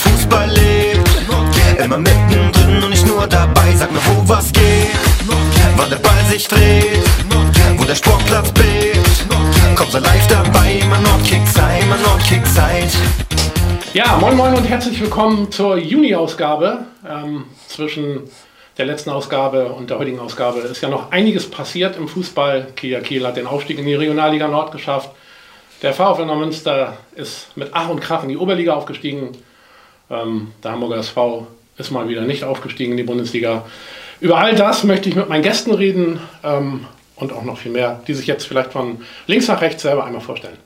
Fußball lebt. Immer mittendrin und nicht nur dabei, sag mir, wo was geht. Wann der Ball sich dreht, wo der Sportplatz bebt. Komm, sei live dabei, immer Nordkick sei, immer Nordkick seid. Ja, moin moin und herzlich willkommen zur Juni-Ausgabe. Ähm, zwischen der letzten Ausgabe und der heutigen Ausgabe ist ja noch einiges passiert im Fußball. Kia Kiel hat den Aufstieg in die Regionalliga Nord geschafft. Der VfL Neumünster ist mit Ach und Krach in die Oberliga aufgestiegen. Ähm, der Hamburger SV ist mal wieder nicht aufgestiegen in die Bundesliga. Über all das möchte ich mit meinen Gästen reden ähm, und auch noch viel mehr, die sich jetzt vielleicht von links nach rechts selber einmal vorstellen.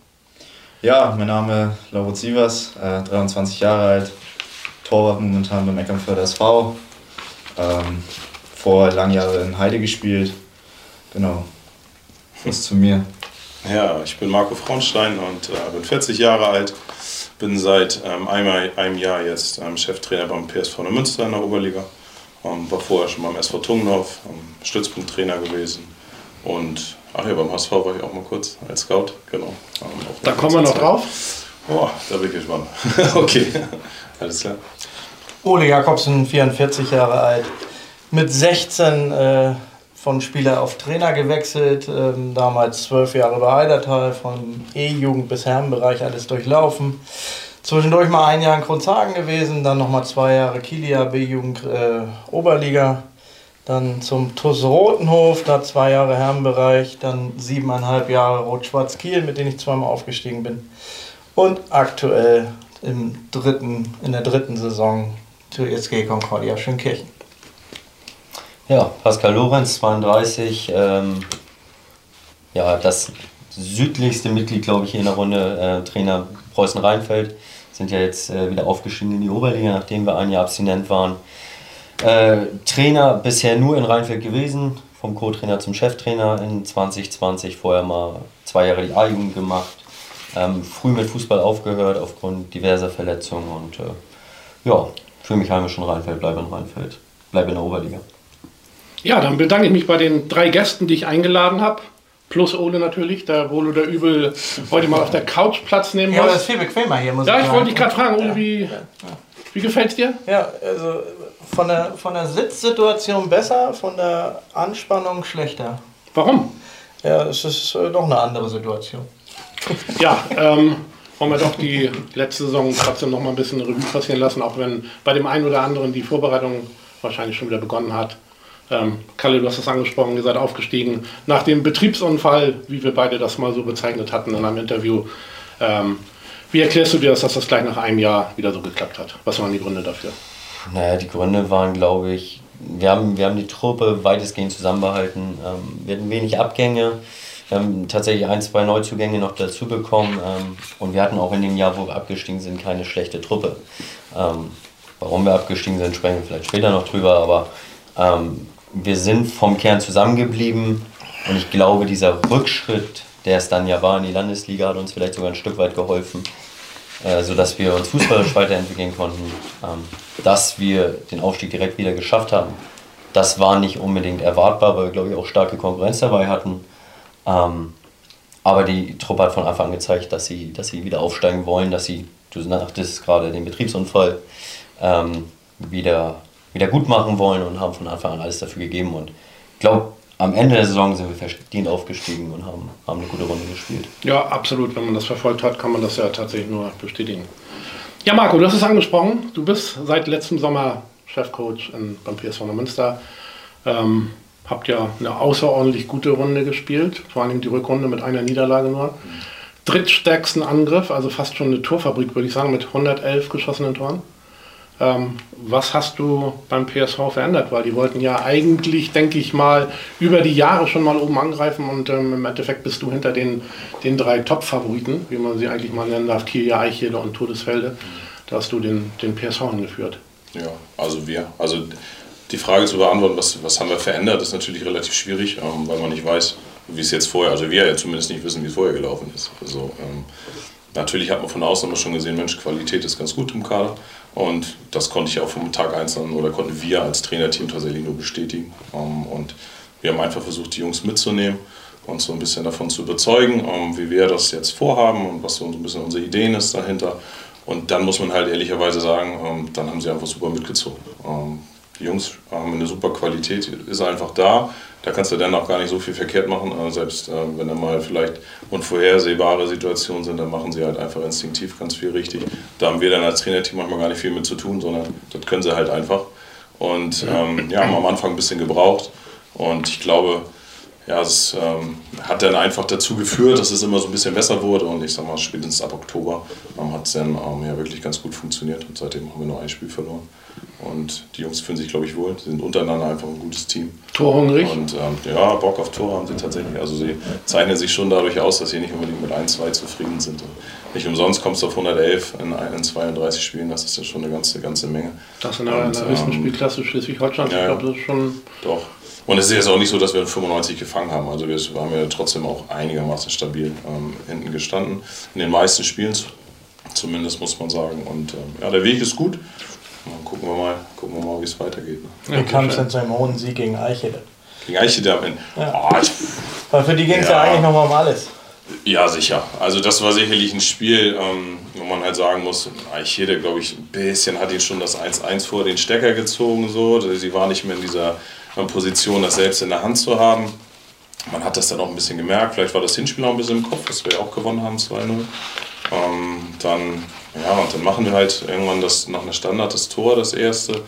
Ja, mein Name ist Laurent Sievers, äh, 23 Jahre alt, Torwart momentan beim Eckernförder SV. Ähm, vor langen Jahren in Heide gespielt. Genau, das zu mir. Ja, ich bin Marco Fraunstein und äh, bin 40 Jahre alt. Bin seit ähm, einem, einem Jahr jetzt ähm, Cheftrainer beim PSV Neumünster in der Oberliga. Ähm, war vorher schon beim SV Tungenhof, ähm, Stützpunkttrainer gewesen. Und ach ja, beim HSV war ich auch mal kurz als Scout. Genau. Ähm, da kommen wir noch Zeit. drauf. Oh, da bin ich gespannt. okay, alles klar. Ole Jakobsen, 44 Jahre alt. Mit 16 äh, von Spieler auf Trainer gewechselt, ähm, damals zwölf Jahre bei Heidertal, von E-Jugend bis Herrenbereich alles durchlaufen. Zwischendurch mal ein Jahr in Kronzhagen gewesen, dann nochmal zwei Jahre Kilia, B-Jugend, äh, Oberliga. Dann zum TUS Rotenhof, da zwei Jahre Herrenbereich, dann siebeneinhalb Jahre Rot-Schwarz Kiel, mit denen ich zweimal aufgestiegen bin. Und aktuell im dritten, in der dritten Saison zur SG Concordia Schönkirchen. Ja, Pascal Lorenz, 32. Ähm, ja, das südlichste Mitglied, glaube ich, hier in der Runde, äh, Trainer Preußen-Rheinfeld. Sind ja jetzt äh, wieder aufgestiegen in die Oberliga, nachdem wir ein Jahr abstinent waren. Äh, Trainer bisher nur in Rheinfeld gewesen, vom Co-Trainer zum Cheftrainer in 2020, vorher mal zwei Jahre die A-Jugend gemacht. Ähm, früh mit Fußball aufgehört aufgrund diverser Verletzungen und äh, ja, fühle mich heimisch in Rheinfeld, bleibe in Rheinfeld, bleibe in der Oberliga. Ja, dann bedanke ich mich bei den drei Gästen, die ich eingeladen habe. Plus Ole natürlich, der wohl oder übel heute mal auf der Couch Platz nehmen muss. Ja, das ist viel bequemer hier, muss ja, ich sagen. Ja, ich wollte dich gerade fragen, Ole, wie, wie gefällt es dir? Ja, also von der, von der Sitzsituation besser, von der Anspannung schlechter. Warum? Ja, es ist äh, doch eine andere Situation. Ja, ähm, wollen wir doch die letzte Saison trotzdem noch mal ein bisschen Revue passieren lassen, auch wenn bei dem einen oder anderen die Vorbereitung wahrscheinlich schon wieder begonnen hat. Ähm, Kalle, du hast das angesprochen, ihr seid aufgestiegen nach dem Betriebsunfall, wie wir beide das mal so bezeichnet hatten in einem Interview. Ähm, wie erklärst du dir das, dass das gleich nach einem Jahr wieder so geklappt hat? Was waren die Gründe dafür? Naja, die Gründe waren, glaube ich, wir haben, wir haben die Truppe weitestgehend zusammenbehalten. Ähm, wir hatten wenig Abgänge. Wir haben tatsächlich ein, zwei Neuzugänge noch dazu bekommen. Ähm, und wir hatten auch in dem Jahr, wo wir abgestiegen sind, keine schlechte Truppe. Ähm, warum wir abgestiegen sind, sprechen wir vielleicht später noch drüber. Aber ähm, wir sind vom Kern zusammengeblieben und ich glaube, dieser Rückschritt, der es dann ja war in die Landesliga, hat uns vielleicht sogar ein Stück weit geholfen, äh, sodass wir uns fußballerisch weiterentwickeln konnten. Ähm, dass wir den Aufstieg direkt wieder geschafft haben, das war nicht unbedingt erwartbar, weil wir, glaube ich, auch starke Konkurrenz dabei hatten. Ähm, aber die Truppe hat von Anfang an gezeigt, dass sie, dass sie wieder aufsteigen wollen, dass sie, du sagtest gerade den Betriebsunfall, ähm, wieder wieder gut machen wollen und haben von Anfang an alles dafür gegeben. Und ich glaube, am Ende der Saison sind wir verdient aufgestiegen und haben, haben eine gute Runde gespielt. Ja, absolut. Wenn man das verfolgt hat, kann man das ja tatsächlich nur bestätigen. Ja, Marco, du hast es angesprochen. Du bist seit letztem Sommer Chefcoach in, beim PSV Münster. Ähm, habt ja eine außerordentlich gute Runde gespielt, vor allem die Rückrunde mit einer Niederlage nur. Drittstärksten Angriff, also fast schon eine Torfabrik, würde ich sagen, mit 111 geschossenen Toren. Ähm, was hast du beim PSV verändert? Weil die wollten ja eigentlich, denke ich mal, über die Jahre schon mal oben angreifen und ähm, im Endeffekt bist du hinter den, den drei Top-Favoriten, wie man sie eigentlich mal nennen darf, Kiel, Eichele und Todesfelde. Da hast du den, den PSV angeführt. Ja, also wir. Also die Frage zu beantworten, was, was haben wir verändert, ist natürlich relativ schwierig, ähm, weil man nicht weiß, wie es jetzt vorher, also wir ja zumindest nicht wissen, wie es vorher gelaufen ist. Also ähm, natürlich hat man von außen immer schon gesehen, Mensch, Qualität ist ganz gut im Kader. Und das konnte ich auch vom Tag 1 an oder konnten wir als Trainerteam tatsächlich nur bestätigen. Ähm, und wir haben einfach versucht, die Jungs mitzunehmen und so ein bisschen davon zu überzeugen, ähm, wie wir das jetzt vorhaben und was so ein bisschen unsere Ideen ist dahinter. Und dann muss man halt ehrlicherweise sagen, ähm, dann haben sie einfach super mitgezogen. Die Jungs haben eine super Qualität, ist einfach da. Da kannst du dann auch gar nicht so viel verkehrt machen, äh, selbst äh, wenn da mal vielleicht unvorhersehbare Situationen sind, dann machen sie halt einfach instinktiv ganz viel richtig. Da haben wir dann als Trainerteam manchmal gar nicht viel mit zu tun, sondern das können sie halt einfach. Und ähm, ja, haben am Anfang ein bisschen gebraucht. Und ich glaube, ja, es ähm, hat dann einfach dazu geführt, dass es immer so ein bisschen besser wurde. Und ich sag mal, spätestens ab Oktober ähm, hat es dann ähm, ja wirklich ganz gut funktioniert. Und seitdem haben wir nur ein Spiel verloren. Und die Jungs fühlen sich, glaube ich, wohl. Sie sind untereinander einfach ein gutes Team. Torhungrig? Und ähm, ja, Bock auf Tor haben sie tatsächlich. Also sie zeichnen sich schon dadurch aus, dass sie nicht unbedingt mit 1, 2 zufrieden sind. Und nicht umsonst kommst du auf 111 in, in 32 Spielen. Das ist ja schon eine ganze, ganze Menge. Das in der, in der höchsten ähm, Spielklasse Schleswig-Holstein. Ja, ich glaube, das ist schon... Doch. Und es ist jetzt auch nicht so, dass wir 95 gefangen haben. Also wir haben ja trotzdem auch einigermaßen stabil ähm, hinten gestanden. In den meisten Spielen zumindest, muss man sagen. Und ähm, ja, der Weg ist gut. Dann gucken wir mal, gucken wir mal wie es weitergeht. Ne? Wie kam es denn zu einem hohen Sieg gegen Eichede? Gegen Eichede am Ende? Ja. Oh, Weil für die ging es ja. ja. eigentlich nochmal um alles. Ja, sicher. Also das war sicherlich ein Spiel, ähm, wo man halt sagen muss, Eichede, glaube ich, ein bisschen hat ihn schon das 1-1 vor den Stecker gezogen. So. Sie war nicht mehr in dieser Position, das selbst in der Hand zu haben. Man hat das dann auch ein bisschen gemerkt. Vielleicht war das Hinspiel auch ein bisschen im Kopf, dass wir auch gewonnen haben, 2-0. Ähm, dann, ja, und dann machen wir halt irgendwann das, nach einer Standard das Tor, das erste.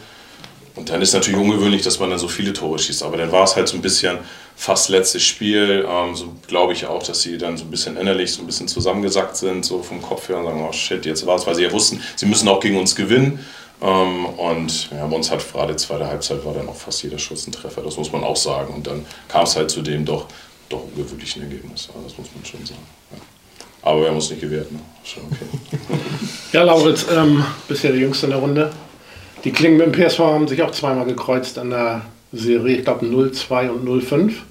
Und dann ist natürlich ungewöhnlich, dass man dann so viele Tore schießt. Aber dann war es halt so ein bisschen fast letztes Spiel. Ähm, so glaube ich auch, dass sie dann so ein bisschen innerlich so ein bisschen zusammengesackt sind, so vom Kopf her und sagen, oh shit, jetzt war es, weil sie ja wussten, sie müssen auch gegen uns gewinnen. Ähm, und ja, bei uns hat gerade zweite Halbzeit war dann auch fast jeder Schuss ein Treffer, das muss man auch sagen. Und dann kam es halt zu dem doch, doch ungewöhnlichen Ergebnis. Ja, das muss man schon sagen. Ja. Aber wir haben uns nicht gewehrt, ne? Schon okay. ja, Lauritz, ähm, bist ja der Jüngste in der Runde. Die Klingen mit dem PSV haben sich auch zweimal gekreuzt an der Serie, ich glaube 02 und 05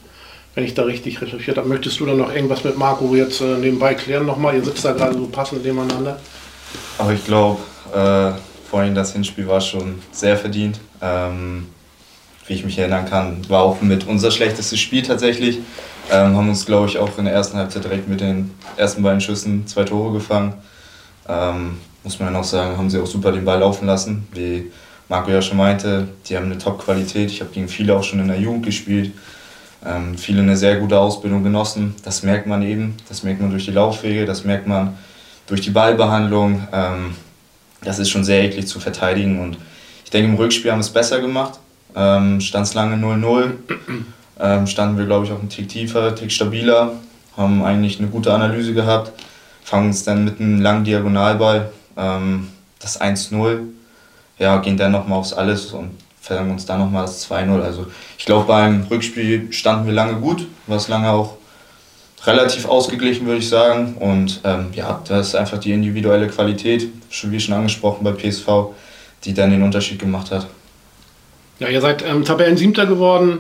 wenn ich da richtig recherchiert habe. Möchtest du dann noch irgendwas mit Marco jetzt äh, nebenbei klären nochmal? Ihr sitzt da gerade so passend nebeneinander. Aber ich glaube, äh, vor das Hinspiel war schon sehr verdient. Ähm, wie ich mich erinnern kann, war auch mit unser schlechtestes Spiel tatsächlich. Ähm, haben uns, glaube ich, auch in der ersten Halbzeit direkt mit den ersten beiden Schüssen zwei Tore gefangen. Ähm, muss man ja noch sagen, haben sie auch super den Ball laufen lassen. Wie Marco ja schon meinte, die haben eine Top-Qualität. Ich habe gegen viele auch schon in der Jugend gespielt. Ähm, viele eine sehr gute Ausbildung genossen. Das merkt man eben. Das merkt man durch die Laufwege, das merkt man durch die Ballbehandlung. Ähm, das ist schon sehr eklig zu verteidigen. Und ich denke, im Rückspiel haben wir es besser gemacht. Ähm, Stand es lange 0-0. Ähm, standen wir, glaube ich, auch einen Tick tiefer, einen Tick stabiler. Haben eigentlich eine gute Analyse gehabt. Fangen uns dann mit einem langen Diagonalball, ähm, das 1-0. Ja, gehen dann nochmal aufs Alles und verlangen uns dann nochmal das 2-0. Also ich glaube, beim Rückspiel standen wir lange gut, was lange auch relativ ausgeglichen, würde ich sagen. Und ähm, ja, das ist einfach die individuelle Qualität, schon wie schon angesprochen bei PSV, die dann den Unterschied gemacht hat. Ja, ihr seid ähm, Tabellen-Siebter geworden,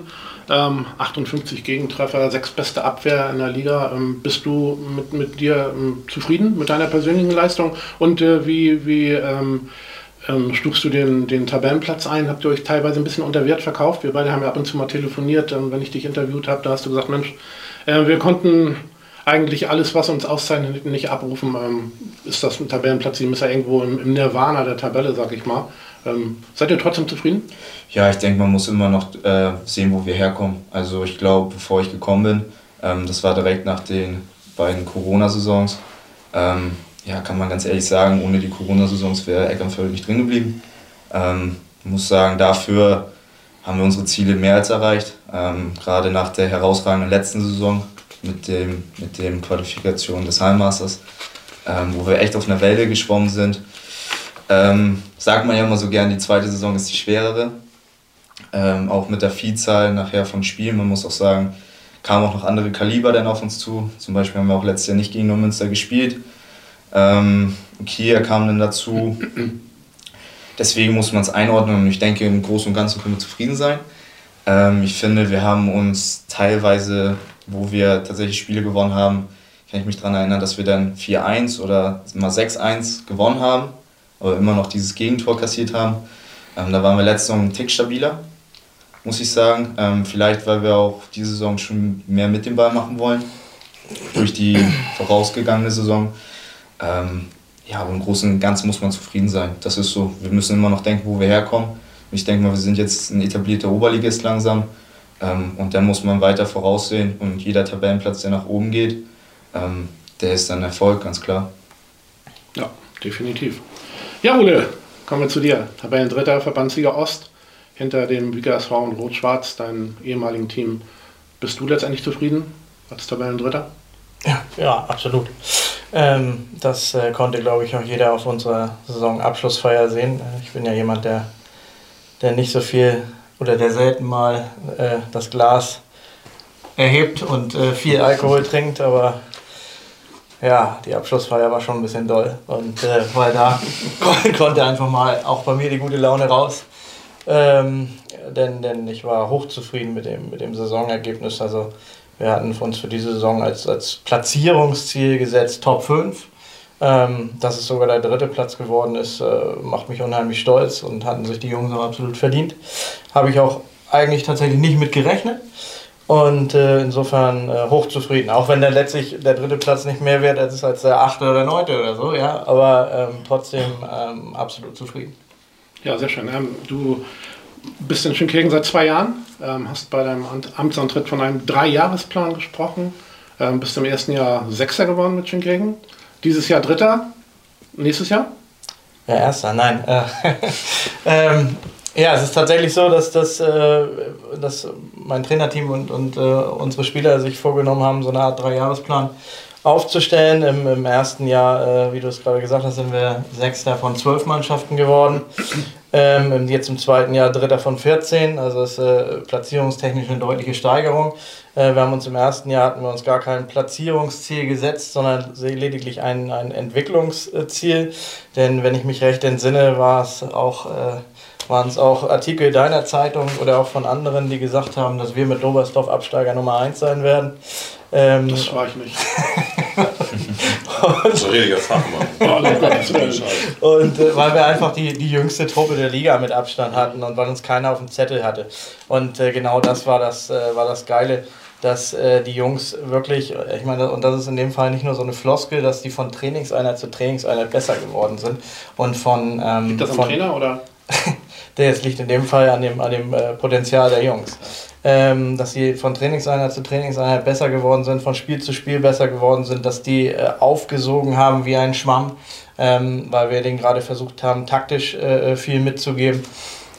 ähm, 58 Gegentreffer, sechs beste Abwehr in der Liga. Ähm, bist du mit, mit dir ähm, zufrieden mit deiner persönlichen Leistung? Und äh, wie, wie ähm, ähm, stufst du den, den Tabellenplatz ein? Habt ihr euch teilweise ein bisschen unter Wert verkauft? Wir beide haben ja ab und zu mal telefoniert, wenn ich dich interviewt habe, da hast du gesagt, Mensch, äh, wir konnten eigentlich alles, was uns auszeichnet, nicht abrufen. Ähm, ist das ein Tabellenplatz, die ist ja irgendwo im, im, Nirvana der Tabelle, sag ich mal. Ähm, seid ihr trotzdem zufrieden? Ja, ich denke, man muss immer noch äh, sehen, wo wir herkommen. Also ich glaube, bevor ich gekommen bin, ähm, das war direkt nach den beiden Corona-Saisons, ähm, ja, kann man ganz ehrlich sagen, ohne die Corona-Saisons wäre Eckernförde nicht drin geblieben. Ähm, ich muss sagen, dafür haben wir unsere Ziele mehr als erreicht. Ähm, gerade nach der herausragenden letzten Saison mit dem, mit dem Qualifikation des Heilmasters, ähm, wo wir echt auf einer Welle geschwommen sind. Ähm, sagt man ja immer so gern, die zweite Saison ist die schwerere. Ähm, auch mit der Vielzahl nachher von Spielen. Man muss auch sagen, kamen auch noch andere Kaliber dann auf uns zu. Zum Beispiel haben wir auch letztes Jahr nicht gegen Neumünster gespielt. Ähm, Kia kam dann dazu. Deswegen muss man es einordnen und ich denke, im Großen und Ganzen können wir zufrieden sein. Ähm, ich finde, wir haben uns teilweise, wo wir tatsächlich Spiele gewonnen haben, kann ich mich daran erinnern, dass wir dann 4-1 oder mal 6-1 gewonnen haben, aber immer noch dieses Gegentor kassiert haben. Ähm, da waren wir letzte Saison einen Tick stabiler, muss ich sagen. Ähm, vielleicht, weil wir auch diese Saison schon mehr mit dem Ball machen wollen, durch die vorausgegangene Saison. Ähm, ja, aber im Großen und Ganzen muss man zufrieden sein. Das ist so. Wir müssen immer noch denken, wo wir herkommen. Ich denke mal, wir sind jetzt ein etablierter Oberligist langsam. Ähm, und dann muss man weiter voraussehen. Und jeder Tabellenplatz, der nach oben geht, ähm, der ist dann Erfolg, ganz klar. Ja, definitiv. Ja, Ole, kommen wir zu dir. Tabellendritter, Verbandsliga Ost, hinter dem Büger SV und Rot-Schwarz, deinem ehemaligen Team. Bist du letztendlich zufrieden als Tabellendritter? Ja, ja absolut. Ähm, das äh, konnte, glaube ich, auch jeder auf unserer Saisonabschlussfeier sehen. Äh, ich bin ja jemand, der, der nicht so viel oder der selten mal äh, das Glas erhebt und äh, viel Alkohol trinkt, aber ja, die Abschlussfeier war schon ein bisschen doll. Und äh, weil da konnte einfach mal auch bei mir die gute Laune raus. Ähm, denn, denn ich war hochzufrieden mit dem, mit dem Saisonergebnis. Also wir hatten uns für diese Saison als, als Platzierungsziel gesetzt, Top 5. Ähm, dass es sogar der dritte Platz geworden ist, äh, macht mich unheimlich stolz und hatten sich die Jungs auch absolut verdient. Habe ich auch eigentlich tatsächlich nicht mit gerechnet. Und äh, insofern äh, hochzufrieden. Auch wenn dann letztlich der dritte Platz nicht mehr wert ist als der achte oder neunte oder so, ja. Aber ähm, trotzdem ähm, absolut zufrieden. Ja, sehr schön. Ähm, du bist in Schönkirchen seit zwei Jahren, ähm, hast bei deinem Amtsantritt von einem Dreijahresplan gesprochen, ähm, bist im ersten Jahr Sechster geworden mit Schönkirchen, dieses Jahr Dritter, nächstes Jahr? Ja, Erster, nein. Äh, ähm, ja, es ist tatsächlich so, dass, das, äh, dass mein Trainerteam und, und äh, unsere Spieler sich vorgenommen haben, so eine Art Dreijahresplan aufzustellen. Im, Im, ersten Jahr, äh, wie du es gerade gesagt hast, sind wir Sechster von zwölf Mannschaften geworden. Ähm, jetzt im zweiten Jahr Dritter von 14, also ist äh, platzierungstechnisch eine deutliche Steigerung. Äh, wir haben uns im ersten Jahr hatten wir uns gar kein Platzierungsziel gesetzt, sondern lediglich ein, ein Entwicklungsziel. Denn wenn ich mich recht entsinne, war es auch äh, waren es auch Artikel deiner Zeitung oder auch von anderen, die gesagt haben, dass wir mit Oberstdorf Absteiger Nummer 1 sein werden. Ähm, das war ich nicht. und, so richtiger Fachmann. und äh, weil wir einfach die, die jüngste Truppe der Liga mit Abstand hatten und weil uns keiner auf dem Zettel hatte. Und äh, genau das war das, äh, war das Geile dass äh, die Jungs wirklich, ich meine, und das ist in dem Fall nicht nur so eine Floskel, dass die von Trainingseinheit zu Trainingseinheit besser geworden sind. Und von. Ähm, Liegt das am von, Trainer oder? Das liegt in dem Fall an dem, an dem äh, Potenzial der Jungs. Ähm, dass sie von Trainingseinheit zu Trainingseinheit besser geworden sind, von Spiel zu Spiel besser geworden sind, dass die äh, aufgesogen haben wie ein Schwamm, ähm, weil wir denen gerade versucht haben, taktisch äh, äh, viel mitzugeben.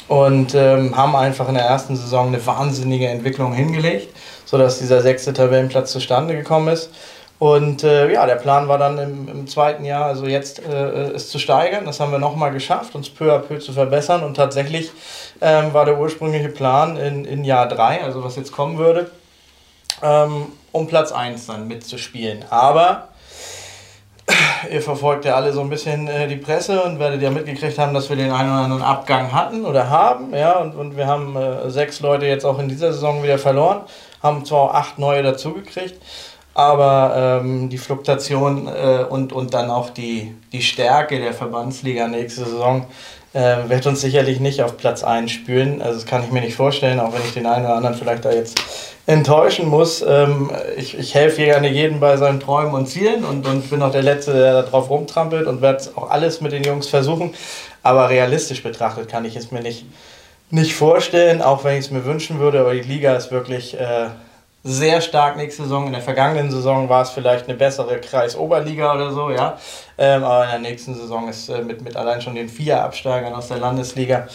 Und ähm, haben einfach in der ersten Saison eine wahnsinnige Entwicklung hingelegt, sodass dieser sechste Tabellenplatz zustande gekommen ist. Und äh, ja, der Plan war dann im, im zweiten Jahr, also jetzt äh, es zu steigern. Das haben wir nochmal geschafft, uns peu à peu zu verbessern. Und tatsächlich ähm, war der ursprüngliche Plan in, in Jahr 3, also was jetzt kommen würde, ähm, um Platz 1 dann mitzuspielen. Aber ihr verfolgt ja alle so ein bisschen äh, die Presse und werdet ja mitgekriegt haben, dass wir den einen oder anderen Abgang hatten oder haben. Ja, und, und wir haben äh, sechs Leute jetzt auch in dieser Saison wieder verloren, haben zwar acht neue dazugekriegt aber ähm, die Fluktuation äh, und, und dann auch die, die Stärke der Verbandsliga nächste Saison äh, wird uns sicherlich nicht auf Platz 1 spülen. Also das kann ich mir nicht vorstellen, auch wenn ich den einen oder anderen vielleicht da jetzt enttäuschen muss. Ähm, ich, ich helfe gerne jedem bei seinen Träumen und Zielen und, und bin auch der Letzte, der darauf rumtrampelt und werde auch alles mit den Jungs versuchen. Aber realistisch betrachtet kann ich es mir nicht, nicht vorstellen, auch wenn ich es mir wünschen würde. Aber die Liga ist wirklich... Äh, sehr stark nächste Saison. In der vergangenen Saison war es vielleicht eine bessere Kreisoberliga oder so, ja. Ähm, aber in der nächsten Saison ist äh, mit, mit allein schon den vier Absteigern aus der Landesliga,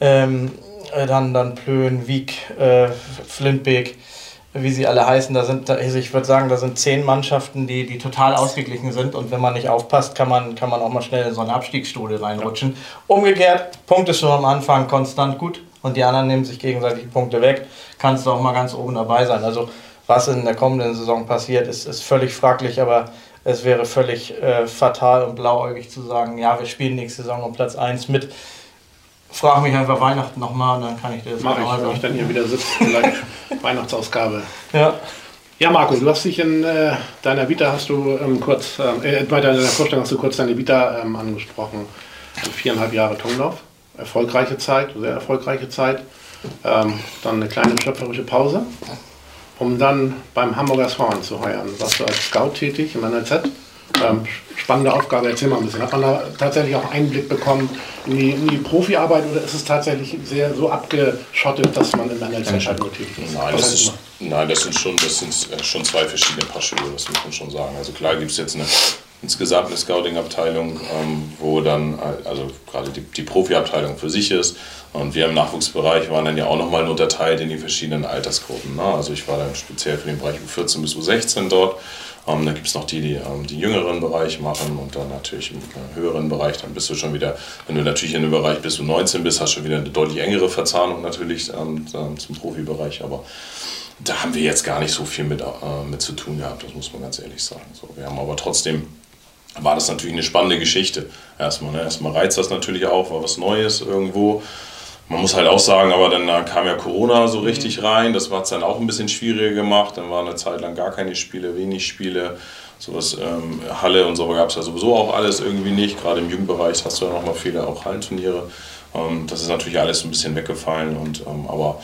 ähm, äh, dann, dann Plön, Wieg, äh, Flintbeek, wie sie alle heißen, da sind, also ich würde sagen, da sind zehn Mannschaften, die, die total ausgeglichen sind und wenn man nicht aufpasst, kann man, kann man auch mal schnell in so eine Abstiegsstuhle reinrutschen. Umgekehrt, Punkte schon am Anfang konstant gut und die anderen nehmen sich gegenseitig Punkte weg, kannst du auch mal ganz oben dabei sein. Also was in der kommenden Saison passiert, ist, ist völlig fraglich, aber es wäre völlig äh, fatal und blauäugig zu sagen, ja, wir spielen nächste Saison um Platz 1 mit. Frag mich einfach Weihnachten nochmal und dann kann ich dir das Mach ich, sagen. wenn ich dann hier wieder sitze, vielleicht Weihnachtsausgabe. Ja. Ja, Marco, du hast dich in äh, deiner Vita hast du ähm, kurz, ähm, äh, bei deiner Vorstellung hast du kurz deine Vita ähm, angesprochen. Also viereinhalb Jahre Tunglauf, erfolgreiche Zeit, sehr erfolgreiche Zeit. Ähm, dann eine kleine schöpferische Pause, um dann beim Hamburger Swan zu heuern. Warst du als Scout tätig im NLZ Ähm, spannende Aufgabe, erzähl mal ein bisschen. Hat man da tatsächlich auch Einblick bekommen in die, in die Profiarbeit oder ist es tatsächlich sehr so abgeschottet, dass man in der NLZ halt nur tätig ist? Nein, das, ist, nein das, sind schon, das sind äh, schon zwei verschiedene Paar Schuhe, das muss man schon sagen. Also klar gibt es jetzt eine, insgesamt eine Scouting-Abteilung, ähm, wo dann, äh, also gerade die, die Profi-Abteilung für sich ist. Und wir im Nachwuchsbereich waren dann ja auch nochmal unterteilt in die verschiedenen Altersgruppen. Ne? Also ich war dann speziell für den Bereich U14 bis U16 dort. Ähm, da gibt es noch die, die ähm, die jüngeren Bereich machen und dann natürlich im äh, höheren Bereich, dann bist du schon wieder, wenn du natürlich in dem Bereich bis du 19 bist, hast du schon wieder eine deutlich engere Verzahnung natürlich ähm, ähm, zum Profibereich. Aber da haben wir jetzt gar nicht so viel mit, äh, mit zu tun gehabt, das muss man ganz ehrlich sagen. So, wir haben aber trotzdem, war das natürlich eine spannende Geschichte. Erstmal, ne? erstmal reizt das natürlich auch, war was Neues irgendwo. Man muss halt auch sagen, aber dann kam ja Corona so richtig rein, das hat es dann auch ein bisschen schwieriger gemacht. Dann waren eine Zeit lang gar keine Spiele, wenig Spiele. Sowas, ähm, Halle und so gab es ja sowieso auch alles irgendwie nicht. Gerade im Jugendbereich hast du ja nochmal viele auch Hallenturniere. Ähm, das ist natürlich alles ein bisschen weggefallen. Und, ähm, aber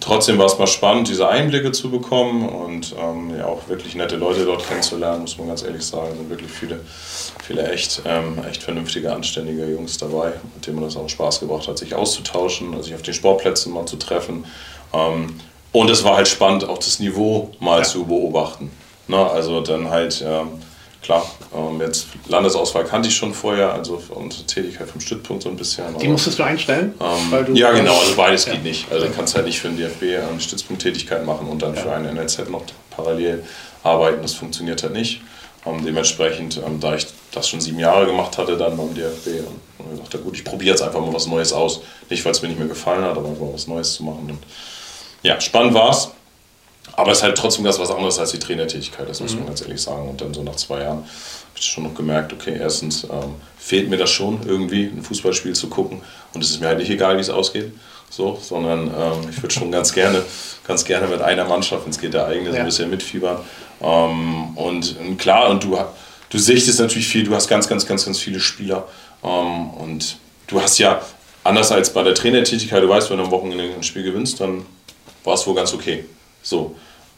trotzdem war es mal spannend, diese Einblicke zu bekommen und ähm, ja auch wirklich nette Leute dort kennenzulernen, muss man ganz ehrlich sagen. Es sind wirklich viele, viele echt, ähm, echt vernünftige, anständige Jungs dabei, mit denen das auch Spaß gebracht hat, sich auszutauschen, sich auf den Sportplätzen mal zu treffen. Ähm, und es war halt spannend, auch das Niveau mal zu beobachten. Na, also dann halt, ähm, klar, ähm, jetzt Landesauswahl kannte ich schon vorher, also unsere Tätigkeit vom Stützpunkt so ein bisschen. Die musstest du einstellen? ähm, weil du- ja, genau, also beides Ja. geht nicht. Also du kannst halt nicht für den DFB ähm, Stützpunkttätigkeit machen und dann für eine NLZ noch parallel arbeiten. Das funktioniert halt nicht. Ähm, dementsprechend, ähm, da ich das schon sieben Jahre gemacht hatte, dann beim DFB, und ich dachte, gut, ich probiere jetzt einfach mal was Neues aus. Nicht, weil es mir nicht mehr gefallen hat, aber einfach mal was Neues zu machen. Und ja, spannend war's. Aber es ist halt trotzdem ganz was anderes als die Trainertätigkeit, das muss man ganz ehrlich sagen. Und dann so nach zwei Jahren habe ich schon noch gemerkt, okay, erstens ähm, fehlt mir das schon irgendwie, ein Fußballspiel zu gucken. Und es ist mir halt nicht egal, wie es ausgeht. So, sondern ähm, ich würde schon ganz gerne, ganz gerne mit einer Mannschaft, wenn es geht, der eigene, so ein bisschen mitfiebern. Ähm, und ähm, klar, und du, du sichtest natürlich viel, du hast ganz, ganz, ganz, ganz viele Spieler. Ähm, und du hast ja, anders als bei der Trainertätigkeit, du weißt, wenn du am Wochenende ein Spiel gewinnst, dann war es wohl ganz okay. So.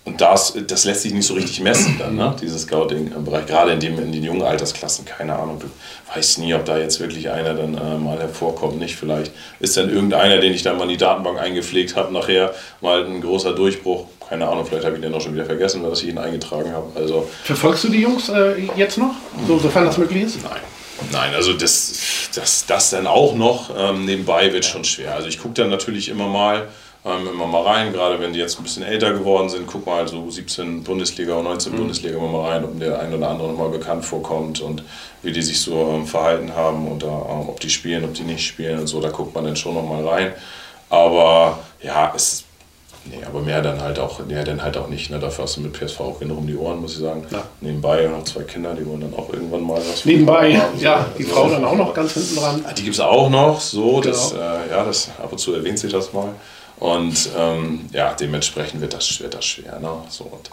Und das, das lässt sich nicht so richtig messen dann, ne? dieses Scouting im Bereich, gerade in, dem, in den jungen Altersklassen, keine Ahnung, du weißt nie, ob da jetzt wirklich einer dann äh, mal hervorkommt, nicht vielleicht. Ist dann irgendeiner, den ich dann mal in die Datenbank eingepflegt habe, nachher mal ein großer Durchbruch, keine Ahnung, vielleicht habe ich den auch schon wieder vergessen, weil ich ihn eingetragen habe. Also Verfolgst du die Jungs äh, jetzt noch, so, sofern das möglich ist? Nein. Nein, also das, das, das dann auch noch ähm, nebenbei wird schon schwer. Also ich gucke dann natürlich immer mal, ähm, immer mal rein, gerade wenn die jetzt ein bisschen älter geworden sind, guck mal so 17 Bundesliga und 19 Bundesliga immer mal rein, ob der ein oder andere noch mal bekannt vorkommt und wie die sich so ähm, verhalten haben und ähm, ob die spielen, ob die nicht spielen und so, da guckt man dann schon noch mal rein. Aber ja, es Nee, aber mehr dann halt auch, mehr dann halt auch nicht. Ne? Dafür hast du mit PSV auch genug um die Ohren, muss ich sagen. Ja. Nebenbei noch zwei Kinder, die wollen dann auch irgendwann mal was. Nebenbei, haben, so. ja, die Also, Frau dann auch noch ganz hinten dran. Ah, Die gibt es auch noch, so, das, Genau. äh, ja, das, ab und zu erwähnt sie das mal. Und ähm, ja, dementsprechend wird das, wird das schwer. Ne? So, und,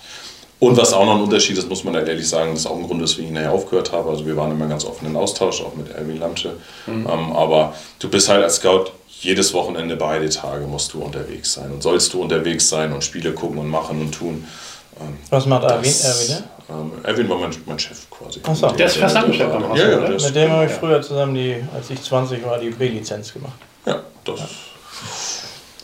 und was auch noch ein Unterschied ist, muss man halt ehrlich sagen, das ist auch ein Grund, weswegen ich nachher aufgehört habe. Also wir waren immer ganz offen in Austausch, auch mit Erwin Lamsche. Mhm. Ähm, aber du bist halt als Scout jedes Wochenende beide Tage musst du unterwegs sein und sollst du unterwegs sein und Spiele gucken und machen und tun. Ähm, Was macht Erwin? Erwin Ähm, Erwin war mein, mein Chef quasi. Ach so. Der ist beim HSV, Ja, ja, der Mit dem habe ich ja. früher zusammen, die, als ich 20 war, die B-Lizenz gemacht. Ja, das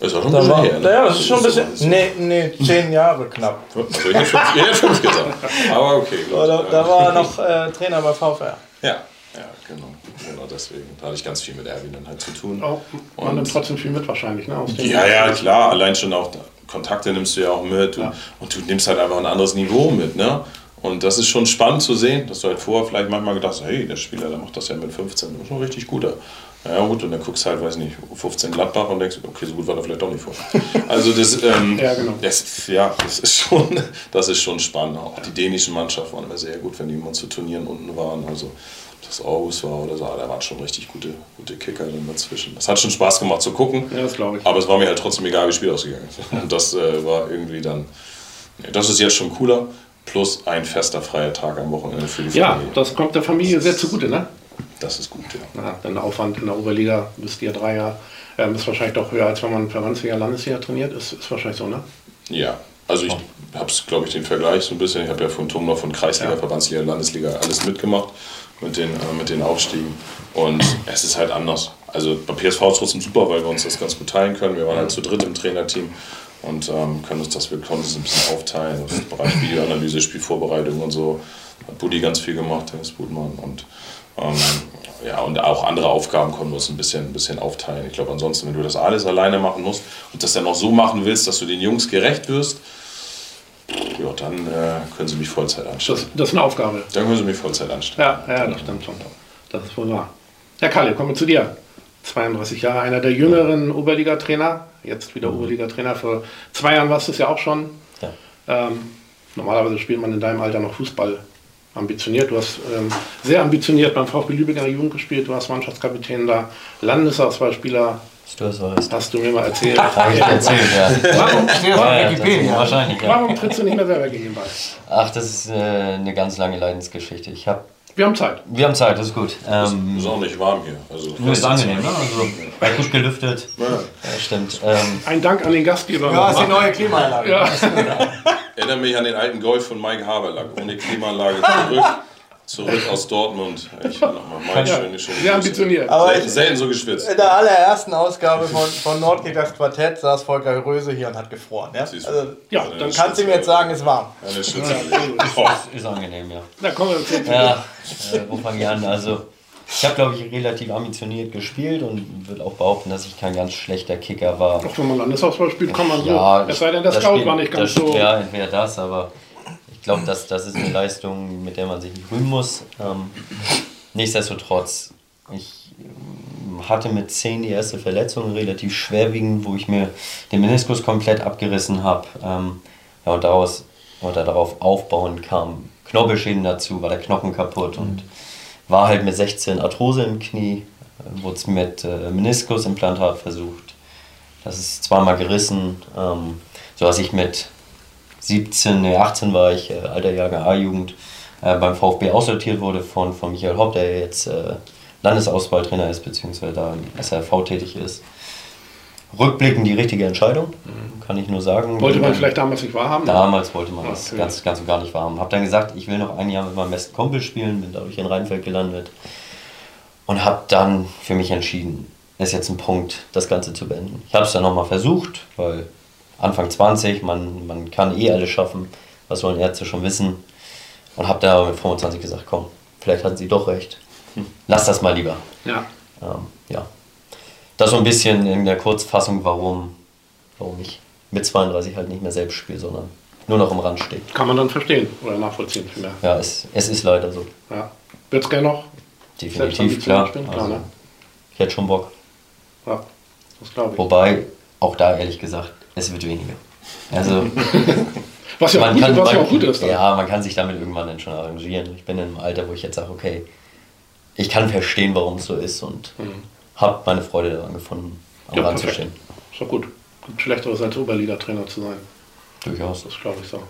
ist auch schon ein bisschen war, her. ne? ja, das ist schon ein bisschen. Nee, nee, zehn Jahre knapp. Also ich hätte fünf, ich hätte fünf gesagt. Aber okay, gut. Da, da war er noch äh, Trainer bei VfR. Ja, ja, genau. Genau deswegen. Da hatte ich ganz viel mit Erwin dann halt zu tun. Oh, man Und- nimmt trotzdem viel mit wahrscheinlich, ne? Ja, ja, klar. Allein schon auch Kontakte nimmst du ja auch mit. Und, Ja. und du nimmst halt einfach ein anderes Niveau mit, ne? Und das ist schon spannend zu sehen, dass du halt vorher vielleicht manchmal gedacht hast, hey, der Spieler, der macht das ja mit 15, das ist schon richtig guter. Ja gut, und dann guckst du halt, weiß nicht, 15 Gladbach und denkst, okay, so gut war der vielleicht doch nicht vor. Also das, ähm, Ja, genau. das, ja, das ist schon, das ist schon spannend. Auch die dänischen Mannschaften waren immer sehr gut, wenn die immer zu Turnieren unten waren. Also ob das Aarhus war oder so, da waren schon richtig gute, gute Kicker dann dazwischen. Das hat schon Spaß gemacht zu gucken. Ja, das glaube ich. Aber es war mir halt trotzdem egal, wie das Spiel ausgegangen ist. Und das äh, war irgendwie dann, das ist jetzt schon cooler. Plus ein fester freier Tag am Wochenende für die Ja, Familie. das kommt der Familie sehr zugute, ne? Das ist gut, ja. Ja, Aufwand in der Oberliga, wisst ihr, Dreier, ähm, ist wahrscheinlich doch höher, als wenn man Verbandsliga, Landesliga trainiert. Ist, ist wahrscheinlich so, ne? Ja, Also ich habe es, glaube ich, den Vergleich so ein bisschen. Ich habe ja von Tom noch von Kreisliga, Verbandsliga, Landesliga alles mitgemacht mit den, äh, mit den Aufstiegen. Und es ist halt anders. Also bei PSV ist es trotzdem super, weil wir uns das ganz gut teilen können. Wir waren halt zu dritt im Trainerteam und ähm, können uns das, wir konnten es ein bisschen aufteilen. Das Bereich Videoanalyse, Spielvorbereitung und so hat Buddy ganz viel gemacht, Dennis Budmann. Und, ähm, ja, und auch andere Aufgaben wir uns ein bisschen, ein bisschen aufteilen. Ich glaube, ansonsten, wenn du das alles alleine machen musst und das dann noch so machen willst, dass du den Jungs gerecht wirst, ja, dann äh, können sie mich Vollzeit anstellen. Das, das ist eine Aufgabe. Dann können sie mich Vollzeit anstellen. Ja, ja, das stimmt schon. Das ist wohl wahr. Herr Kalle, kommen wir zu dir. 32 Jahre, einer der jüngeren Oberliga-Trainer, jetzt wieder Oberliga-Trainer. Vor zwei Jahren warst du es ja auch schon. Ja. Ähm, normalerweise spielt man in deinem Alter noch Fußball ambitioniert. Du hast ähm, sehr ambitioniert beim VfB Lübeck in der Jugend gespielt. Du warst Mannschaftskapitän da, Landesauswahlspieler. Hast du mir mal erzählt. Habe ich erzählt, ja. Warum, Ja, Wikipedia. Wahrscheinlich, ja. warum trittst du nicht mehr selber gegen den Ball? Ach, das ist äh, eine ganz lange Leidensgeschichte. Ich hab, Wir haben Zeit. wir haben Zeit, das ist gut. Ähm, Ist auch nicht warm hier. Also, nur ist angenehm, ne? Also, war gut gelüftet. Ja. Ja, stimmt. Ähm, Ein Dank an den Gastgeber. Ja, ist die neue Klimaanlage. Ja. Erinnere mich an den alten Golf von Mike Haberlack. Ohne Klimaanlage zurück. Zurück aus Dortmund. Ich nochmal mein Ja, schöne, schöne sehr Grüße. ambitioniert. Aber Selten, selten so geschwitzt. In der allerersten Ausgabe von, von Nordkickers Quartett saß Volker Röse hier und hat gefroren. Ja? Also, Ja, dann kannst du ihm jetzt sagen, ist warm. Eine Schütze. Oh. ist angenehm, ja. Da kommen wir zu. Ja, äh, wo fange ich an? Also, ich habe, glaube ich, relativ ambitioniert gespielt und würde auch behaupten, dass ich kein ganz schlechter Kicker war. Auch wenn man Landesauswahl spielt, kann man Ja, so. Es sei denn, der das Scout war nicht ganz das, so. Ja, entweder das, aber ich glaube, das, das ist eine Leistung, mit der man sich nicht rühmen muss. Ähm, nichtsdestotrotz, ich ähm, hatte mit 10 die erste Verletzung, relativ schwerwiegend, wo ich mir den Meniskus komplett abgerissen habe. Ähm, ja, und daraus, oder darauf aufbauen kam Knorpelschäden dazu, war der Knochen kaputt und war halt mit 16 Arthrose im Knie, wurde es mit äh, Meniskusimplantat versucht. Das ist zweimal gerissen, ähm, so dass ich mit 17, nee, 18 war ich, äh, alter Jahrgang A-Jugend, äh, beim VfB aussortiert wurde von, von Michael Hopp, der jetzt äh, Landesauswahltrainer ist, beziehungsweise da im SRV tätig ist. Rückblickend die richtige Entscheidung, kann ich nur sagen. Wollte man vielleicht damals nicht wahrhaben? Damals wollte man das Okay. ganz, ganz und gar nicht wahrhaben. Hab dann gesagt, ich will noch ein Jahr mit meinem besten Kumpel spielen, bin dadurch in Rheinfeld gelandet und habe dann für mich entschieden, es ist jetzt ein Punkt, das Ganze zu beenden. Ich habe es dann nochmal versucht, weil Anfang 20, man, man kann eh alles schaffen, was sollen Ärzte schon wissen. Und habe dann aber mit 25 gesagt, komm, vielleicht hatten sie doch recht. Lass das mal lieber. Ja. Ähm, ja. Das so ein bisschen in der Kurzfassung, warum, warum ich mit 32 halt nicht mehr selbst spiele, sondern nur noch im Rand stehe. Kann man dann verstehen oder nachvollziehen vielmehr. Ja, es, es ist leider so. Ja. Wird es gerne noch? Definitiv, klar. spielen? Klar, Also, ne? ich hätte schon Bock. Ja, das glaube ich. Wobei, auch da ehrlich gesagt, es wird weniger. Also, Was ja, auch man gut, kann, was ja man, auch gut ist. Dann. ja, man kann sich damit irgendwann dann schon arrangieren. Ich bin in einem Alter, wo ich jetzt sage, okay, ich kann verstehen, warum es so ist und habe meine Freude daran gefunden, am Ja, Rand zu stehen. Ist doch gut. Gibt Schlechteres als Oberliga-Trainer zu sein. Durchaus. Das glaube ich so.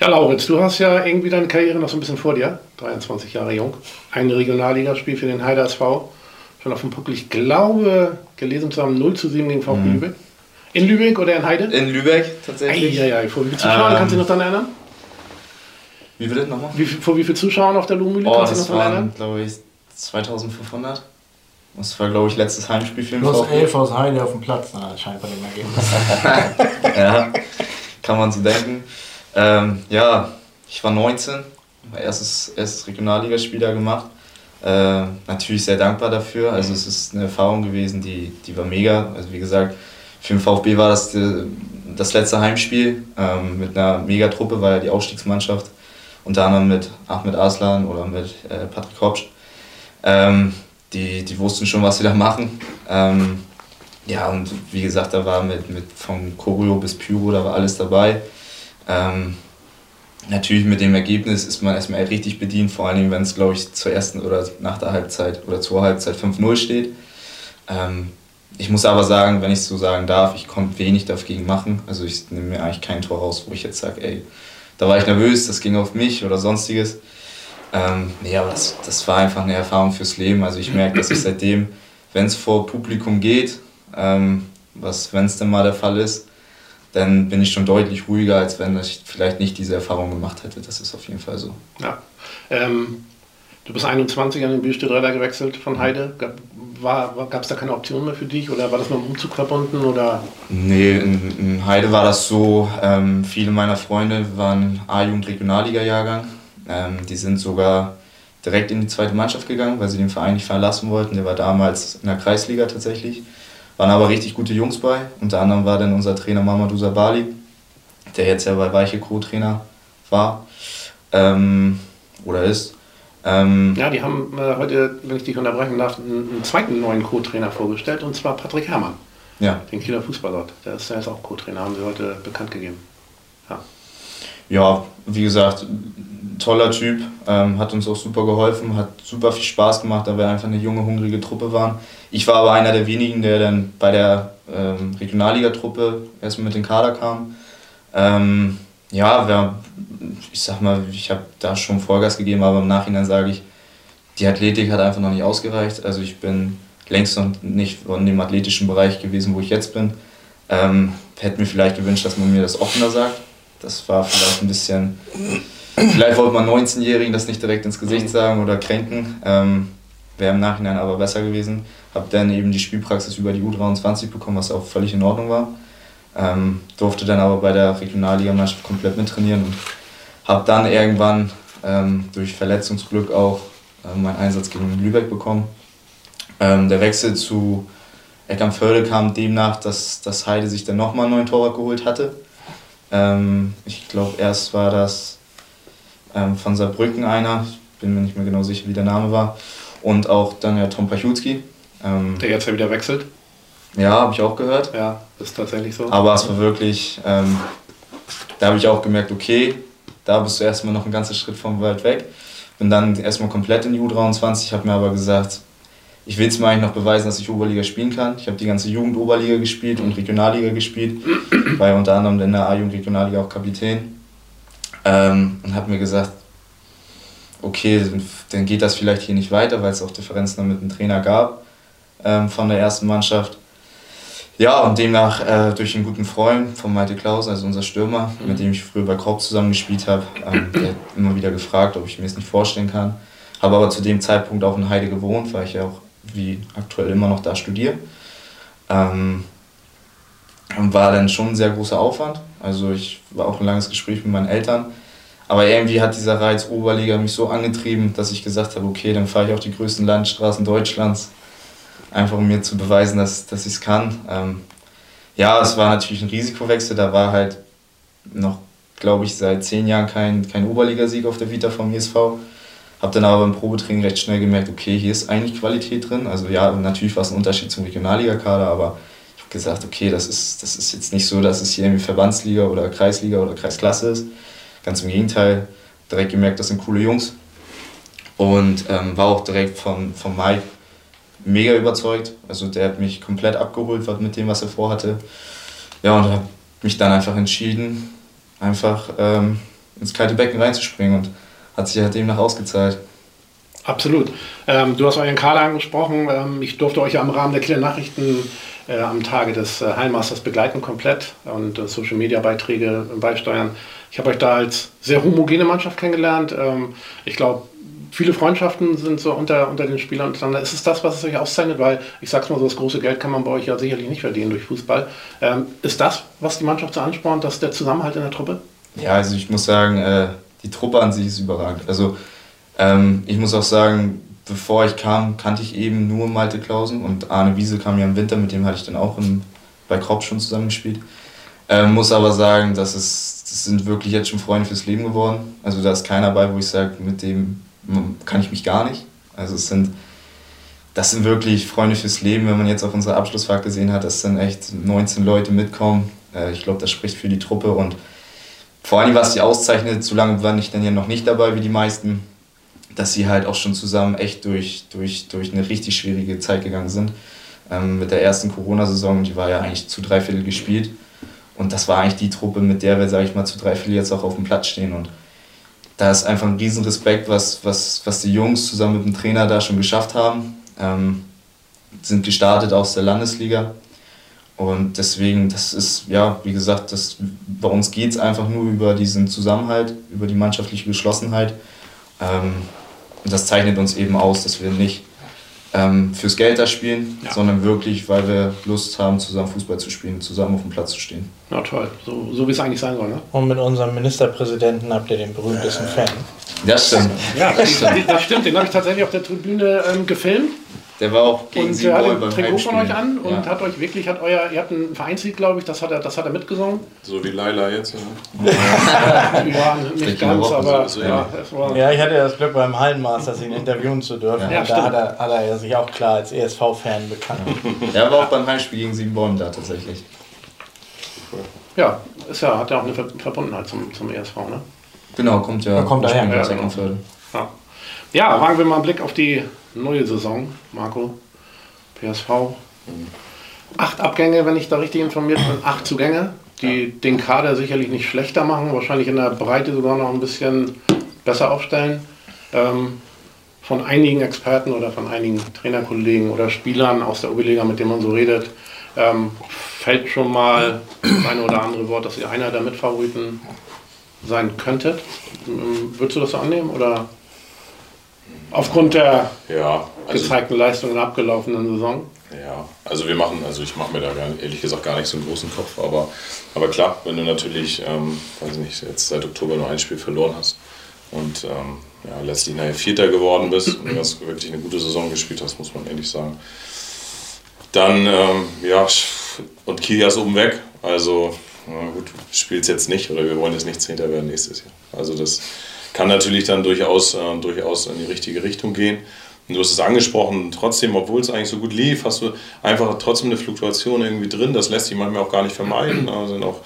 Ja, Lauritz, du hast ja irgendwie deine Karriere noch so ein bisschen vor dir. 23 Jahre jung. Ein Regionalligaspiel für den Heider SV. Schon auf dem Puckel. Ich glaube, gelesen zu haben, 0 zu 7 gegen VfB Mhm. Lübeck. In Lübeck oder in Heide? In Lübeck tatsächlich. Eieiei, vor wie viel Zuschauern Ähm, kannst du dich noch daran erinnern? Wie wird das nochmal? Wie, vor wie viel Zuschauern auf der Lohmühle Oh, kannst du dich das noch daran waren, erinnern? glaube ich, 2500. Das war, glaube ich, letztes Heimspiel für den Plus VfB. 11 aus Heide auf dem Platz. Na, scheint bei dem Ergebnis. ja, kann man so denken. Ähm, ja, ich war 19, mein erstes, erstes Regionalligaspiel da gemacht. Äh, natürlich sehr dankbar dafür. Also es ist eine Erfahrung gewesen, die, die war mega. Also wie gesagt, für den VfB war das die, das letzte Heimspiel ähm, mit einer Megatruppe, war ja die Aufstiegsmannschaft. Unter anderem mit Ahmed Aslan oder mit äh, Patrick Hopsch. Ähm, die, die wussten schon, was sie da machen. Ähm, ja, und wie gesagt, da war mit, mit von Choreo bis Pyro, da war alles dabei. Ähm, natürlich mit dem Ergebnis ist man erstmal richtig bedient, vor Dingen, wenn es, glaube ich, zur ersten oder nach der Halbzeit oder zur Halbzeit 5-0 steht. Ähm, ich muss aber sagen, wenn ich so sagen darf, ich konnte wenig dagegen machen. Also ich nehme mir eigentlich kein Tor raus, wo ich jetzt sage, ey, da war ich nervös, das ging auf mich oder sonstiges. Ähm, nee, aber das, das war einfach eine Erfahrung fürs Leben. Also ich merke, dass ich seitdem, wenn es vor Publikum geht, ähm, was, wenn es denn mal der Fall ist, dann bin ich schon deutlich ruhiger, als wenn ich vielleicht nicht diese Erfahrung gemacht hätte. Das ist auf jeden Fall so. Ja. Ähm, du bist 21 an den Bierstedträder gewechselt von Heide. Gab es da keine Option mehr für dich oder war das mit dem Umzug verbunden? Oder? Nee, in, in Heide war das so, ähm, viele meiner Freunde waren A-Jugend-Regionalliga-Jahrgang. Ähm, die sind sogar direkt in die zweite Mannschaft gegangen, weil sie den Verein nicht verlassen wollten. Der war damals in der Kreisliga tatsächlich. Waren aber richtig gute Jungs bei. Unter anderem war dann unser Trainer Mamadou Sabali, der jetzt ja bei Weiche Co-Trainer war ähm, oder ist. Ähm, ja, die haben äh, heute, wenn ich dich unterbrechen darf, einen, einen zweiten neuen Co-Trainer vorgestellt und zwar Patrick Herrmann. Ja. Den Kieler Fußballgott. Der ist, der ist auch Co-Trainer, haben sie heute bekannt gegeben. Ja. Wie gesagt, toller Typ, ähm, hat uns auch super geholfen, hat super viel Spaß gemacht, da wir einfach eine junge, hungrige Truppe waren. Ich war aber einer der wenigen, der dann bei der ähm, Regionalliga-Truppe erstmal mit dem Kader kam. Ähm, ja, wir, ich sag mal, ich habe da schon Vollgas gegeben, aber im Nachhinein sage ich, die Athletik hat einfach noch nicht ausgereicht. Also ich bin längst noch nicht in dem athletischen Bereich gewesen, wo ich jetzt bin. Ähm, hätte mir vielleicht gewünscht, dass man mir das offener sagt. Das war vielleicht ein bisschen Vielleicht wollte man 19-Jährigen das nicht direkt ins Gesicht sagen oder kränken. Ähm, Wäre im Nachhinein aber besser gewesen. Habe dann eben die Spielpraxis über die U23 bekommen, was auch völlig in Ordnung war. Ähm, durfte dann aber bei der Regionalligamannschaft komplett mittrainieren und habe dann irgendwann ähm, durch Verletzungsglück auch äh, meinen Einsatz gegen Lübeck bekommen. Ähm, der Wechsel zu Eckernförde kam demnach, dass, dass Heide sich dann nochmal einen neuen Torwart geholt hatte. Ähm, ich glaube, erst war das ähm, von Saarbrücken einer, ich bin mir nicht mehr genau sicher, wie der Name war, und auch dann ja Tom Pachutski. Ähm, der jetzt ja wieder wechselt. Ja, habe ich auch gehört. Ja, ist tatsächlich so. Aber es war wirklich, ähm, da habe ich auch gemerkt, okay, da bist du erstmal noch ein ganzer Schritt vom weit weg. Bin dann erstmal komplett in die U23, habe mir aber gesagt, ich will es mir eigentlich noch beweisen, dass ich Oberliga spielen kann. Ich habe die ganze Jugend-Oberliga gespielt und Regionalliga gespielt, war unter anderem in der A-Jugend Regionalliga auch Kapitän. Ähm, und habe mir gesagt, okay, dann geht das vielleicht hier nicht weiter, weil es auch Differenzen mit dem Trainer gab ähm, von der ersten Mannschaft. Ja, und demnach äh, durch einen guten Freund von Malte Klaus, also unser Stürmer, mhm. mit dem ich früher bei Korb zusammen gespielt habe, ähm, der hat immer wieder gefragt, ob ich mir das nicht vorstellen kann. Habe aber zu dem Zeitpunkt auch in Heide gewohnt, weil ich ja auch wie aktuell immer noch da studiere. Ähm, war dann schon ein sehr großer Aufwand. Also ich war auch ein langes Gespräch mit meinen Eltern. Aber irgendwie hat dieser Reiz Oberliga mich so angetrieben, dass ich gesagt habe, okay, dann fahre ich auf die größten Landstraßen Deutschlands, einfach um mir zu beweisen, dass, dass ich es kann. Ähm, ja, es war natürlich ein Risikowechsel, da war halt noch, glaube ich, seit zehn Jahren kein, kein Oberligasieg auf der Vita vom ISV. Habe dann aber beim Probetraining recht schnell gemerkt, okay, hier ist eigentlich Qualität drin. Also ja, natürlich war es ein Unterschied zum Regionalligakader, aber gesagt, okay, das ist, das ist jetzt nicht so, dass es hier irgendwie Verbandsliga oder Kreisliga oder Kreisklasse ist. Ganz im Gegenteil, direkt gemerkt, das sind coole Jungs. Und ähm, war auch direkt von, von Mike mega überzeugt. Also der hat mich komplett abgeholt mit dem, was er vorhatte. Ja, und habe mich dann einfach entschieden, einfach ähm, ins kalte Becken reinzuspringen und hat sich halt demnach ausgezahlt. Absolut. Ähm, du hast euren Kader angesprochen. Ähm, ich durfte euch ja im Rahmen der Killer Nachrichten äh, am Tage des äh, Heilmasters begleiten komplett und äh, Social Media Beiträge beisteuern. Ich habe euch da als sehr homogene Mannschaft kennengelernt. Ähm, ich glaube, viele Freundschaften sind so unter, unter den Spielern untereinander. Ist es das, was es euch auszeichnet? Weil ich sag's mal so, das große Geld kann man bei euch ja sicherlich nicht verdienen durch Fußball. Ähm, ist das, was die Mannschaft so anspornt, dass der Zusammenhalt in der Truppe? Ja, also ich muss sagen, äh, die Truppe an sich ist überragend. Also ähm, ich muss auch sagen, bevor ich kam, kannte ich eben nur Malte Klausen und Arne Wiese kam ja im Winter, mit dem hatte ich dann auch im, bei Kropp schon zusammengespielt. Ähm, muss aber sagen, dass es, das sind wirklich jetzt schon Freunde fürs Leben geworden. Also da ist keiner bei, wo ich sage, mit dem kann ich mich gar nicht. Also es sind, das sind wirklich Freunde fürs Leben, wenn man jetzt auf unserer Abschlussfahrt gesehen hat, dass dann echt 19 Leute mitkommen. Äh, ich glaube, das spricht für die Truppe und vor allem, was die auszeichnet, so lange war ich dann ja noch nicht dabei wie die meisten, dass sie halt auch schon zusammen echt durch, durch, durch eine richtig schwierige Zeit gegangen sind. Ähm, mit der ersten Corona-Saison, die war ja eigentlich zu dreiviertel gespielt. Und das war eigentlich die Truppe, mit der wir, sage ich mal, zu dreiviertel jetzt auch auf dem Platz stehen. Und da ist einfach ein Riesenrespekt, was, was, was die Jungs zusammen mit dem Trainer da schon geschafft haben. Ähm, sind gestartet aus der Landesliga Und deswegen, das ist, ja, wie gesagt, das, bei uns geht es einfach nur über diesen Zusammenhalt, über die mannschaftliche Geschlossenheit. Ähm, und das zeichnet uns eben aus, dass wir nicht ähm, fürs Geld da spielen, ja. sondern wirklich, weil wir Lust haben, zusammen Fußball zu spielen, zusammen auf dem Platz zu stehen. Na toll, so, so wie es eigentlich sein soll. Ne? Und mit unserem Ministerpräsidenten habt ihr den berühmtesten äh, Fan. Das stimmt. Ja, das, das stimmt. Den habe ich tatsächlich auf der Tribüne ähm, gefilmt. Der war auch gegen und der hat ein Trikot von euch an und ja. hat euch wirklich, hat euer, ihr habt ein Vereinslied, glaube ich, das hat er, das hat er mitgesungen. So wie Laila jetzt. Ja, ja nicht ganz, aber so, ja. Ja, ja, ich hatte das Glück beim Hallenmasters ihn interviewen zu dürfen. Ja, da hat er, hat er sich auch klar als ESV-Fan bekannt. Er war auch beim Heimspiel gegen Siebenborn da tatsächlich. Ja, ist ja, hat ja auch eine Verbundenheit zum, zum ESV, ne? Genau, kommt ja, kommt daher. Ja, genau. ja. ja, wagen wir mal einen Blick auf die neue Saison, Marco. PSV. Acht Abgänge, wenn ich da richtig informiert bin, acht Zugänge, die ja. den Kader sicherlich nicht schlechter machen, wahrscheinlich in der Breite sogar noch ein bisschen besser aufstellen. Ähm, von einigen Experten oder von einigen Trainerkollegen oder Spielern aus der Oberliga, mit denen man so redet, ähm, fällt schon mal das eine oder andere Wort, dass ihr einer der Mitfavoriten sein könntet. Ähm, würdest du das so annehmen oder? Aufgrund der ja, also, gezeigten Leistungen in der abgelaufenen Saison? Ja, also wir machen, also ich mache mir da gar, ehrlich gesagt gar nicht so einen großen Kopf, aber, aber klar, wenn du natürlich, ähm, weiß nicht, jetzt seit Oktober nur ein Spiel verloren hast und ähm, ja, letztlich nachher Vierter geworden bist und du hast wirklich eine gute Saison gespielt hast, muss man ehrlich sagen. Dann, ähm, ja, und Kiel ist oben weg, also na gut, spielt jetzt nicht oder wir wollen jetzt nicht Zehnter werden nächstes Jahr. Also das kann natürlich dann durchaus, äh, durchaus in die richtige Richtung gehen. Und du hast es angesprochen, trotzdem, obwohl es eigentlich so gut lief, hast du einfach trotzdem eine Fluktuation irgendwie drin. Das lässt sich manchmal auch gar nicht vermeiden. Da sind auch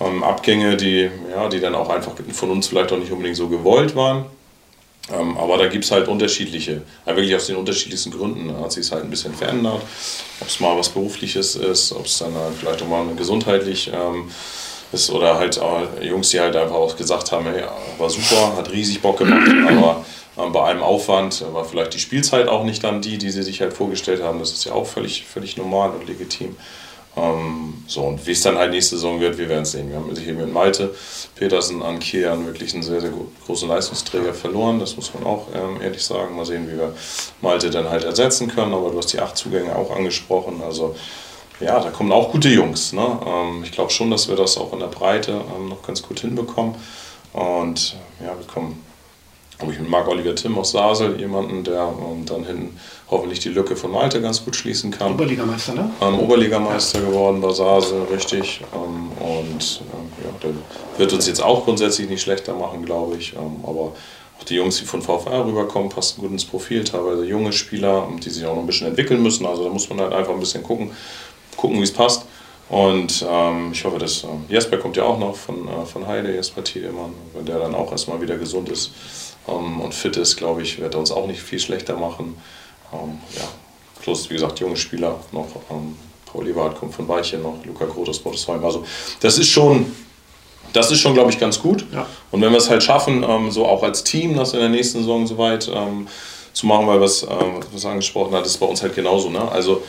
ähm, Abgänge, die, ja, die dann auch einfach von uns vielleicht auch nicht unbedingt so gewollt waren. Ähm, aber da gibt es halt unterschiedliche, ja, wirklich aus den unterschiedlichsten Gründen hat sich es halt ein bisschen verändert. Ob es mal was Berufliches ist, ob es dann halt vielleicht auch mal gesundheitlich ähm, ist oder halt auch Jungs, die halt einfach auch gesagt haben, hey, war super, hat riesig Bock gemacht, aber ähm, bei einem Aufwand war vielleicht die Spielzeit auch nicht dann die, die sie sich halt vorgestellt haben. Das ist ja auch völlig, völlig normal und legitim. Ähm, so, und wie es dann halt nächste Saison wird, wir werden es sehen. Wir haben hier mit Malte Petersen an Kian wirklich einen sehr, sehr großen Leistungsträger verloren. Das muss man auch ähm, ehrlich sagen. Mal sehen, wie wir Malte dann halt ersetzen können. Aber du hast die acht Zugänge auch angesprochen. Also ja, da kommen auch gute Jungs. Ne? Ähm, ich glaube schon, dass wir das auch in der Breite ähm, noch ganz gut hinbekommen. Und ja, wir kommen, habe ich mit Marc-Oliver Tim aus Sasel, jemanden, der ähm, dann hinten hoffentlich die Lücke von Malte ganz gut schließen kann. Oberligameister, ne? Ähm, Oberligameister geworden bei Sasel, richtig. Ähm, und ähm, ja, der wird uns jetzt auch grundsätzlich nicht schlechter machen, glaube ich. aber auch die Jungs, die von VfR rüberkommen, passen gut ins Profil. Teilweise junge Spieler, die sich auch noch ein bisschen entwickeln müssen. Also da muss man halt einfach ein bisschen gucken, gucken, wie es passt. Und ähm, ich hoffe, dass äh, Jesper kommt ja auch noch von, äh, von Heide, Jesper Tiedemann, wenn der dann auch erstmal wieder gesund ist ähm, und fit ist, glaube ich, wird er uns auch nicht viel schlechter machen. Ähm, ja, plus, wie gesagt, junge Spieler noch. Ähm, Paul Eberhardt kommt von Weichen noch, Luca Groth aus. Also, das ist schon, das ist schon, glaube ich, ganz gut. Ja. Und wenn wir es halt schaffen, ähm, so auch als Team, das in der nächsten Saison soweit ähm, zu machen, weil was, ähm, was angesprochen hat, ist bei uns halt genauso. Ne? Also,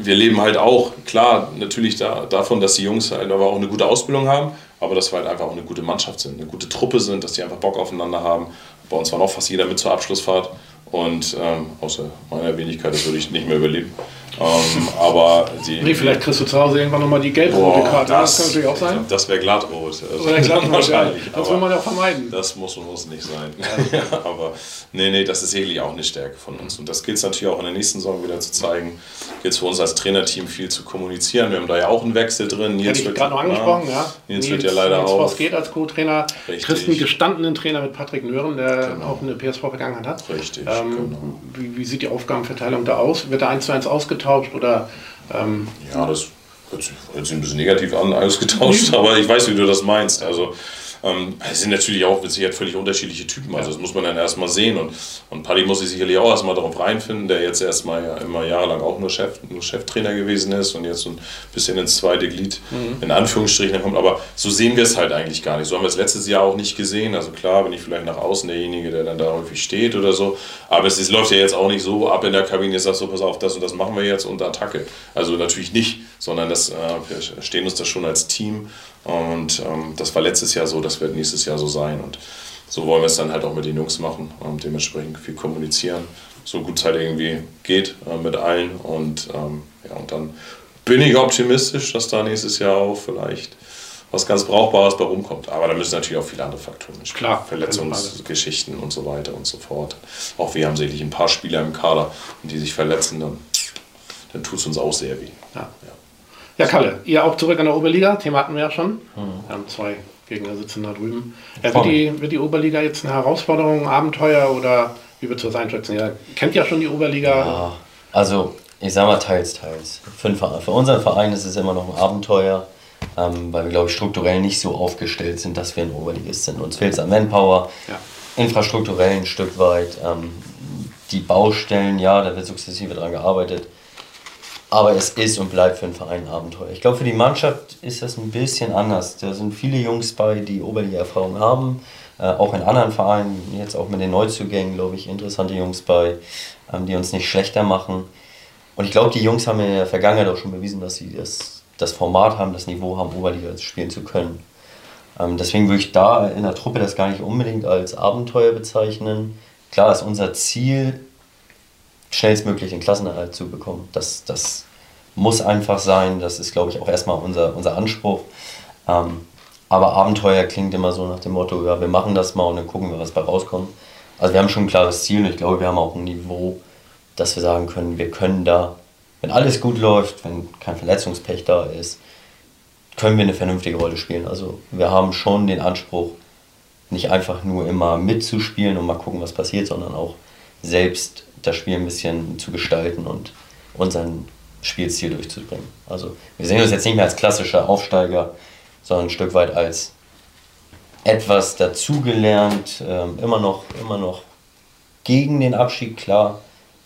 wir leben halt auch, klar, natürlich da, davon, dass die Jungs halt aber auch eine gute Ausbildung haben, aber dass wir halt einfach auch eine gute Mannschaft sind, eine gute Truppe sind, dass die einfach Bock aufeinander haben. Bei uns war noch fast jeder mit zur Abschlussfahrt und ähm, außer meiner Wenigkeit, das würde ich nicht mehr überleben. Ähm, aber die. Nee, vielleicht kriegst du zu Hause irgendwann nochmal die gelb-rote Karte. Das, das, kann natürlich auch sein. Das wäre glattrot. Oder glattrot, wahrscheinlich. Ja. Das will man ja vermeiden. Das muss, muss nicht sein. aber nee, nee, das ist sicherlich auch eine Stärke von uns. Und das gilt es natürlich auch in der nächsten Saison wieder zu zeigen. Gilt es für uns als Trainerteam viel zu kommunizieren. Wir haben da ja auch einen Wechsel drin. Nils Hätte ich gerade noch angesprochen, ja. Nils, Nils wird ja leider Nils auch. Geht als Co-Trainer. Christen gestandenen Trainer mit Patrick Nören, der genau. auch eine PSV-Vergangenheit hat. Richtig. Ähm, genau. wie, wie sieht die Aufgabenverteilung da aus? Wird da eins zu eins ausgetauscht oder ähm, ja, das hört sich, hört sich ein bisschen negativ an, ausgetauscht, aber ich weiß, wie du das meinst. Also ähm, es sind natürlich auch mit Sicherheit völlig unterschiedliche Typen. Also das muss man dann erstmal sehen. Und, und Paddy muss sich sicherlich auch erstmal darauf reinfinden, der jetzt erstmal ja immer jahrelang auch nur, Chef, nur Cheftrainer gewesen ist und jetzt so ein bisschen ins zweite Glied mhm. in Anführungsstrichen kommt. Aber so sehen wir es halt eigentlich gar nicht. So haben wir es letztes Jahr auch nicht gesehen. Also klar bin ich vielleicht nach außen derjenige, der dann da häufig steht oder so. Aber es, es läuft ja jetzt auch nicht so ab in der Kabine, sagst so, pass auf, das und das machen wir jetzt und Attacke. Also natürlich nicht sondern das, äh, wir stehen uns das schon als Team und ähm, das war letztes Jahr so, das wird nächstes Jahr so sein und so wollen wir es dann halt auch mit den Jungs machen und dementsprechend viel kommunizieren, so gut es halt irgendwie geht äh, mit allen und ähm, ja, und dann bin ich optimistisch, dass da nächstes Jahr auch vielleicht was ganz Brauchbares bei rumkommt. Aber da müssen natürlich auch viele andere Faktoren spielen. Klar. Verletzungsgeschichten und so weiter und so fort. Auch wir haben sicherlich ein paar Spieler im Kader, die sich verletzen, dann, dann tut es uns auch sehr weh. Ja. ja. Ja, Kalle, ihr auch zurück an der Oberliga. Thema hatten wir ja schon. Wir haben zwei Gegner sitzen da drüben. Äh, wird, die, wird die Oberliga jetzt eine Herausforderung, ein Abenteuer oder wie wird es einschätzen? Ihr kennt ja schon die Oberliga. Ja, also ich sag mal teils, teils. Für, für unseren Verein ist es immer noch ein Abenteuer, ähm, weil wir, glaube ich, strukturell nicht so aufgestellt sind, dass wir ein Oberligist sind. Uns fehlt es an Manpower, ja. infrastrukturell ein Stück weit. Ähm, die Baustellen, ja, da wird sukzessive dran gearbeitet. Aber es ist und bleibt für den Verein ein Abenteuer. Ich glaube, für die Mannschaft ist das ein bisschen anders. Da sind viele Jungs bei, die Oberliga-Erfahrung haben. Äh, auch in anderen Vereinen, jetzt auch mit den Neuzugängen, glaube ich, interessante Jungs bei, ähm, die uns nicht schlechter machen. Und ich glaube, die Jungs haben in der Vergangenheit auch schon bewiesen, dass sie das, das Format haben, das Niveau haben, Oberliga spielen zu können. Ähm, deswegen würde ich da in der Truppe das gar nicht unbedingt als Abenteuer bezeichnen. Klar ist unser Ziel, schnellstmöglich den Klassenerhalt zu bekommen. Das, das muss einfach sein. Das ist, glaube ich, auch erstmal unser, unser Anspruch. Ähm, aber Abenteuer klingt immer so nach dem Motto, ja, wir machen das mal und dann gucken wir, was bei rauskommt. Also wir haben schon ein klares Ziel und ich glaube, wir haben auch ein Niveau, dass wir sagen können, wir können da, wenn alles gut läuft, wenn kein Verletzungspech da ist, können wir eine vernünftige Rolle spielen. Also wir haben schon den Anspruch, nicht einfach nur immer mitzuspielen und mal gucken, was passiert, sondern auch selbst das Spiel ein bisschen zu gestalten und unseren Spielstil durchzubringen. Also wir sehen uns jetzt nicht mehr als klassischer Aufsteiger, sondern ein Stück weit als etwas dazugelernt, ähm, immer, noch, immer noch gegen den Abschied, klar,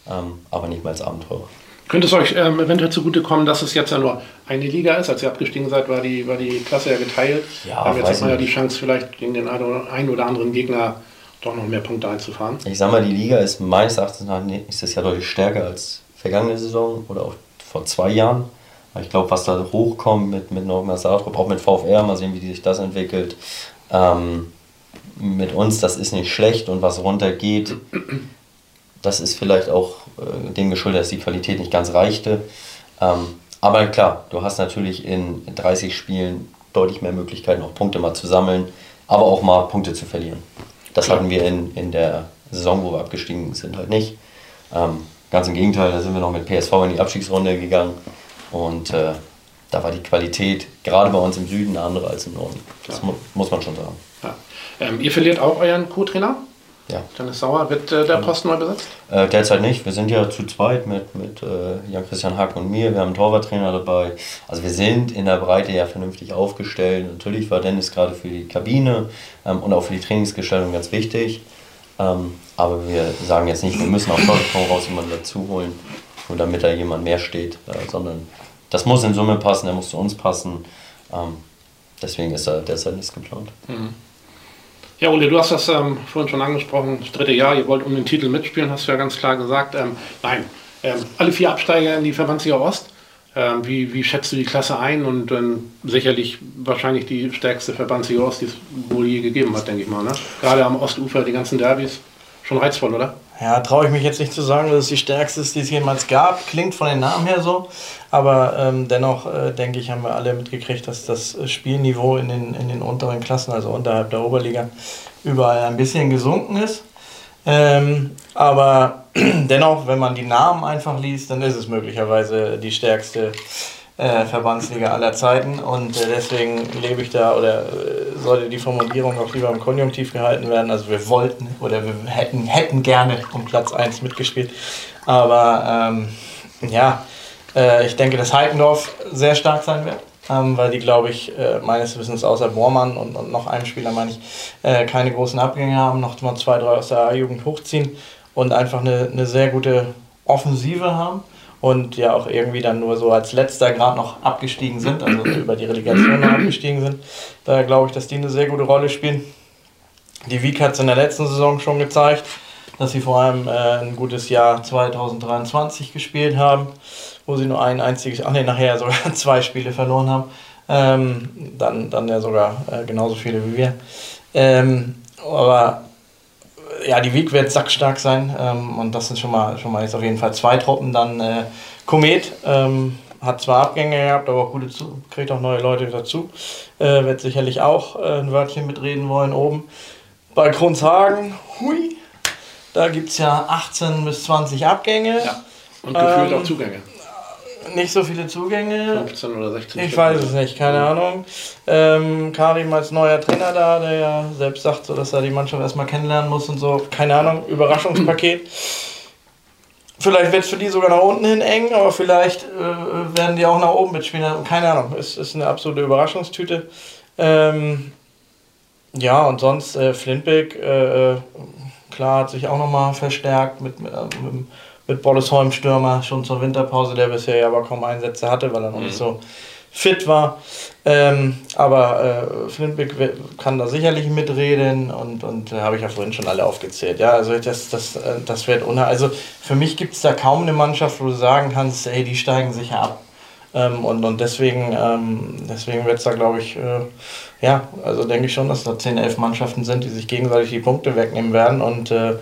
ähm, aber nicht mehr als Abenteurer. Könnte es euch ähm, eventuell zugutekommen, dass es jetzt ja nur eine Liga ist? Als ihr abgestiegen seid, war die, war die Klasse ja geteilt. Ja, Aber jetzt hat man ja die Chance, vielleicht gegen den einen oder anderen Gegner doch noch mehr Punkte einzufahren. Ich sag mal, die Liga ist meines Erachtens nach nächstes Jahr deutlich stärker als vergangene Saison oder auch vor zwei Jahren. Ich glaube, was da hochkommt mit, mit Norma Saatrup, auch mit VfR, mal sehen, wie sich das entwickelt. Ähm, mit uns, das ist nicht schlecht und was runtergeht, das ist vielleicht auch äh, dem geschuldet, dass die Qualität nicht ganz reichte. Ähm, aber klar, du hast natürlich in 30 Spielen deutlich mehr Möglichkeiten, auch Punkte mal zu sammeln, aber auch mal Punkte zu verlieren. Das hatten wir in, in der Saison, wo wir abgestiegen sind, halt nicht. Ähm, ganz im Gegenteil, da sind wir noch mit PSV in die Abstiegsrunde gegangen und äh, da war die Qualität gerade bei uns im Süden eine andere als im Norden. Das mu muss man schon sagen. Ja. Ähm, ihr verliert auch euren Co-Trainer? Ja. Dennis Sauer, wird äh, der Posten neu besetzt? Äh, derzeit nicht. Wir sind ja zu zweit mit, mit äh, Jan-Christian Hack und mir. Wir haben einen Torwarttrainer dabei. Also wir sind in der Breite ja vernünftig aufgestellt. Natürlich war Dennis gerade für die Kabine ähm, und auch für die Trainingsgestaltung ganz wichtig. Ähm, aber wir sagen jetzt nicht, wir müssen auf Teufel raus jemanden dazu holen, nur damit da jemand mehr steht, äh, sondern das muss in Summe passen, er muss zu uns passen. Ähm, deswegen ist da derzeit nichts geplant. Mhm. Ja, Uli, du hast das ähm, vorhin schon angesprochen, das dritte Jahr, ihr wollt um den Titel mitspielen, hast du ja ganz klar gesagt. Ähm, nein, ähm, alle vier Absteiger in die Verbandsliga Ost. Ähm, wie, wie schätzt du die Klasse ein? Und ähm, sicherlich wahrscheinlich die stärkste Verbandsliga Ost, die es wohl je gegeben hat, denke ich mal. Ne? Gerade am Ostufer, die ganzen Derbys. Schon reizvoll, oder? Ja, traue ich mich jetzt nicht zu sagen, dass es die stärkste ist, die es jemals gab. Klingt von den Namen her so. Aber ähm, dennoch, äh, denke ich, haben wir alle mitgekriegt, dass das Spielniveau in den, in den unteren Klassen, also unterhalb der Oberliga, überall ein bisschen gesunken ist. Ähm, aber dennoch, wenn man die Namen einfach liest, dann ist es möglicherweise die stärkste äh, Verbandsliga aller Zeiten und äh, deswegen lebe ich da oder äh, sollte die Formulierung auch lieber im Konjunktiv gehalten werden. Also wir wollten oder wir hätten, hätten gerne um Platz 1 mitgespielt. Aber ähm, ja, äh, ich denke, dass Heikendorf sehr stark sein wird. Ähm, weil die, glaube ich, äh, meines Wissens außer Bormann und, und noch einem Spieler, meine ich, äh, keine großen Abgänge haben, noch mal zwei, drei aus der A-Jugend hochziehen und einfach eine, eine sehr gute Offensive haben und ja auch irgendwie dann nur so als letzter gerade noch abgestiegen sind, also über die Relegation noch abgestiegen sind. Da glaube ich, dass die eine sehr gute Rolle spielen. Die Wieg hat es in der letzten Saison schon gezeigt, dass sie vor allem äh, ein gutes Jahr 2023 gespielt haben. wo sie nur ein einziges, ach nee, nachher sogar zwei Spiele verloren haben. Ähm, dann, dann ja sogar äh, genauso viele wie wir. Ähm, aber ja, die Wieg wird sackstark sein ähm, und das sind schon mal, schon mal jetzt auf jeden Fall zwei Truppen. Dann äh, Komet ähm, hat zwar Abgänge gehabt, aber auch gute zu, kriegt auch neue Leute dazu. Äh, wird sicherlich auch äh, ein Wörtchen mitreden wollen oben. Bei Kronshagen, hui, da gibt es ja 18 bis 20 Abgänge. Ja. Und gefühlt ähm, auch Zugänge. Nicht so viele Zugänge. 15 oder 16. Ich weiß es nicht, keine. Ahnung. Ähm, Karim als neuer Trainer da, der ja selbst sagt, so, dass er die Mannschaft erstmal kennenlernen muss und so. Keine Ahnung, Überraschungspaket. Vielleicht wird es für die sogar nach unten hin eng, aber vielleicht äh, werden die auch nach oben mitspielen. Keine Ahnung, es ist eine absolute Überraschungstüte. Ähm, ja, und sonst äh, Flintbeck, äh, äh klar, hat sich auch nochmal verstärkt mit, mit, äh, mit mit Bollesholm Stürmer schon zur Winterpause, der bisher ja aber kaum Einsätze hatte, weil er noch mhm. nicht so fit war. Ähm, aber äh, Flintbeck kann da sicherlich mitreden und, und äh, habe ich ja vorhin schon alle aufgezählt. Ja, also das, das, äh, das wird unheimlich. Also für mich gibt es da kaum eine Mannschaft, wo du sagen kannst, ey, die steigen sicher ab. Ähm, und, und deswegen, ähm, deswegen wird es da, glaube ich, äh, ja, also denke ich schon, dass da 10, 11 Mannschaften sind, die sich gegenseitig die Punkte wegnehmen werden. Und äh,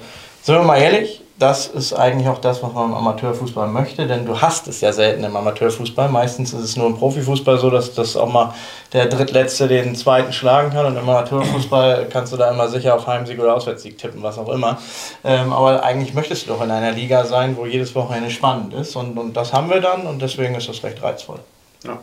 sind wir mal ehrlich, das ist eigentlich auch das, was man im Amateurfußball möchte, denn du hast es ja selten im Amateurfußball. Meistens ist es nur im Profifußball so, dass das auch mal der Drittletzte den Zweiten schlagen kann und im Amateurfußball kannst du da immer sicher auf Heimsieg oder Auswärtssieg tippen, was auch immer. Ähm, aber eigentlich möchtest du doch in einer Liga sein, wo jedes Wochenende spannend ist und, und das haben wir dann und deswegen ist das recht reizvoll. Ja.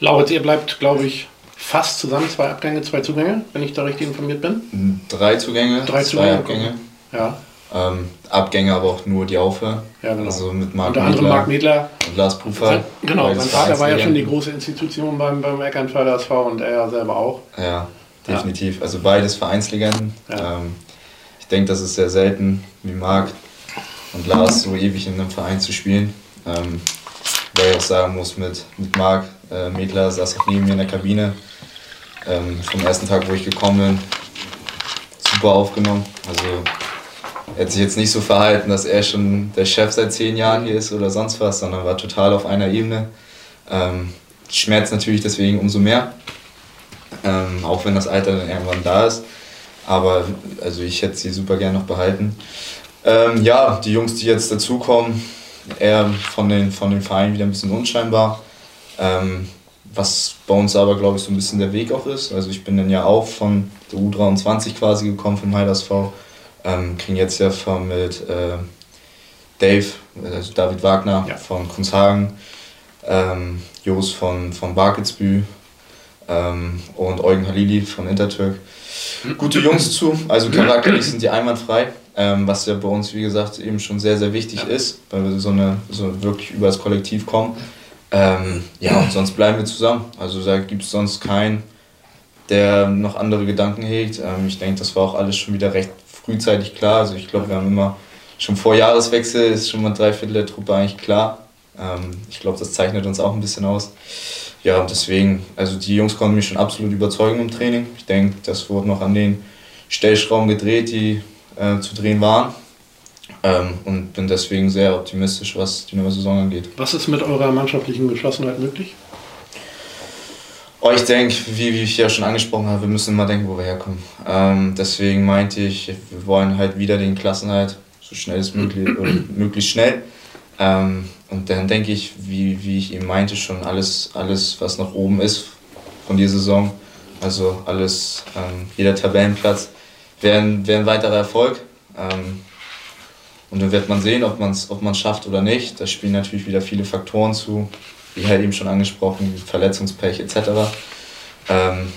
Lauritz, ihr bleibt, glaube ich, fast zusammen, zwei Abgänge, zwei Zugänge, wenn ich da richtig informiert bin. Drei Zugänge, Drei zwei Zugänge. Abgänge. Ja. Ähm, Abgänge aber auch nur die Aufhörer. Ja, genau. Also mit Marc Unter anderem Marc Medler. Und Lars Puffer. Genau, sein Vater war ja schon die große Institution beim, beim Eckernförder SV und er ja selber auch. Ja, definitiv. Ja. Also beides Vereinslegenden. Ja. Ähm, ich denke, das ist sehr selten, wie Marc und Lars so ewig in einem Verein zu spielen. Ähm, weil ich auch sagen muss, mit, mit Marc äh, Medler saß auch neben mir in der Kabine. Ähm, vom ersten Tag, wo ich gekommen bin, super aufgenommen. Also er hat sich jetzt nicht so verhalten, dass er schon der Chef seit zehn Jahren hier ist oder sonst was, sondern war total auf einer Ebene. Ähm, schmerzt natürlich deswegen umso mehr, ähm, auch wenn das Alter dann irgendwann da ist. Aber also ich hätte sie super gern noch behalten. Ähm, ja, die Jungs, die jetzt dazukommen, eher von den, von den Vereinen wieder ein bisschen unscheinbar. Ähm, was bei uns aber, glaube ich, so ein bisschen der Weg auch ist. Also ich bin dann ja auch von der U23 quasi gekommen, vom Heiders V ähm, kriegen jetzt ja von mit äh, Dave, also David Wagner ja. von Kunzhagen, ähm, Jos von, von Barkelsbü ähm, und Eugen Halili von Intertürk. Gute Jungs zu, also charakterlich sind die einwandfrei, ähm, was ja bei uns, wie gesagt, eben schon sehr, sehr wichtig ja. ist, weil wir so, eine, so wirklich über das Kollektiv kommen. Ähm, ja, und sonst bleiben wir zusammen. Also da gibt es sonst keinen, der noch andere Gedanken hegt. Ähm, ich denke, das war auch alles schon wieder recht frühzeitig klar. Also ich glaube, wir haben immer schon vor Jahreswechsel ist schon mal drei Viertel der Truppe eigentlich klar. Ähm, ich glaube, das zeichnet uns auch ein bisschen aus. Ja, deswegen, also die Jungs konnten mich schon absolut überzeugen im Training. Ich denke, das wurde noch an den Stellschrauben gedreht, die äh, zu drehen waren. Ähm, und bin deswegen sehr optimistisch, was die neue Saison angeht. Was ist mit eurer mannschaftlichen Geschlossenheit möglich? Oh, ich denke, wie, wie, ich ja schon angesprochen habe, wir müssen immer denken, wo wir herkommen. Ähm, deswegen meinte ich, wir wollen halt wieder den Klassenhalt so schnell als möglich oder möglichst schnell. Ähm, und dann denke ich, wie, wie ich eben meinte, schon alles, alles, was nach oben ist von dieser Saison, also alles, ähm, jeder Tabellenplatz, wäre ein, wär ein weiterer Erfolg. Ähm, und dann wird man sehen, ob man es ob schafft oder nicht. Da spielen natürlich wieder viele Faktoren zu wie halt eben schon angesprochen, Verletzungspech etc. Ähm,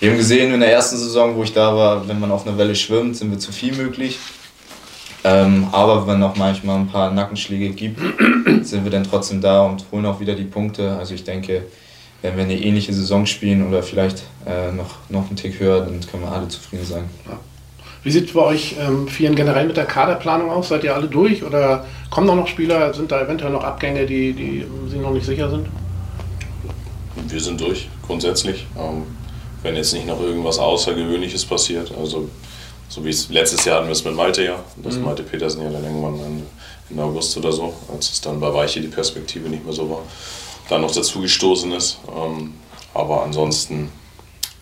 wir haben gesehen in der ersten Saison, wo ich da war, wenn man auf einer Welle schwimmt, sind wir zu viel möglich. Ähm, aber wenn auch manchmal ein paar Nackenschläge gibt, sind wir dann trotzdem da und holen auch wieder die Punkte. Also ich denke, wenn wir eine ähnliche Saison spielen oder vielleicht äh, noch, noch einen Tick höher, dann können wir alle zufrieden sein. Ja. Wie sieht es bei euch ähm, Vieren generell mit der Kaderplanung aus? Seid ihr alle durch oder kommen da noch Spieler? Sind da eventuell noch Abgänge, die, die sich noch nicht sicher sind? Wir sind durch, grundsätzlich. Ähm, wenn jetzt nicht noch irgendwas Außergewöhnliches passiert. Also So wie es letztes Jahr hatten wir es mit Malte ja. Das mhm. Malte Petersen ja dann irgendwann in, in August oder so, als es dann bei Weiche die Perspektive nicht mehr so war, dann noch dazu gestoßen ist. Ähm, aber ansonsten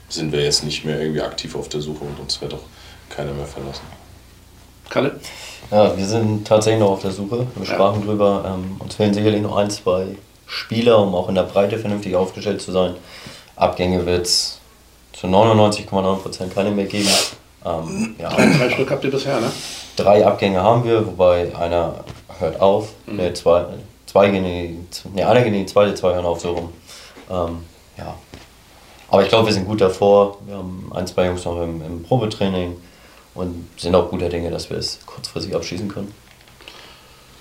sind wir jetzt nicht mehr irgendwie aktiv auf der Suche und uns wird auch keiner mehr verlassen. Kalle? Ja, wir sind tatsächlich noch auf der Suche. Wir sprachen ja. drüber. Ähm, uns fehlen sicherlich noch ein, zwei Spieler, um auch in der Breite vernünftig aufgestellt zu sein. Abgänge wird es zu 99,9% keine mehr geben. Ähm, ja. Drei Stück habt ihr bisher, ne? Drei Abgänge haben wir, wobei einer hört auf. Mhm. Ne, zwei, zwei gehen in die, ne, einer geht in die zweite, zwei hören auf so rum. Ähm, ja. Aber ich glaube, wir sind gut davor. Wir haben ein, zwei Jungs noch im, im Probetraining und sind auch guter Dinge, dass wir es kurzfristig abschließen können.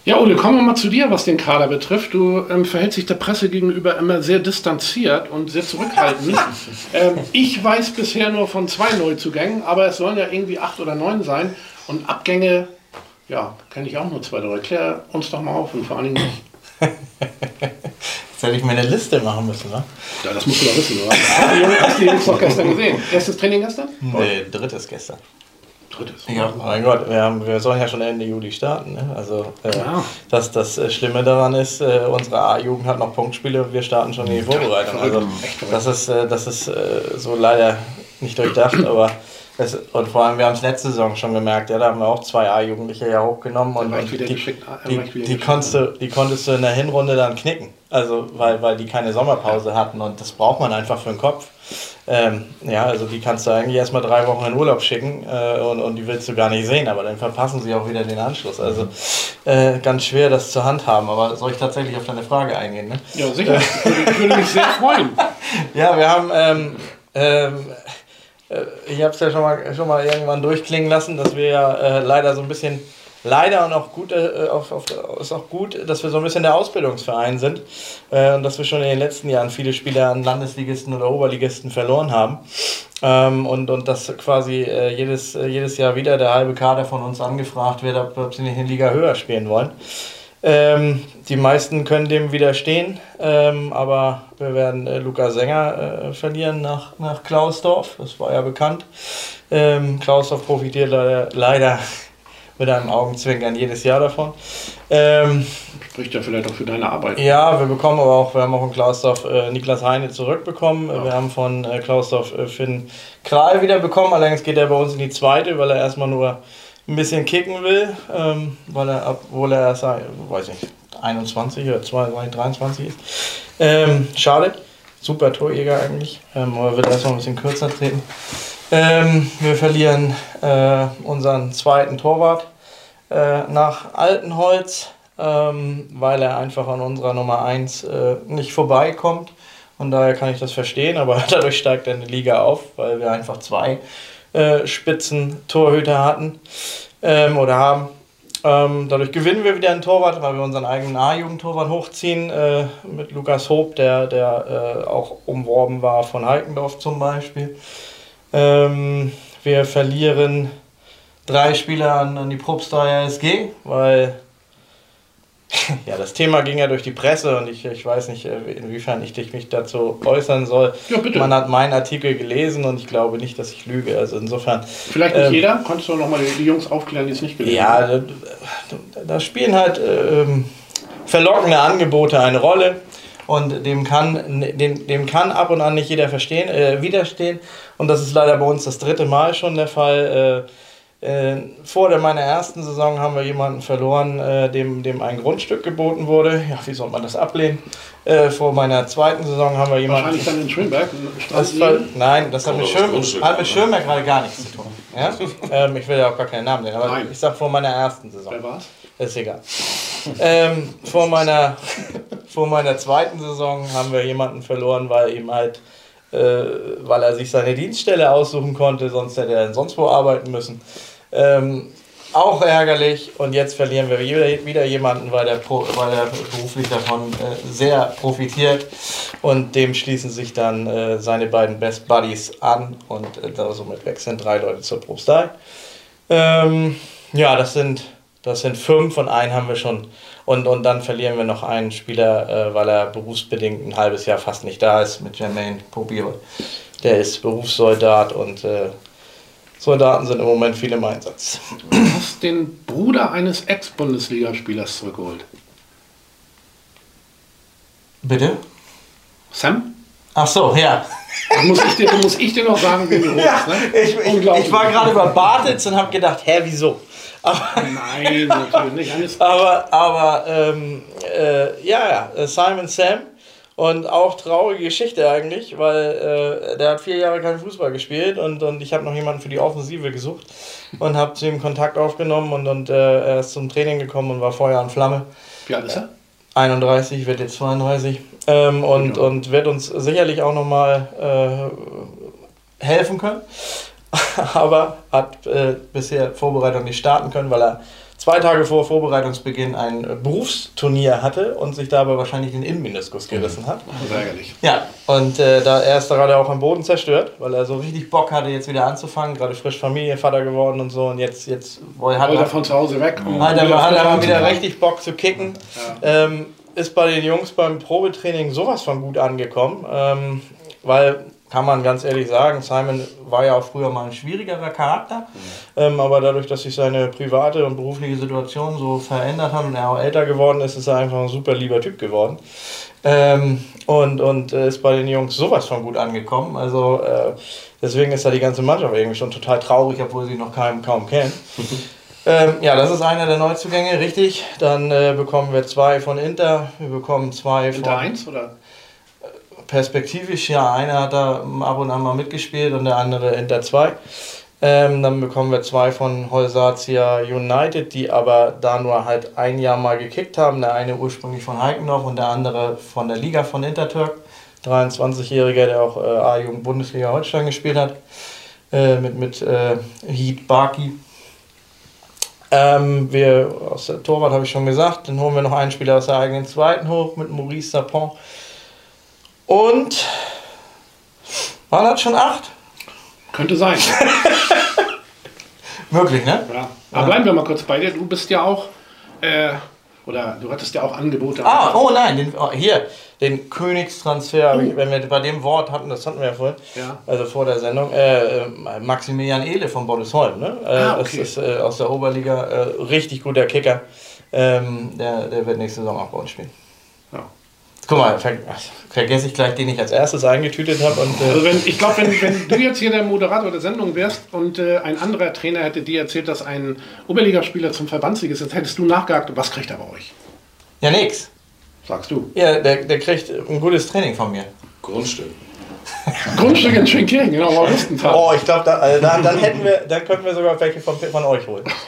Ja, Ole, kommen wir mal zu dir, was den Kader betrifft. Du ähm, verhältst dich der Presse gegenüber immer sehr distanziert und sehr zurückhaltend. ähm, ich weiß bisher nur von zwei Neuzugängen, aber es sollen ja irgendwie acht oder neun sein. Und Abgänge, ja, kenne ich auch nur zwei, drei. Klär uns doch mal auf und vor allen Dingen Jetzt hätte ich mir eine Liste machen müssen, ne? Ja, das musst du doch wissen, oder? Hast du die Jungs, hast die Jungs doch gestern gesehen? Erstes Training gestern? Nee, drittes gestern drittes. Ja, mein Gott, wir, haben, wir sollen ja schon Ende Juli starten. Ne? Also äh, ja. das, das äh, Schlimme daran ist, äh, unsere A-Jugend hat noch Punktspiele und wir starten schon in die Vorbereitung. Also das ist, äh, das ist äh, so leider nicht durchdacht, aber es, und vor allem, wir haben es letzte Saison schon gemerkt, ja, da haben wir auch zwei A-Jugendliche ja hochgenommen und, und die, die, die, konntest du, die konntest du in der Hinrunde dann knicken. Also weil, weil die keine Sommerpause hatten und das braucht man einfach für den Kopf. Ähm, ja, also die kannst du eigentlich erstmal drei Wochen in Urlaub schicken äh, und, und die willst du gar nicht sehen, aber dann verpassen sie auch wieder den Anschluss. Also äh, ganz schwer, das zur Hand haben. Aber soll ich tatsächlich auf deine Frage eingehen? Ne? Ja, sicher. ich würde mich sehr freuen. Ja, wir haben. Ähm, ähm, äh, ich habe es ja schon mal, schon mal irgendwann durchklingen lassen, dass wir ja äh, leider so ein bisschen leider und auch gut, auf, auf, ist auch gut, dass wir so ein bisschen der Ausbildungsverein sind äh, und dass wir schon in den letzten Jahren viele Spieler an Landesligisten oder Oberligisten verloren haben. Ähm, und, und dass quasi äh, jedes, äh, jedes Jahr wieder der halbe Kader von uns angefragt wird, ob, ob sie nicht in Liga höher spielen wollen. Ähm, die meisten können dem widerstehen, ähm, aber wir werden äh, Lukas Sänger äh, verlieren nach, nach Klausdorf, das war ja bekannt. Ähm, Klausdorf profitiert leider, leider mit einem Augenzwinkern jedes Jahr davon. Ähm, Spricht ja vielleicht auch für deine Arbeit. Ja, wir bekommen aber auch, wir haben auch in Klausdorf äh, Niklas Heine zurückbekommen. Ja. Wir haben von äh, Klausdorf äh, Finn Kral wieder bekommen. Allerdings geht er bei uns in die zweite, weil er erstmal nur ein bisschen kicken will, ähm, weil er, obwohl er erst, weiß ich, 21 oder 22, 23 ist. Ähm, schade. Super Torjäger eigentlich. Ähm, aber wird erstmal ein bisschen kürzer treten. Ähm, wir verlieren äh, unseren zweiten Torwart äh, nach Altenholz, ähm, weil er einfach an unserer Nummer 1 äh, nicht vorbeikommt. Und daher kann ich das verstehen, aber dadurch steigt er in die Liga auf, weil wir einfach zwei äh, Spitzen-Torhüter hatten ähm, oder haben. Ähm, dadurch gewinnen wir wieder einen Torwart, weil wir unseren eigenen A-Jugendtorwart hochziehen äh, mit Lukas Hob, der, der äh, auch umworben war von Heikendorf zum Beispiel. Ähm, wir verlieren drei Spieler an, an die Probsteier SG, weil ja, das Thema ging ja durch die Presse und ich, ich weiß nicht, äh, inwiefern ich mich dazu äußern soll. Ja, bitte. Man hat meinen Artikel gelesen und ich glaube nicht, dass ich lüge. Also insofern. Vielleicht nicht ähm, jeder? Konntest du nochmal die Jungs aufklären, die es nicht gelesen haben? Ja, da, spielen halt ähm, verlockende Angebote eine Rolle und dem kann, dem, dem kann ab und an nicht jeder verstehen, äh, widerstehen. Und das ist leider bei uns das dritte Mal schon der Fall. Äh, äh, vor der, meiner ersten Saison haben wir jemanden verloren, äh, dem, dem ein Grundstück geboten wurde. Ja, wie soll man das ablehnen? Äh, vor meiner zweiten Saison haben wir jemanden. Wahrscheinlich dann in Schönberg. Das war, nein, das hat mit, Schön, hat mit Schönberg gerade gar nichts zu tun. Ja? ähm, ich will ja auch gar keinen Namen nennen, aber nein. ich sag vor meiner ersten Saison. Wer war's? Ist egal. Ähm, vor, meiner, vor meiner zweiten Saison haben wir jemanden verloren, weil ihm halt, äh, weil er sich seine Dienststelle aussuchen konnte, sonst hätte er sonst wo arbeiten müssen. Ähm, auch ärgerlich und jetzt verlieren wir wieder, wieder jemanden, weil Pro, weil der beruflich davon äh, sehr profitiert und dem schließen sich dann äh, seine beiden Best Buddies an und äh, somit wechseln drei Leute zur Propstei. Ähm, ja, das sind das sind fünf und einen haben wir schon. Und, und dann verlieren wir noch einen Spieler, äh, weil er berufsbedingt ein halbes Jahr fast nicht da ist, mit Jermaine Pobiol. Der ist Berufssoldat und äh, Soldaten sind im Moment viel im Einsatz. Du hast den Bruder eines Ex-Bundesligaspielers zurückgeholt. Bitte? Sam? Ach so, ja. Da muss ich dir, muss ich dir noch sagen, wen du holst. ja Ne? ich, ich, ich war gerade bei Bartels und habe gedacht, hä, wieso? Aber, Nein, natürlich nicht. Aber, aber ähm, äh, ja, ja, Simon Sam. Und auch traurige Geschichte eigentlich, weil äh, der hat vier Jahre keinen Fußball gespielt und, und ich habe noch jemanden für die Offensive gesucht und habe zu ihm Kontakt aufgenommen und, und äh, er ist zum Training gekommen und war Feuer und Flamme. wie alt ist er? 31, wird jetzt 32 ähm, und, und wird uns sicherlich auch nochmal äh, helfen können. Aber hat äh, bisher Vorbereitung nicht starten können, weil er zwei Tage vor Vorbereitungsbeginn ein äh, Berufsturnier hatte und sich dabei wahrscheinlich den Innenmeniskus gerissen hat. Das ist ärgerlich. Ja, und äh, da, er ist gerade auch am Boden zerstört, weil er so richtig Bock hatte, jetzt wieder anzufangen, gerade frisch Familienvater geworden und so und jetzt, jetzt wohl hat Wollte er er von zu Hause weg. um hat er, mal, hat er mal wieder richtig Bock zu kicken. Ähm, ist bei den Jungs beim Probetraining sowas von gut angekommen. Ähm, weil, kann man ganz ehrlich sagen, Simon war ja auch früher mal ein schwierigerer Charakter. Ähm, aber dadurch, dass sich seine private und berufliche Situation so verändert hat und er auch älter geworden ist, ist er einfach ein super lieber Typ geworden. Ähm, und und äh, ist bei den Jungs sowas von gut angekommen. Also äh, deswegen ist da die ganze Mannschaft irgendwie schon total traurig, obwohl sie noch keinem kaum kennen. Ähm, ja, das ist einer der Neuzugänge, richtig. Dann äh, bekommen wir zwei von Inter, wir bekommen zwei von Inter 1 oder? Perspektivisch, ja, einer hat da ab und an mal mitgespielt und der andere Inter 2. Ähm, dann bekommen wir zwei von Holsatia United, die aber da nur halt ein Jahr mal gekickt haben. Der eine ursprünglich von Heikendorf und der andere von der Liga von Intertürk. 23-Jähriger, der auch äh, A-Jugend Bundesliga Holstein gespielt hat. Äh, mit mit äh, Heat Barki. Ähm, wir, aus der Torwart habe ich schon gesagt, dann holen wir noch einen Spieler aus der eigenen zweiten hoch mit Maurice Sapon. Und waren das schon acht? Könnte sein. Möglich, ne? Ja. Aber bleiben wir mal kurz bei dir. Du bist ja auch, äh, oder du hattest ja auch Angebote. Ah, oh nein, den, oh, hier, den Königstransfer, ich, wenn wir bei dem Wort hatten, das hatten wir ja vorhin, Ja. also vor der Sendung, äh, äh, Maximilian Ehle von Boddesholm, ne? Äh, Ah, okay. Das ist äh, aus der Oberliga, äh, richtig guter Kicker. Ähm, der, der wird nächste Saison auch bei uns spielen. Guck mal, ver vergesse ich gleich, den ich als erstes eingetütet habe. Und, Also äh, wenn, ich glaube, wenn, wenn du jetzt hier der Moderator der Sendung wärst und äh, ein anderer Trainer hätte dir erzählt, dass ein Oberligaspieler zum Verbandssieg ist, jetzt hättest du nachgehakt, was kriegt er bei euch? ja, nix. Sagst du. Ja, der, der kriegt ein gutes Training von mir. Grundstück. Grundstück in Schönkirchen, genau, Augustentag. Oh, ich glaube, da, also dann, dann hätten wir, dann könnten wir sogar welche von, von euch holen.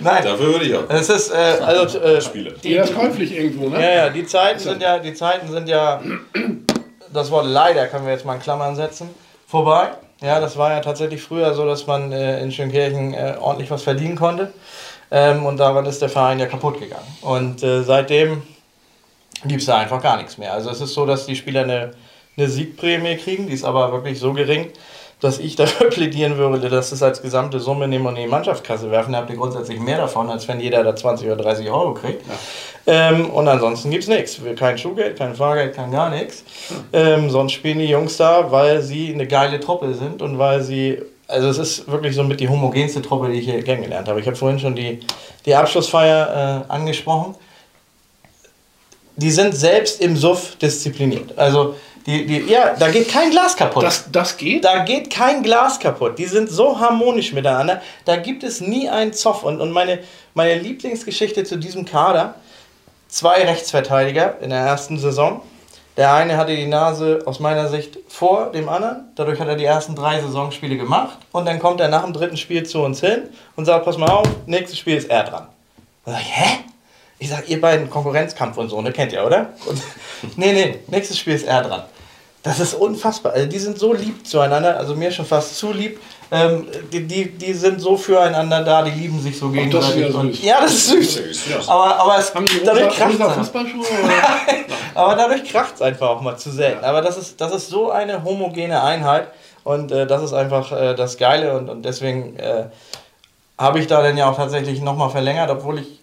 Nein, Dafür würde ich auch es ist, äh, also, äh, Spiele. Die ist käuflich irgendwo, ne? ja, ja, die Zeiten sind ja, die Zeiten sind ja, das Wort leider können wir jetzt mal in Klammern setzen, vorbei. Ja, das war ja tatsächlich früher so, dass man äh, in Schönkirchen äh, ordentlich was verdienen konnte. Ähm, und daran ist der Verein ja kaputt gegangen. Und äh, seitdem gibt es da einfach gar nichts mehr. Also es ist so, dass die Spieler eine, eine Siegprämie kriegen, die ist aber wirklich so gering, dass ich dafür plädieren würde, dass es als gesamte Summe nehmen und in die Mannschaftskasse werfen. Da habt ihr grundsätzlich mehr davon, als wenn jeder da 20 oder 30 Euro kriegt. Ähm, und ansonsten gibt es nichts. Kein Schuhgeld, kein Fahrgeld, kein gar nichts. Ähm, sonst spielen die Jungs da, weil sie eine geile Truppe sind und weil sie. Also es ist wirklich so mit die homogenste Truppe, die ich hier kennengelernt habe. Ich habe vorhin schon die, die Abschlussfeier äh, angesprochen die sind selbst im Suff diszipliniert. Also, die, die, ja, da geht kein Glas kaputt. Das, das geht? da geht kein Glas kaputt. Die sind so harmonisch miteinander. Da gibt es nie einen Zoff. Und, und meine, meine Lieblingsgeschichte zu diesem Kader: zwei Rechtsverteidiger in der ersten Saison. Der eine hatte die Nase aus meiner Sicht vor dem anderen. Dadurch hat er die ersten drei Saisonspiele gemacht. Und dann kommt er nach dem dritten Spiel zu uns hin und sagt: Pass mal auf, nächstes Spiel ist er dran. Dann sag ich, hä? Ich sag, ihr beiden Konkurrenzkampf und so, ne? Kennt ihr, oder? Und, nee, nee, nächstes Spiel ist er dran. Das ist unfassbar. Also die sind so lieb zueinander, also mir schon fast zu lieb. Ähm, die, die, die sind so füreinander da, die lieben sich so das ist gegenseitig. ja und, ja, das ist süß. süß. Aber, aber es, Haben die dadurch kracht? Aber dadurch kracht es einfach auch mal zu selten. Aber das ist, das ist so eine homogene Einheit und äh, das ist einfach äh, das Geile und, und deswegen äh, habe ich da dann ja auch tatsächlich nochmal verlängert, obwohl ich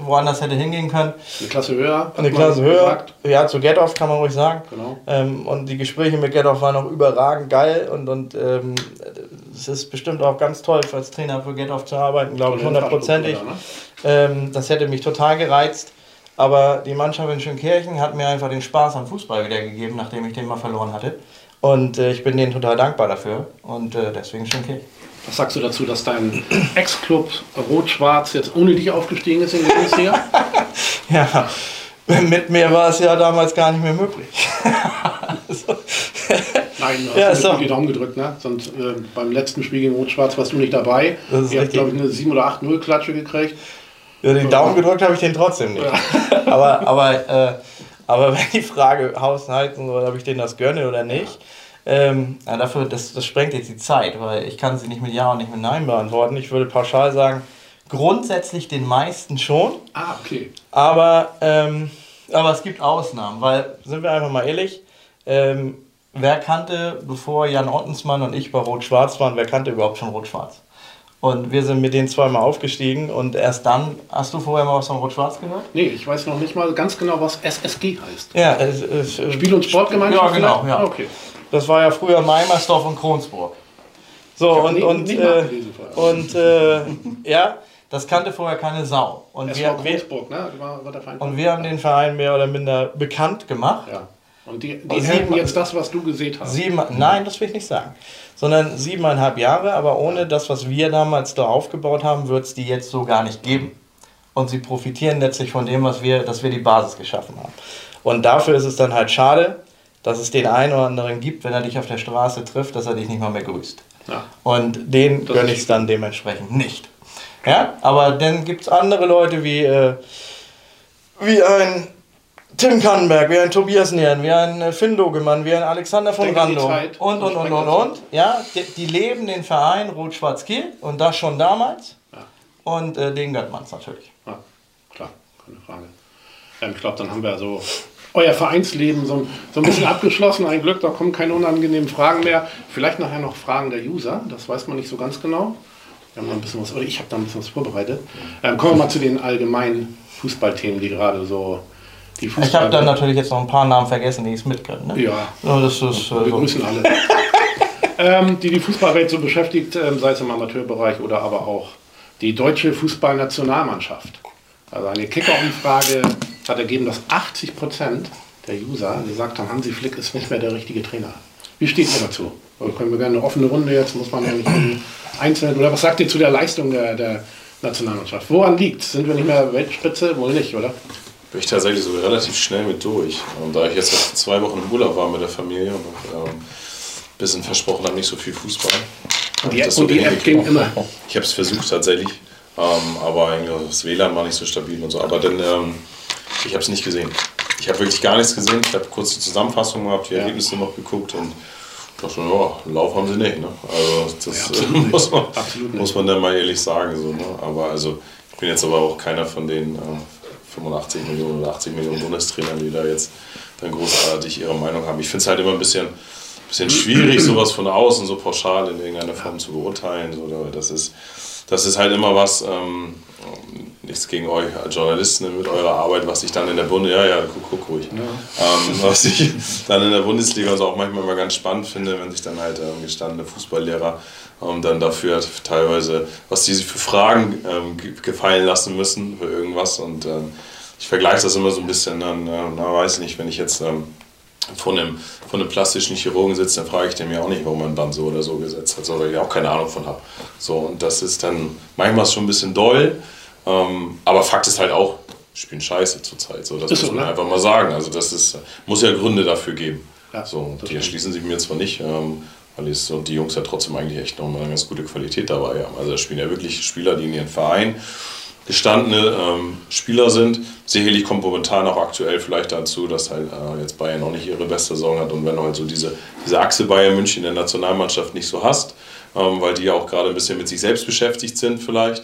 woanders hätte hingehen können. Eine Klasse höher. Eine Klasse höher. gesagt. Ja, zu Getoff kann man ruhig sagen. Genau. Ähm, und die Gespräche mit Getoff waren auch überragend geil und, und ähm, es ist bestimmt auch ganz toll, als Trainer für Get Off zu arbeiten, glaube ich, hundertprozentig. Ne? Ähm, das hätte mich total gereizt. Aber die Mannschaft in Schönkirchen hat mir einfach den Spaß am Fußball wiedergegeben, nachdem ich den mal verloren hatte. Und äh, ich bin denen total dankbar dafür. Und äh, deswegen Schönkirchen. Was sagst du dazu, dass dein Ex-Club Rot-Schwarz jetzt ohne dich aufgestiegen ist in die Bundesliga? Ja, mit mir war es ja damals gar nicht mehr möglich. also, Nein, du hast Ja, ja, doch- die Daumen gedrückt, ne? Sonst äh, beim letzten Spiel gegen Rot-Schwarz warst du nicht dabei. Ihr habt, glaube ich, eine 7 oder 8-0 Klatsche gekriegt. Ja, den Daumen gedrückt habe ich den trotzdem nicht. aber, aber, äh, aber wenn die Frage Haushalten soll, ob ich denen das gönne oder nicht, ähm, ja, dafür, das, das sprengt jetzt die Zeit, weil ich kann sie nicht mit Ja und nicht mit Nein beantworten. Ich würde pauschal sagen, grundsätzlich den meisten schon, Ah, okay. aber, ähm, aber es gibt Ausnahmen, weil, sind wir einfach mal ehrlich, ähm, wer kannte, bevor Jan Ottensmann und ich bei Rot-Schwarz waren, wer kannte überhaupt schon Rot-Schwarz? Und wir sind mit denen zweimal aufgestiegen und erst dann, hast du vorher mal was von Rot-Schwarz gehört? Nee, ich weiß noch nicht mal ganz genau, was SSG heißt. Ja, es, es, Spiel- und Sportgemeinschaft? Ja, genau, ja. Okay. Das war ja früher Meimersdorf und Kronsburg. So, und, nie- und, nie äh, und äh, ja, das kannte vorher keine Sau. Und wir, wir, Großburg, ne? War, war und wir haben den Verein mehr oder minder bekannt gemacht. Ja. Und die, die hätten sieben- jetzt das, was du gesehen hast. Sieben, nein, das will ich nicht sagen. Sondern siebeneinhalb Jahre, aber ohne das, was wir damals da aufgebaut haben, wird es die jetzt so gar nicht geben. Und sie profitieren letztlich von dem, was wir, dass wir die Basis geschaffen haben. Und dafür ist es dann halt schade, dass es den einen oder anderen gibt, wenn er dich auf der Straße trifft, dass er dich nicht mal mehr grüßt. Ja. Und den gönne ich es dann dementsprechend nicht. Ja, aber dann gibt es andere Leute wie, äh, wie ein Tim Kannenberg, wie ein Tobias Nieren, wie ein äh, Finn Dogemann, wie ein Alexander von Rando und, und, und, und, und. Ja, die, die leben den Verein Rot-Schwarz-Kiel und das schon damals. Ja. Und äh, den gönnt man es natürlich. Ja, klar, keine Frage. Ähm, ich glaube, dann haben wir so euer Vereinsleben so, ein- so ein bisschen abgeschlossen. Ein Glück, da kommen keine unangenehmen Fragen mehr. Vielleicht nachher noch Fragen der User, das weiß man nicht so ganz genau. Wir haben da ein bisschen was, oder ich habe da ein bisschen was vorbereitet. Ähm, kommen wir mal zu den allgemeinen Fußballthemen, die gerade so die Fußball. Ich habe dann natürlich jetzt noch ein paar Namen vergessen, die ich es mitkriege. Ne? Ja, So, das ist, wir so. grüßen alle. ähm, die die Fußballwelt so beschäftigt, ähm, sei es im Amateurbereich oder aber auch die deutsche Fußballnationalmannschaft. Also eine Kicker-Umfrage hat ergeben, dass 80 Prozent der User gesagt haben, Hansi Flick ist nicht mehr der richtige Trainer. Wie steht ihr dazu? Also können wir gerne eine offene Runde jetzt, muss man ja nicht einzeln. Oder was sagt ihr zu der Leistung der, der Nationalmannschaft? Woran liegt Sind wir nicht mehr Weltspitze? Wohl nicht, oder? Bin ich tatsächlich so relativ schnell mit durch. Und da ich jetzt zwei Wochen im Urlaub war mit der Familie und ähm, ein bisschen versprochen habe, nicht so viel Fußball. hab Die App, so und die App ging immer. Ich habe es versucht tatsächlich, ähm, aber das WLAN war nicht so stabil und so. Aber dann, ähm, ich habe es nicht gesehen. Ich habe wirklich gar nichts gesehen. Ich habe kurz die Zusammenfassung gehabt, die Ja. Ergebnisse noch geguckt und dachte, ja, Lauf haben sie nicht. Ne? Also das Ja, äh, muss, man, muss man dann mal ehrlich sagen. So, ne? Aber also ich bin jetzt aber auch keiner von den äh, 85 Millionen oder 80 Millionen Bundestrainern, die da jetzt dann großartig ihre Meinung haben. Ich finde es halt immer ein bisschen, bisschen schwierig, sowas von außen so pauschal in irgendeiner Form zu beurteilen. So, oder das, ist, das ist halt immer was, ähm, nichts gegen euch als Journalisten mit eurer Arbeit, was ich dann in der Bundesliga, ja, ja, guck, guck ruhig, ähm, was ich dann in der Bundesliga so auch manchmal mal ganz spannend finde, wenn sich dann halt ähm, gestandene Fußballlehrer ähm, dann dafür teilweise, was die sich für Fragen ähm, ge- gefallen lassen müssen für irgendwas. Und ähm, ich vergleiche das immer so ein bisschen, dann, na weiß nicht, wenn ich jetzt ähm, von einem, von einem plastischen Chirurgen sitze, dann frage ich den ja auch nicht, warum man ein Band so oder so gesetzt hat, weil ich auch keine Ahnung von habe. So, und das ist dann manchmal schon ein bisschen doll, ähm, aber Fakt ist halt auch, die spielen scheiße zurzeit. So, das Ist muss so, man ne? einfach mal sagen. Also das ist, muss ja Gründe dafür geben. Ja, so, die erschließen sich mir zwar nicht, ähm, weil es, und die Jungs ja trotzdem eigentlich echt noch mal eine ganz gute Qualität dabei haben. Also da spielen ja wirklich Spieler, die in ihren Verein gestandene ähm, Spieler sind. Sicherlich kommt momentan auch aktuell vielleicht dazu, dass halt äh, jetzt Bayern noch nicht ihre beste Saison hat und wenn du halt so diese, diese Achse Bayern München in der Nationalmannschaft nicht so hast, ähm, weil die ja auch gerade ein bisschen mit sich selbst beschäftigt sind vielleicht,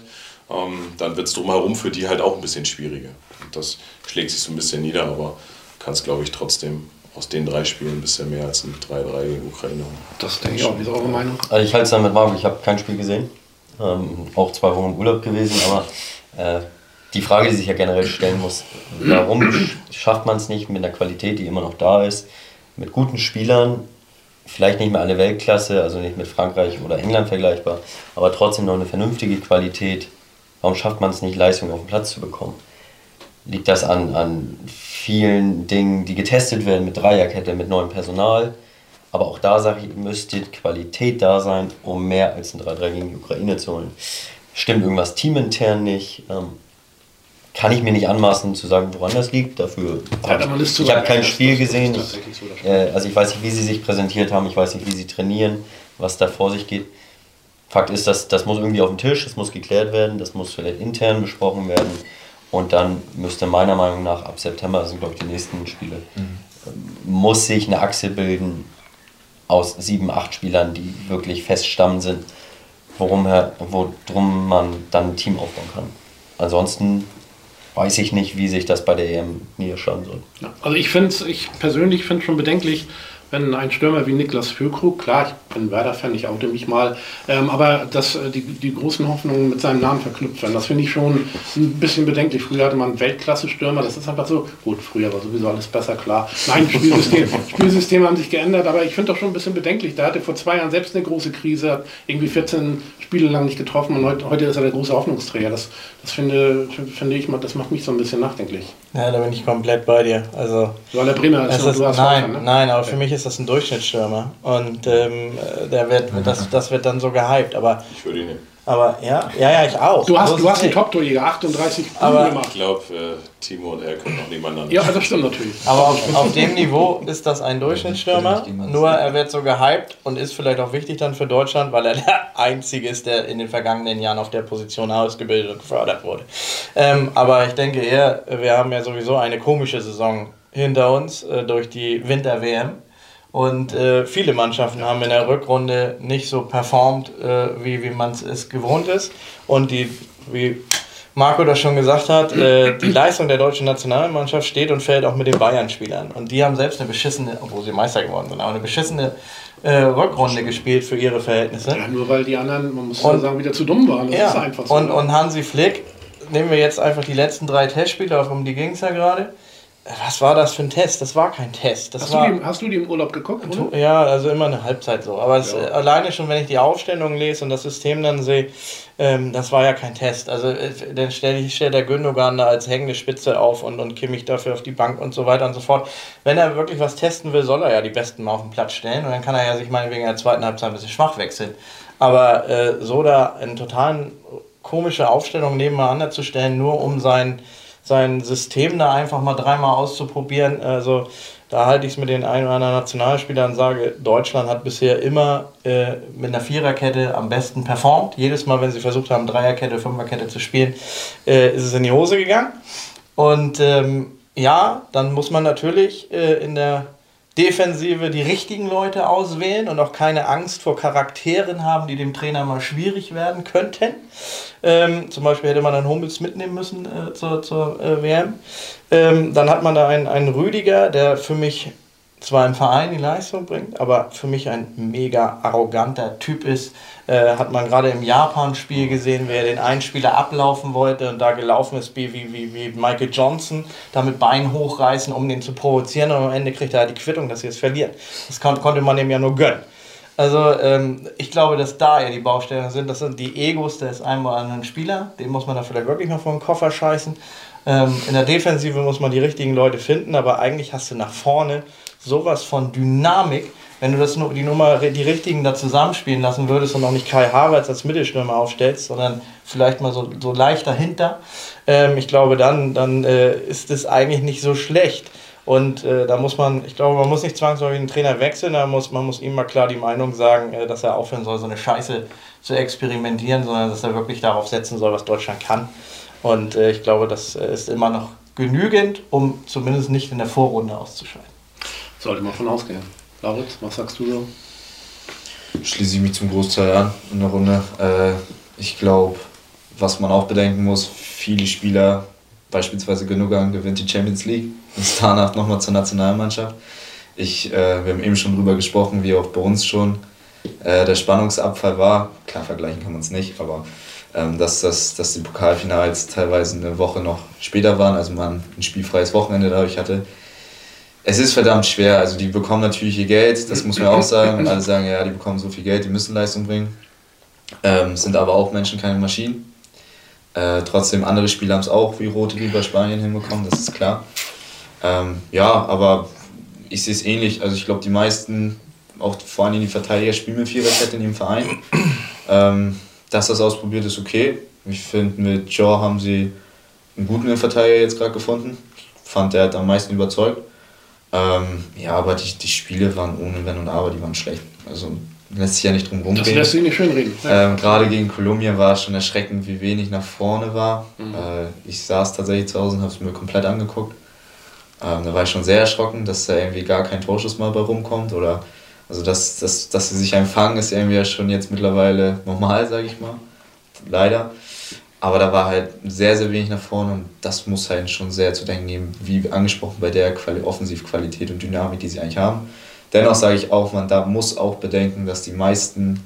ähm, dann wird es drumherum für die halt auch ein bisschen schwieriger. Und das schlägt sich so ein bisschen nieder, aber kannst glaube ich trotzdem aus den drei Spielen ein bisschen mehr als ein 3-3 gegen Ukraine. Das denke ich auch. Wie ist eure Meinung? Also ich halte es damit wahr, ich habe kein Spiel gesehen. Ähm, auch zwei Wochen im Urlaub gewesen, aber äh, die Frage, die sich ja generell stellen muss, warum sch- schafft man es nicht mit einer Qualität, die immer noch da ist, mit guten Spielern vielleicht nicht mehr alle Weltklasse, also nicht mit Frankreich oder England vergleichbar, aber trotzdem noch eine vernünftige Qualität. Warum schafft man es nicht, Leistung auf den Platz zu bekommen? Liegt das an, an vielen Dingen, die getestet werden mit Dreierkette, mit neuem Personal? Aber auch da sage ich, müsste Qualität da sein, um mehr als ein 3-3 gegen die Ukraine zu holen. Stimmt irgendwas teamintern nicht? Ähm, kann ich mir nicht anmaßen zu sagen, woran das liegt. Dafür Ja, zu ich habe kein. Spiel gesehen. Ich, äh, also ich weiß nicht, wie sie sich präsentiert haben. Ich weiß nicht, wie sie trainieren, was da vor sich geht. Fakt ist, dass das muss irgendwie auf den Tisch, das muss geklärt werden, das muss vielleicht intern besprochen werden. Und dann müsste meiner Meinung nach ab September, das sind glaube ich die nächsten Spiele, ähm, muss sich eine Achse bilden aus sieben, acht Spielern, die wirklich feststammen sind, worum, her, worum man dann ein Team aufbauen kann. Ansonsten weiß ich nicht, wie sich das bei der EM niederschlagen soll. Also ich finde ich persönlich finde schon bedenklich, wenn ein Stürmer wie Niklas Füllkrug, klar, ich bin Werder-Fan, ich oute mich mal, ähm, aber dass äh, die, die großen Hoffnungen mit seinem Namen verknüpft werden, das finde ich schon ein bisschen bedenklich. Früher hatte man Weltklasse-Stürmer, das ist einfach so, gut, früher war sowieso alles besser, klar. Nein, Spielsystem, Spielsysteme haben sich geändert, aber ich finde doch schon ein bisschen bedenklich. Der hatte vor zwei Jahren selbst eine große Krise, hat irgendwie 14 Spiele lang nicht getroffen und heute, heute ist er der große Hoffnungsträger. Das, das finde, finde ich, das macht mich so ein bisschen nachdenklich. Ja, da bin ich komplett bei dir. Also, Weil der Bremer ist, ist du hast nein, Hoffnung, ne? nein, aber für mich ist das ein Durchschnittsstürmer. Und ähm, der wird, das, das wird dann so gehypt. Aber, Ich würde ihn nehmen. aber ja, ja, ja, ich auch. Du hast, So ist du hast einen. Top-Torjäger, 38 Aber- Punkte gemacht. Ich glaube, äh, Timo und er können auch nebeneinander. Ja, das stimmt natürlich. Aber auf, auf dem Niveau ist das ein Durchschnittsstürmer. Nur er wird so gehypt und ist vielleicht auch wichtig dann für Deutschland, weil er der Einzige ist, der in den vergangenen Jahren auf der Position ausgebildet und gefördert wurde. Ähm, aber ich denke eher, wir haben ja sowieso eine komische Saison hinter uns äh, durch die Winter-WM. Und äh, viele Mannschaften haben in der Rückrunde nicht so performt, äh, wie, wie man es gewohnt ist. Und die, wie Marco das schon gesagt hat, äh, die Leistung der deutschen Nationalmannschaft steht und fällt auch mit den Bayern-Spielern. Und die haben selbst eine beschissene, obwohl sie Meister geworden sind, aber eine beschissene äh, Rückrunde gespielt für ihre Verhältnisse. Ja, nur weil die anderen, man muss Und- sagen, wieder zu dumm waren. Das Ja, ist einfach so. und, und Hansi Flick, nehmen wir jetzt einfach die letzten drei Testspiele, um die ging es ja gerade. Was war das für ein Test? Das war kein Test. Das hast, war, du die, hast du die im Urlaub geguckt? Oder? ja, also immer eine Halbzeit so. Aber es, Ja. äh, alleine schon, wenn ich die Aufstellung lese und das System dann sehe, ähm, das war ja kein Test. Also äh, dann stelle ich stell der Gündogan da als hängende Spitze auf und, und Kimmich dafür auf die Bank und so weiter und so fort. Wenn er wirklich was testen will, soll er ja die Besten mal auf den Platz stellen und dann kann er ja sich meinetwegen in der zweiten Halbzeit ein bisschen schwach wechseln. Aber äh, so da in totalen komische Aufstellung nebeneinander zu stellen, nur um sein, sein System da einfach mal dreimal auszuprobieren, also da halte ich es mit den ein oder anderen Nationalspielern und sage, Deutschland hat bisher immer äh, mit einer Viererkette am besten performt. Jedes Mal, wenn sie versucht haben, Dreierkette, Fünferkette zu spielen, äh, ist es in die Hose gegangen. Und ähm, ja, dann muss man natürlich äh, in der Defensive die richtigen Leute auswählen und auch keine Angst vor Charakteren haben, die dem Trainer mal schwierig werden könnten. Ähm, zum Beispiel hätte man dann Hummels mitnehmen müssen äh, zur, zur äh, WM. Ähm, dann hat man da einen, einen Rüdiger, der für mich zwar im Verein die Leistung bringt, aber für mich ein mega arroganter Typ ist. Äh, hat man gerade im Japan-Spiel gesehen, wer den einen Spieler ablaufen wollte und da gelaufen ist wie, wie, wie, Michael Johnson, da mit Beinen hochreißen, um den zu provozieren und am Ende kriegt er halt die Quittung, dass sie es verlieren. Das kon konnte man ihm ja nur gönnen. Also ähm, ich glaube, dass da ja die Baustellen sind. Das sind die Egos des einen oder anderen Spieler. Den muss man da vielleicht wirklich noch vor den Koffer scheißen. Ähm, in der Defensive muss man die richtigen Leute finden, aber eigentlich hast du nach vorne sowas von Dynamik. Wenn du das die Nummer, die richtigen da zusammenspielen lassen würdest und auch nicht Kai Havertz als Mittelstürmer aufstellst, sondern vielleicht mal so, so leicht dahinter, ähm, ich glaube, dann, dann äh, ist es eigentlich nicht so schlecht. Und äh, da muss man, ich glaube, man muss nicht zwangsläufig den Trainer wechseln, da muss, man muss ihm mal klar die Meinung sagen, äh, dass er aufhören soll, so eine Scheiße zu experimentieren, sondern dass er wirklich darauf setzen soll, was Deutschland kann. Und äh, ich glaube, das äh, ist immer noch genügend, um zumindest nicht in der Vorrunde auszuscheiden. Sollte man von ausgehen. David, was sagst du so? schließe ich mich zum Großteil an in der Runde. Äh, ich glaube, was man auch bedenken muss, viele Spieler, beispielsweise Gündogan gewinnt die Champions League und danach nochmal zur Nationalmannschaft. Ich, äh, wir haben eben schon drüber gesprochen, wie auch bei uns schon äh, der Spannungsabfall war. Klar, vergleichen kann man es nicht, aber ähm, dass, das, dass die Pokalfinals teilweise eine Woche noch später waren, also man ein spielfreies Wochenende dadurch hatte, Es ist verdammt schwer. Also die bekommen natürlich ihr Geld, das muss man auch sagen. Alle sagen, ja, die bekommen so viel Geld, die müssen Leistung bringen. Ähm, sind aber auch Menschen, keine Maschinen. Äh, trotzdem, andere Spieler haben es auch wie Rote wie bei Spanien hinbekommen, das ist klar. Ähm, ja, aber ich sehe es ähnlich. Also ich glaube, die meisten, auch vor allem die Verteidiger, spielen mit Viererkette in ihrem Verein. Ähm, dass das ausprobiert ist okay. Ich finde, mit Jaw haben sie einen guten Verteidiger jetzt gerade gefunden. Fand, der hat am meisten überzeugt. Ähm, ja, aber die, die Spiele waren ohne Wenn und Aber, die waren schlecht. Also lässt sich ja nicht drum rumreden. Das lässt sich nicht schön reden. Ähm, Gerade gegen Kolumbien war es schon erschreckend, wie wenig nach vorne war. Mhm. Äh, ich saß tatsächlich zu Hause und habe es mir komplett angeguckt. Ähm, da war ich schon sehr erschrocken, dass da irgendwie gar kein Torschuss mal bei rumkommt. Oder, also dass, dass, dass sie sich empfangen, ist irgendwie ja schon jetzt mittlerweile normal, sage ich mal. Leider. Aber da war halt sehr, sehr wenig nach vorne und das muss halt schon sehr zu denken geben, wie angesprochen bei der Quali Offensivqualität und Dynamik, die sie eigentlich haben. Dennoch sage ich auch, man da muss auch bedenken, dass die meisten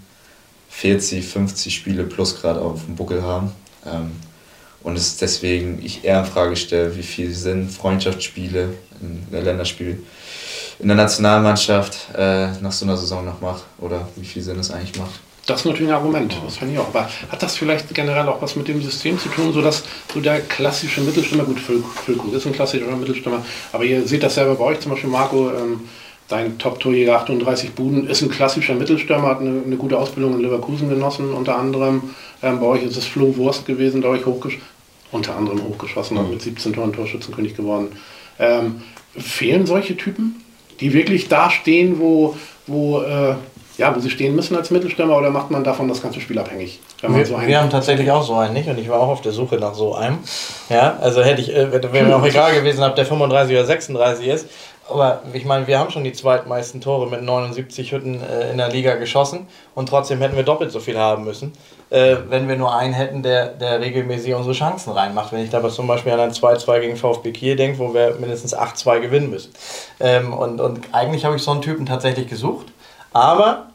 40, 50 Spiele plus gerade auf dem Buckel haben. Ähm, und es deswegen ich eher in Frage stelle, wie viel Sinn Freundschaftsspiele in der Länderspiel in der Nationalmannschaft äh, nach so einer Saison noch macht oder wie viel Sinn es eigentlich macht. Das ist natürlich ein Argument, das finde ich auch. Aber hat das vielleicht generell auch was mit dem System zu tun, sodass so der klassische Mittelstürmer, gut, Füllkrug ist ein klassischer Mittelstürmer, aber ihr seht das selber bei euch, zum Beispiel Marco, ähm, dein Top-Torjäger 38 Buden, ist ein klassischer Mittelstürmer, hat eine, eine, gute Ausbildung in Leverkusen genossen, unter anderem. Ähm, bei euch ist es Flo Wurst gewesen, der euch hochgeschossen, unter anderem hochgeschossen hat, mit 17 Toren Torschützenkönig geworden. Ähm, fehlen solche Typen, die wirklich da stehen, wo, wo äh, ja, wo sie stehen müssen als Mittelstürmer oder macht man davon das ganze Spiel abhängig? Wir, so wir, haben tatsächlich auch so einen nicht und ich war auch auf der Suche nach so einem. Ja, also hätte ich, äh, wäre mir auch egal gewesen, ob der 35 oder 36 ist. Aber ich meine, wir haben schon die zweitmeisten Tore mit 79 Hütten äh, in der Liga geschossen und trotzdem hätten wir doppelt so viel haben müssen, äh, wenn wir nur einen hätten, der, der regelmäßig unsere Chancen reinmacht. Wenn ich dabei zum Beispiel an ein 2-2 gegen VfB Kiel denke, wo wir mindestens 8-2 gewinnen müssen. Ähm, und, und eigentlich habe ich so einen Typen tatsächlich gesucht. Aber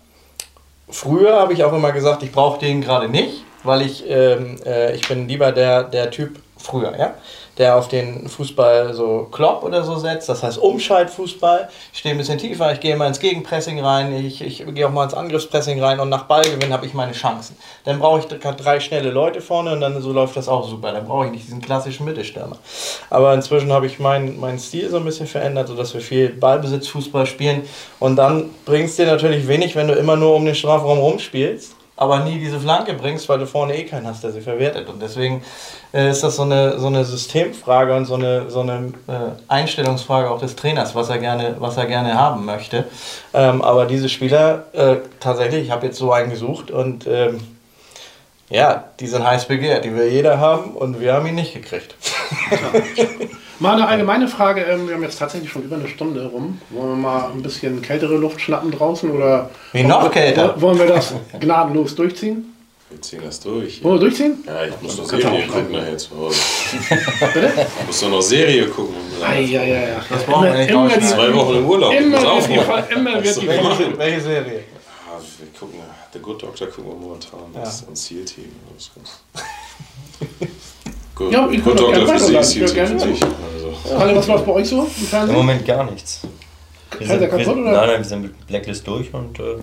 früher habe ich auch immer gesagt, ich brauche den gerade nicht, weil ich, ähm, äh, ich bin lieber der, der Typ früher, ja der auf den Fußball so Klopp oder so setzt. Das heißt Umschaltfußball. Ich stehe ein bisschen tiefer, ich gehe mal ins Gegenpressing rein, ich, ich gehe auch mal ins Angriffspressing rein und nach Ballgewinn habe ich meine Chancen. Dann brauche ich drei schnelle Leute vorne und dann so läuft das auch super. Dann brauche ich nicht diesen klassischen Mittelstürmer. Aber inzwischen habe ich meinen mein Stil so ein bisschen verändert, sodass wir viel Ballbesitzfußball spielen. Und dann bringt es dir natürlich wenig, wenn du immer nur um den Strafraum rumspielst aber nie diese Flanke bringst, weil du vorne eh keinen hast, der sie verwertet. Und deswegen äh, ist das so eine, so eine Systemfrage und so eine, so eine äh, Einstellungsfrage auch des Trainers, was er gerne, was er gerne haben möchte. Ähm, aber diese Spieler, äh, tatsächlich, ich habe jetzt so einen gesucht und ähm, ja, die sind heiß begehrt, die will jeder haben und wir haben ihn nicht gekriegt. Mal eine allgemeine Frage, ähm, wir haben jetzt tatsächlich schon über eine Stunde rum. Wollen wir mal ein bisschen kältere Luft schnappen draußen oder Wie noch kälter? Wollen wir das gnadenlos durchziehen? Wir ziehen das durch. Wollen wir durchziehen? Ja, ich muss noch Serie gucken nachher zu Hause. ich muss doch noch Serie gucken. Ja, ja, ja. Das brauchen wir nicht immer die, Zwei Wochen im Urlaub. Immer wird die, immer wird die welche, welche Serie? Ja, wir gucken, The Good Doctor gucken wir momentan. Das ist ein Zielteam. Gut, ja, ich Good Doctor für Sie, Zielteam für dich. Also. Kalle, was läuft bei euch so im Fernsehen? Im Moment gar nichts. Wir sind, wir oder? nein, nein, wir sind mit Blacklist durch und äh,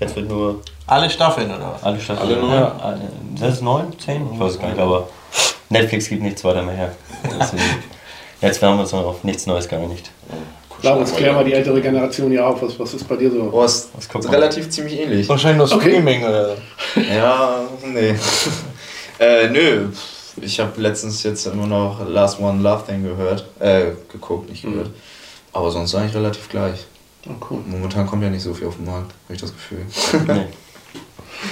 jetzt wird nur Alle Staffeln oder was? alle Staffeln. Alle neun? Ja, sind es neun? Zehn? Ich weiß es gar nicht, aber Netflix gibt nichts weiter mehr her. Deswegen, jetzt haben wir uns noch auf nichts Neues geeinigt. Laurens, klär mal die ältere Generation hier auf. Was, was ist bei dir so? Oh, ist ist relativ ziemlich ähnlich. Wahrscheinlich nur Okay. Streaming oder so. Ja, nee. äh, nö. Ich habe letztens jetzt immer noch Last One Love Thing gehört. Äh, geguckt, nicht gehört. Aber sonst eigentlich relativ gleich. Oh, cool. Momentan kommt ja nicht so viel auf den Markt, habe ich das Gefühl. Nee.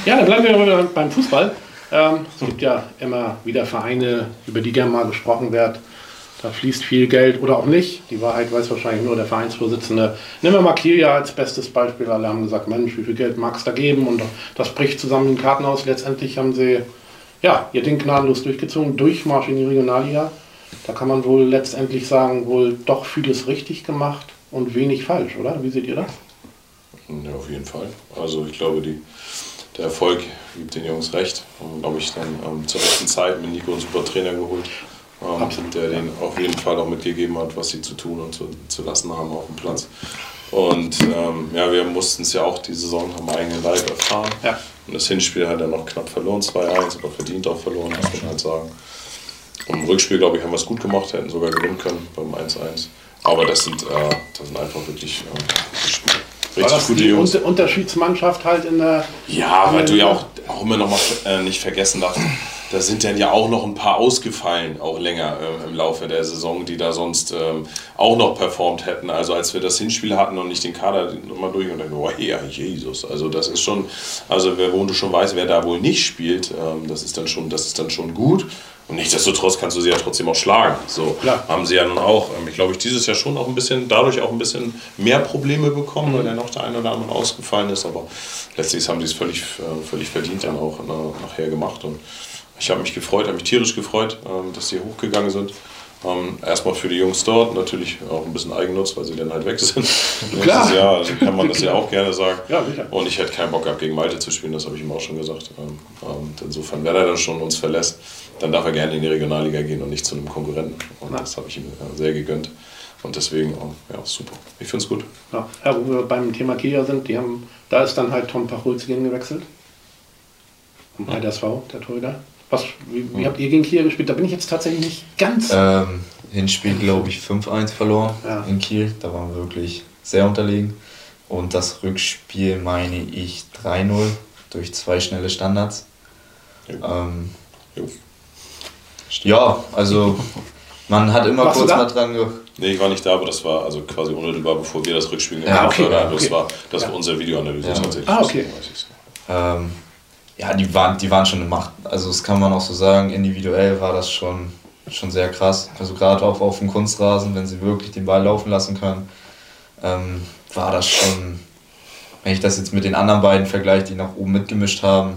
Ja, dann bleiben wir wieder beim Fußball. Ähm, es gibt ja immer wieder Vereine, über die gerne mal gesprochen wird. Da fließt viel Geld oder auch nicht. Die Wahrheit weiß wahrscheinlich nur der Vereinsvorsitzende. Nehmen wir mal Kiel als bestes Beispiel. Alle haben gesagt, Mensch, wie viel Geld mag es da geben? Und das bricht zusammen den Karten aus. Letztendlich haben sie ja, ihr Ding gnadenlos durchgezogen, Durchmarsch in die Regionalliga. Da kann man wohl letztendlich sagen, wohl doch vieles richtig gemacht und wenig falsch, oder? Wie seht ihr das? Ja, auf jeden Fall. Also ich glaube, die, der Erfolg gibt den Jungs recht. Und glaube ich dann ähm, zur rechten Zeit mit Nico einen super Trainer geholt. ähm, der denen auf jeden Fall auch mitgegeben hat, was sie zu tun und zu, zu lassen haben auf dem Platz. Und ähm, ja, wir mussten es ja auch die Saison am eigenen Leib erfahren. Ja. Und das Hinspiel hat er noch knapp verloren, 2-1, aber verdient auch verloren, muss man halt sagen. Und im Rückspiel, glaube ich, haben wir es gut gemacht, hätten sogar gewinnen können beim 1-1. Aber das sind, äh, das sind einfach wirklich äh, richtig das gute Jungs. Unter Unterschiedsmannschaft halt in der. Ja, weil du ja auch, auch immer noch mal äh, nicht vergessen darfst, da sind dann ja auch noch ein paar ausgefallen, auch länger äh, im Laufe der Saison, die da sonst ähm, auch noch performt hätten. Also als wir das Hinspiel hatten und nicht den Kader nochmal durch und dann, oh ja, Jesus. Also das ist schon, also wer wohnt schon weiß, wer da wohl nicht spielt, ähm, das ist dann schon, das ist dann schon gut. Und nichtsdestotrotz kannst du sie ja trotzdem auch schlagen. So Klar. haben sie ja nun auch, ähm, ich glaube, ich dieses Jahr schon auch ein bisschen, dadurch auch ein bisschen mehr Probleme bekommen, weil ja noch der eine oder andere ausgefallen ist. Aber letztlich haben sie es völlig, äh, völlig verdient dann auch äh, nachher gemacht. Und ich habe mich gefreut, habe mich tierisch gefreut, ähm, dass sie hochgegangen sind. Ähm, erstmal für die Jungs dort, natürlich auch ein bisschen Eigennutz, weil sie dann halt weg sind. Klar. Jahr, also kann man das ja auch gerne sagen. Ja, sicher. Und ich hätte keinen Bock gehabt, gegen Malte zu spielen, das habe ich ihm auch schon gesagt. Ähm, Und insofern, wenn er dann schon uns verlässt, dann darf er gerne in die Regionalliga gehen und nicht zu einem Konkurrenten. Und das habe ich ihm äh, sehr gegönnt. Und deswegen, ähm, ja, super. Ich finde es gut. Ja, ja, wo wir beim Thema Kia sind, die haben, da ist dann halt Tom Pachulz gegen gewechselt. Vom HDSV, der Torhüter. Was, wie, wie habt ihr gegen Kia gespielt? Da bin ich jetzt tatsächlich nicht ganz. Ähm, Hinspiel, glaube ich, 5-1 verloren Ja. in Kiel. Da waren wir wirklich sehr unterlegen. Und das Rückspiel meine ich 3-0 durch zwei schnelle Standards. Ja. Ähm, ja, also man hat immer Warst kurz mal dran ge Nee, ich war nicht da, aber das war also quasi unmittelbar, bevor wir das Rückspiel Ja, gemacht okay, haben. ja, Das okay. war, das Ja. war unsere Videoanalyse Ja. tatsächlich. Ah, okay. Ähm, ja, die waren, die waren schon eine Macht. Also das kann man auch so sagen, individuell war das schon, schon sehr krass. Also gerade auch auf dem Kunstrasen, wenn sie wirklich den Ball laufen lassen können, ähm, war das schon, wenn ich das jetzt mit den anderen beiden vergleiche, die nach oben mitgemischt haben,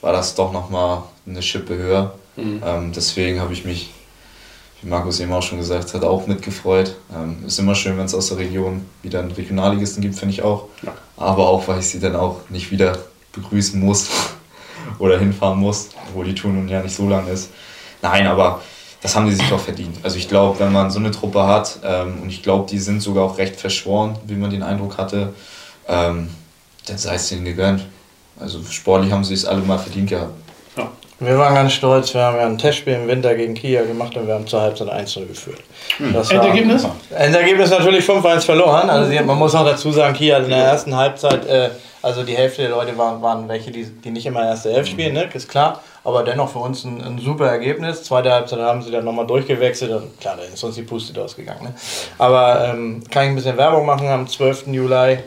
war das doch nochmal eine Schippe höher. Ähm, deswegen habe ich mich, wie Markus eben auch schon gesagt hat, auch mitgefreut. Ähm, ist immer schön, wenn es aus der Region wieder einen Regionalligisten gibt, finde ich auch. Ja. Aber auch, weil ich sie dann auch nicht wieder begrüßen muss oder hinfahren muss, obwohl die Tour nun ja nicht so lang ist. Nein, aber das haben die sich auch verdient. Also ich glaube, wenn man so eine Truppe hat, ähm, und ich glaube, die sind sogar auch recht verschworen, wie man den Eindruck hatte, ähm, dann sei es denen gegönnt. Also sportlich haben sie es alle mal verdient gehabt. Wir waren ganz stolz, wir haben ja ein Testspiel im Winter gegen Kia gemacht und wir haben zur Halbzeit 1-0 geführt. Das war- Endergebnis? Endergebnis natürlich 5-1 verloren. Also sie, man muss auch dazu sagen, Kia hat in der ersten Halbzeit, äh, also die Hälfte der Leute waren, waren welche, die, die nicht immer erste Elf spielen, ne? ist klar. Aber dennoch für uns ein, ein super Ergebnis. Zweite Halbzeit haben sie dann nochmal durchgewechselt und klar, da ist uns die Puste ausgegangen. Ne? Aber ähm, kann ich ein bisschen Werbung machen. Am 12. Juli äh,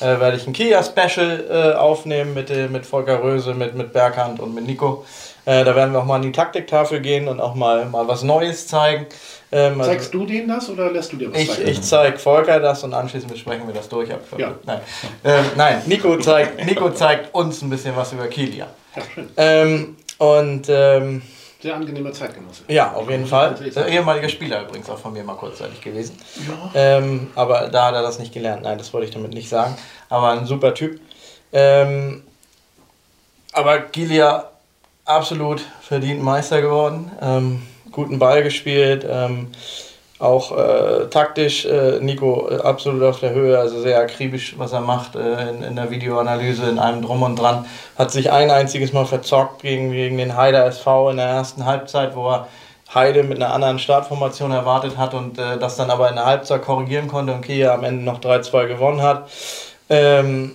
werde ich ein Kia-Special äh, aufnehmen mit, äh, mit Volker Röse, mit, mit Berghand und mit Nico. Äh, da werden wir auch mal an die Taktiktafel gehen und auch mal, mal was Neues zeigen. Ähm, also- Zeigst du denen das oder lässt du dir was ich, zeigen? ich zeige Volker das und anschließend besprechen wir das durch. Ab- Ja. Nein, ähm, nein Nico, zeigt, Nico zeigt uns ein bisschen was über Kilia. Ja, schön. Ähm, und ähm, Sehr angenehmer Zeitgenosse. ja, auf jeden Fall. Äh, ehemaliger Spieler übrigens auch von mir mal kurzzeitig gewesen. Ähm, aber da hat er das nicht gelernt. Nein, das wollte ich damit nicht sagen. Aber ein super Typ. Ähm, aber Gilia absolut verdient Meister geworden. Ähm, guten Ball gespielt. Ähm, auch äh, taktisch äh, Nico äh, absolut auf der Höhe, also sehr akribisch, was er macht äh, in, in der Videoanalyse, in einem Drum und Dran. Hat sich ein einziges Mal verzockt gegen, gegen den Heider SV in der ersten Halbzeit, wo er Heide mit einer anderen Startformation erwartet hat und äh, das dann aber in der Halbzeit korrigieren konnte und Kia am Ende noch 3-2 gewonnen hat. Ähm,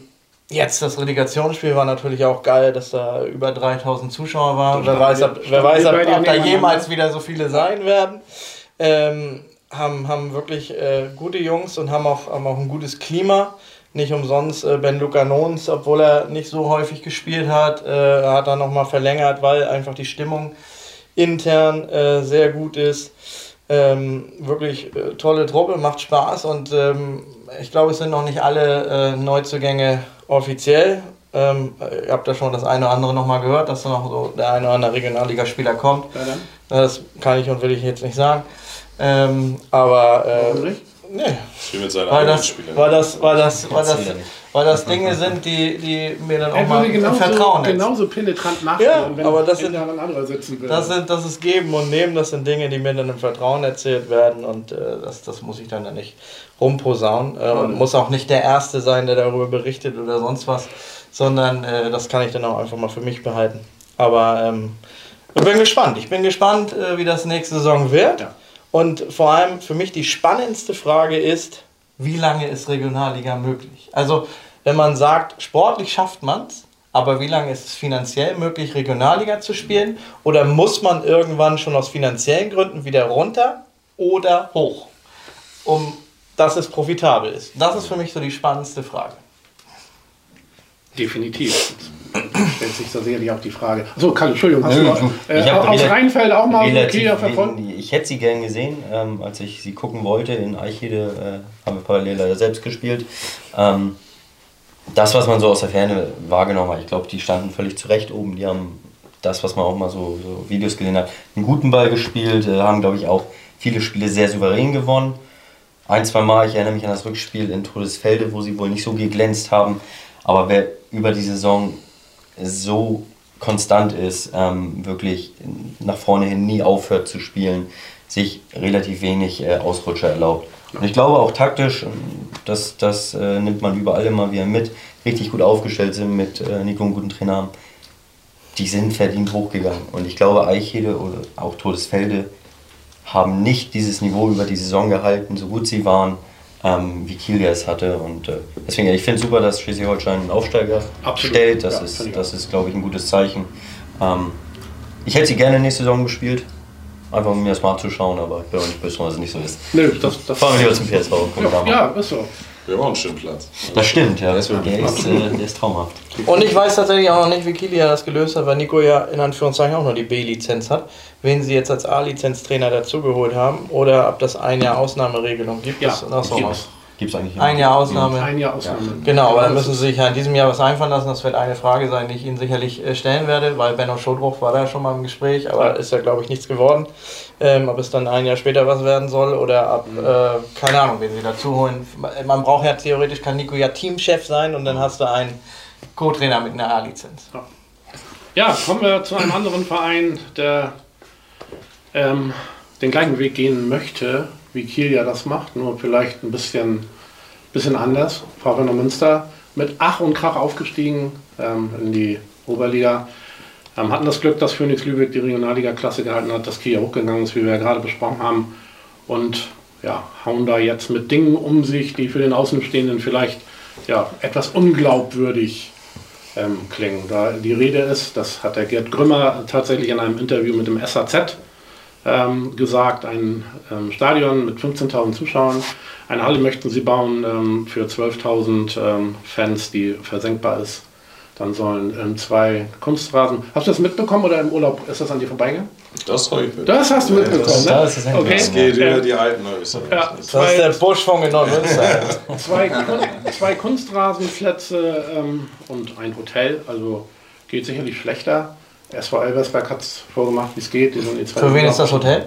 jetzt das Relegationsspiel war natürlich auch geil, dass da über 3000 Zuschauer waren. Wer weiß, ob, wer weiß, ob, ob da jemals wieder so viele sein werden. Ähm, haben, haben wirklich äh, gute Jungs und haben auch, haben auch ein gutes Klima. Nicht umsonst äh, Ben Luca Nons, obwohl er nicht so häufig gespielt hat, äh, hat er nochmal verlängert, weil einfach die Stimmung intern äh, sehr gut ist. Ähm, wirklich äh, tolle Truppe, macht Spaß und ähm, ich glaube, es sind noch nicht alle äh, Neuzugänge offiziell. Ähm, ihr habt ja schon das eine oder andere nochmal gehört, dass da noch so der eine oder andere Regionalligaspieler kommt. Ja, dann. Das kann ich und will ich jetzt nicht sagen. Ähm, aber Warum äh, nicht? nee, Spiel mit seinen weil das, Spielern. weil das, weil das, weil das, ja nicht. Weil das Dinge sind, die, die mir dann auch Er mal genauso, Vertrauen jetzt. genauso penetrant Ja, nachhören, wenn aber das sind- ein anderer sitzen würde. Das, sind, das ist Geben und Nehmen, das sind Dinge, die mir dann im Vertrauen erzählt werden und äh, das, das muss ich dann ja nicht rumposaunen äh, und muss auch nicht der Erste sein, der darüber berichtet oder sonst was, sondern äh, das kann ich dann auch einfach mal für mich behalten. Aber ähm, ich bin gespannt. Ich bin gespannt, äh, wie das nächste Saison wird. Ja. Und vor allem für mich die spannendste Frage ist, wie lange ist Regionalliga möglich? Also, wenn man sagt, sportlich schafft man es, aber wie lange ist es finanziell möglich, Regionalliga zu spielen? Oder muss man irgendwann schon aus finanziellen Gründen wieder runter oder hoch, um dass es profitabel ist? Das ist für mich so die spannendste Frage. Definitiv. Stellt sich da sicherlich auch die Frage. So, Karl, Entschuldigung, hast Nö, du äh, aus Rheinfeld auch mal relativ Kia verfolgt? Ich hätte sie gern gesehen, ähm, als ich sie gucken wollte. In Eichede äh, haben wir parallel leider selbst gespielt. Ähm, das, was man so aus der Ferne wahrgenommen hat, ich glaube, die standen völlig zurecht oben. Die haben das, was man auch mal so, so Videos gesehen hat, einen guten Ball gespielt, äh, haben, glaube ich, auch viele Spiele sehr souverän gewonnen. Ein, zwei Mal, ich erinnere mich an das Rückspiel in Todesfelde, wo sie wohl nicht so geglänzt haben. Aber wer über die Saison so konstant ist, ähm, wirklich nach vorne hin nie aufhört zu spielen, sich relativ wenig äh, Ausrutscher erlaubt. Und ich glaube auch taktisch, ähm, das, das äh, nimmt man überall immer wieder mit, richtig gut aufgestellt sind mit äh, Nico und guten Trainer. Die sind verdient hochgegangen. Und ich glaube, Eichede oder auch Todesfelde haben nicht dieses Niveau über die Saison gehalten, so gut sie waren, ähm, wie Kiel es hatte. Und äh, deswegen, ich finde es super, dass Schleswig-Holstein einen Aufsteiger Absolut. stellt. Das Ja, ist, das ist glaube ich, ein gutes Zeichen. Ähm, ich hätte sie gerne nächste Saison gespielt, einfach um mir das mal anzuschauen, aber ich bin auch nicht böse, wenn es nicht so ist. Nö, das, das Fahren wir lieber zum PSV. gucken wir da ja, mal. ja, ist so. Wir haben auch einen schönen Platz. Das stimmt, ja. Der ist der, ist, äh, der ist traumhaft. Und ich weiß tatsächlich auch noch nicht, wie Kilia das gelöst hat, weil Nico ja in Anführungszeichen auch nur die B-Lizenz hat. Wen sie jetzt als A-Lizenztrainer dazugeholt haben oder ob das ein Jahr Ausnahmeregelung gibt. Ja, das, das gibt's. Gibt es eigentlich Ein Jahr Ausnahme. Ein Jahr Ausnahme. Genau, aber dann müssen Sie sich ja in diesem Jahr was einfallen lassen. Das wird eine Frage sein, die ich Ihnen sicherlich äh, stellen werde, weil Benno Schodruch war da schon mal im Gespräch, aber ist ja, glaube ich, nichts geworden. Ähm, ob es dann ein Jahr später was werden soll oder ab, äh, keine Ahnung, wen Sie dazu holen. Man braucht ja theoretisch, kann Nico ja Teamchef sein und dann hast du einen Co-Trainer mit einer A-Lizenz. Ja, kommen wir zu einem anderen Verein, der ähm, den gleichen Weg gehen möchte, wie Kiel ja das macht, nur vielleicht ein bisschen, bisschen anders. VfL Münster mit Ach und Krach aufgestiegen ähm, in die Oberliga. Ähm, hatten das Glück, dass Phoenix Lübeck die Regionalliga-Klasse gehalten hat, dass Kiel ja hochgegangen ist, wie wir ja gerade besprochen haben. Und ja, hauen da jetzt mit Dingen um sich, die für den Außenstehenden vielleicht ja, etwas unglaubwürdig ähm, klingen. Da die Rede ist, das hat der Gerd Grümmer tatsächlich in einem Interview mit dem SAZ ähm, gesagt, ein ähm, Stadion mit 15.000 Zuschauern. Eine Halle möchten sie bauen ähm, für 12.000 ähm, Fans, die versenkbar ist. Dann sollen ähm, zwei Kunstrasen. Hast du das mitbekommen oder im Urlaub ist das an dir vorbeigegangen? Das habe ich mit. Das hast du mitbekommen, Das, ne? da ist es hängen okay. das geht über die alten Häuser. Ja, Das ist der Buschfunk in Neumünster. zwei, zwei Kunstrasenplätze ähm, und ein Hotel. Also geht sicherlich schlechter. SV Elversberg hat es vorgemacht, wie es geht. Die eh Für wen ist das Hotel?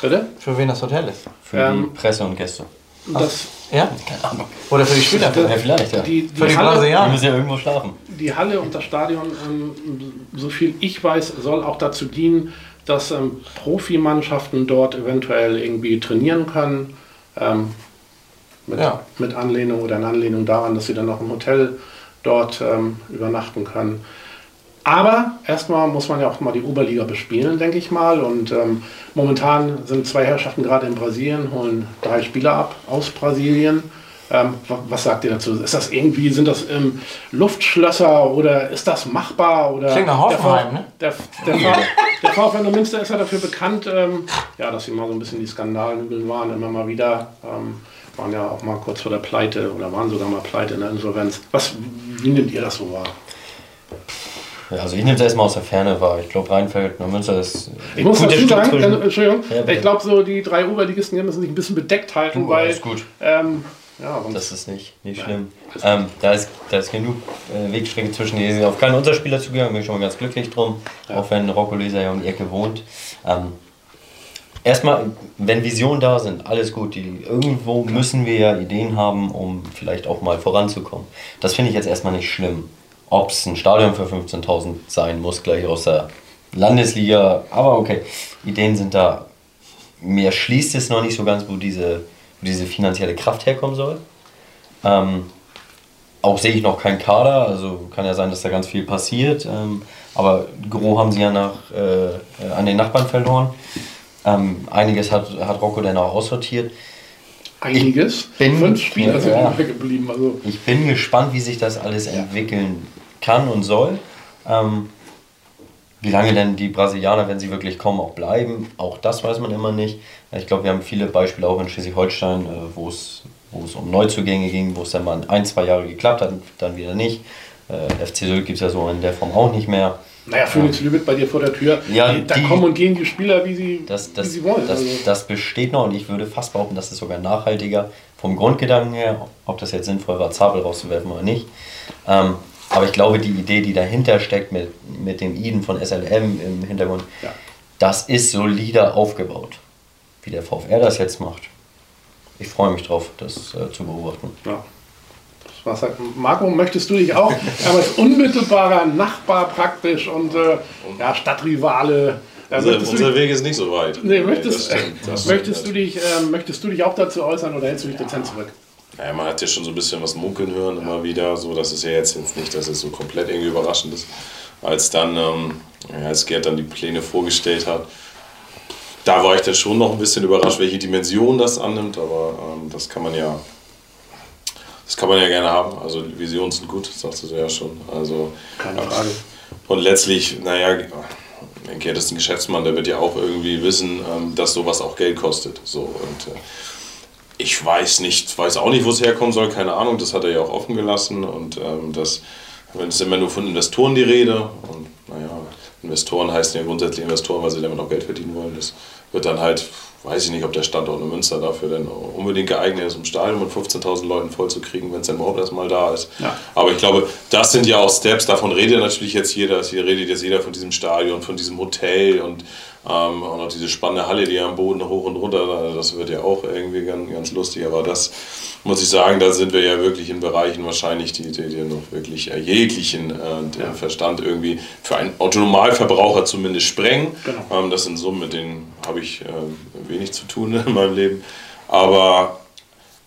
Bitte? Für wen das Hotel ist? Für Ähm, die Presse und Gäste. Das, Ja? Keine Ahnung. Oder für die Spieler? Ja, vielleicht, ja. die, Für die, die Halle, Die Brasilianer? müssen ja irgendwo schlafen. die Halle und das Stadion, ähm, so viel ich weiß, soll auch dazu dienen, dass ähm, Profimannschaften dort eventuell irgendwie trainieren können. Ähm, mit, Ja. mit Anlehnung oder in Anlehnung daran, dass sie dann auch im Hotel dort ähm, übernachten können. Aber erstmal muss man ja auch mal die Oberliga bespielen, denke ich mal. Und ähm, momentan sind zwei Herrschaften gerade in Brasilien, holen drei Spieler ab aus Brasilien. Ähm, wa- was sagt ihr dazu? Ist das irgendwie, sind das ähm, Luftschlösser oder ist das machbar? Oder Klingt nach Hoffenheim, ne? Der, der, der, der VfL Münster ist ja dafür bekannt, ähm, ja, dass sie mal so ein bisschen die Skandalnübel waren, immer mal wieder. Ähm, waren ja auch mal kurz vor der Pleite oder waren sogar mal Pleite in der Insolvenz. Was, wie nehmt ihr das so wahr? Also ich nehme es erstmal aus der Ferne wahr. Ich glaube, Rheinfeld und Münster ist. Ich muss gute dazu sagen, äh, Entschuldigung, Ja, ich glaube, so die drei Oberligisten hier müssen sich ein bisschen bedeckt halten, Du, weil alles gut. ähm, ja, Das ist nicht, nicht schlimm. Ähm, da, ist, da ist genug äh, Wegstrecke zwischen. Die sind auf keine Unterspieler zugegangen, bin ich schon mal ganz glücklich drum. Ja. Auch wenn Rocco Leser ja um die Ecke wohnt. Ähm, erstmal, wenn Visionen da sind, alles gut. Die, irgendwo müssen wir ja Ideen haben, um vielleicht auch mal voranzukommen. Das finde ich jetzt erstmal nicht schlimm. Ob es ein Stadion für 15.000 sein muss, gleich aus der Landesliga, aber okay, Ideen sind da. Mir schließt es noch nicht so ganz, wo diese, wo diese finanzielle Kraft herkommen soll. Ähm, auch sehe ich noch keinen Kader, also kann ja sein, dass da ganz viel passiert. Ähm, aber Gros haben sie ja nach, äh, an den Nachbarn verloren. Ähm, einiges hat, hat Rocco dann auch aussortiert. Einiges? bin- Fünf Spieler ja, sind ja. geblieben. Also, Ich bin gespannt, wie sich das alles entwickeln kann und soll. Ähm, wie lange denn die Brasilianer, wenn sie wirklich kommen, auch bleiben, auch das weiß man immer nicht. Ich glaube, wir haben viele Beispiele auch in Schleswig-Holstein, äh, wo es wo es um Neuzugänge ging, wo es dann mal ein, zwei Jahre geklappt hat, dann wieder nicht. Äh, FC Sylt gibt es ja so in der Form auch nicht mehr. naja, Phoenix Lübeck bei dir vor der Tür. Ja, die, da kommen und gehen die Spieler, wie sie, Das, wie das, sie wollen. das, also, das besteht noch und ich würde fast behaupten, das ist sogar nachhaltiger vom Grundgedanken her, ob das jetzt sinnvoll war, Zabel rauszuwerfen oder nicht. Ähm, aber ich glaube, die Idee, die dahinter steckt mit, mit dem Iden von SLM im Hintergrund, Ja. das ist solider aufgebaut. Wie der VfR das jetzt macht. Ich freue mich drauf, das äh, zu beobachten. ja. Das war's halt. Marco, möchtest du dich auch aber als unmittelbarer Nachbar praktisch und äh, ja, Stadtrivale. Äh, Unser, unser dich, Weg ist nicht so weit. nee, das möchtest, stimmt, das möchtest, du dich, ähm, möchtest du dich auch dazu äußern oder hältst du dich dezent zurück? Naja, man hat ja schon so ein bisschen was munkeln hören immer wieder. So, das ist ja jetzt, jetzt nicht, dass es so komplett irgendwie überraschend ist. Als dann, ähm, als Gerd dann die Pläne vorgestellt hat, da war ich dann schon noch ein bisschen überrascht, welche Dimension das annimmt. Aber ähm, das kann man ja, das kann man ja gerne haben. Also Visionen sind gut, sagst du ja schon. Also Keine Frage. und letztlich, naja, Gerd ist ein Geschäftsmann, der wird ja auch irgendwie wissen, ähm, dass sowas auch Geld kostet. So, und äh, ich weiß nicht, weiß auch nicht, wo es herkommen soll, keine Ahnung, das hat er ja auch offen gelassen. Und ähm, das, wenn es immer nur von Investoren die Rede, und naja, Investoren heißen ja grundsätzlich Investoren, weil sie damit auch Geld verdienen wollen. Das wird dann halt, weiß ich nicht, ob der Standort in Münster dafür denn unbedingt geeignet ist, um Stadion mit 15.000 Leuten vollzukriegen, wenn es dann überhaupt erstmal da ist. Ja. Aber ich glaube, das sind ja auch Steps, davon redet natürlich jetzt jeder, hier redet jetzt jeder von diesem Stadion, von diesem Hotel und ähm, auch noch diese spannende Halle, die am Boden hoch und runter, das wird ja auch irgendwie ganz, ganz lustig, aber das muss ich sagen, da sind wir ja wirklich in Bereichen wahrscheinlich, die, die, die noch wirklich äh, jeglichen äh, Verstand irgendwie für einen Autonomalverbraucher zumindest sprengen. Genau. Ähm, das sind Summen, mit denen habe ich äh, wenig zu tun in meinem Leben. Aber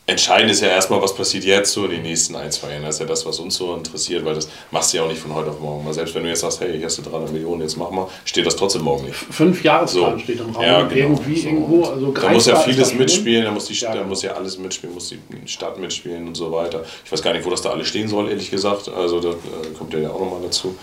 entscheidend ist ja erstmal, was passiert jetzt so in den nächsten ein, zwei Jahren. Das ist ja das, was uns so interessiert, weil das machst du ja auch nicht von heute auf morgen. Mal selbst wenn du jetzt sagst, hey, hier hast du 300 Millionen, jetzt mach mal, steht das trotzdem morgen nicht. Fünf Jahresplan So. steht im Raum. Ja, genau. Irgendwie So. irgendwo. Also Da muss ja vieles mitspielen, da muss, die, Ja, da muss ja alles mitspielen, muss die Stadt mitspielen und so weiter. Ich weiß gar nicht, wo das da alles stehen soll, ehrlich gesagt. Also das äh, kommt ja auch nochmal dazu.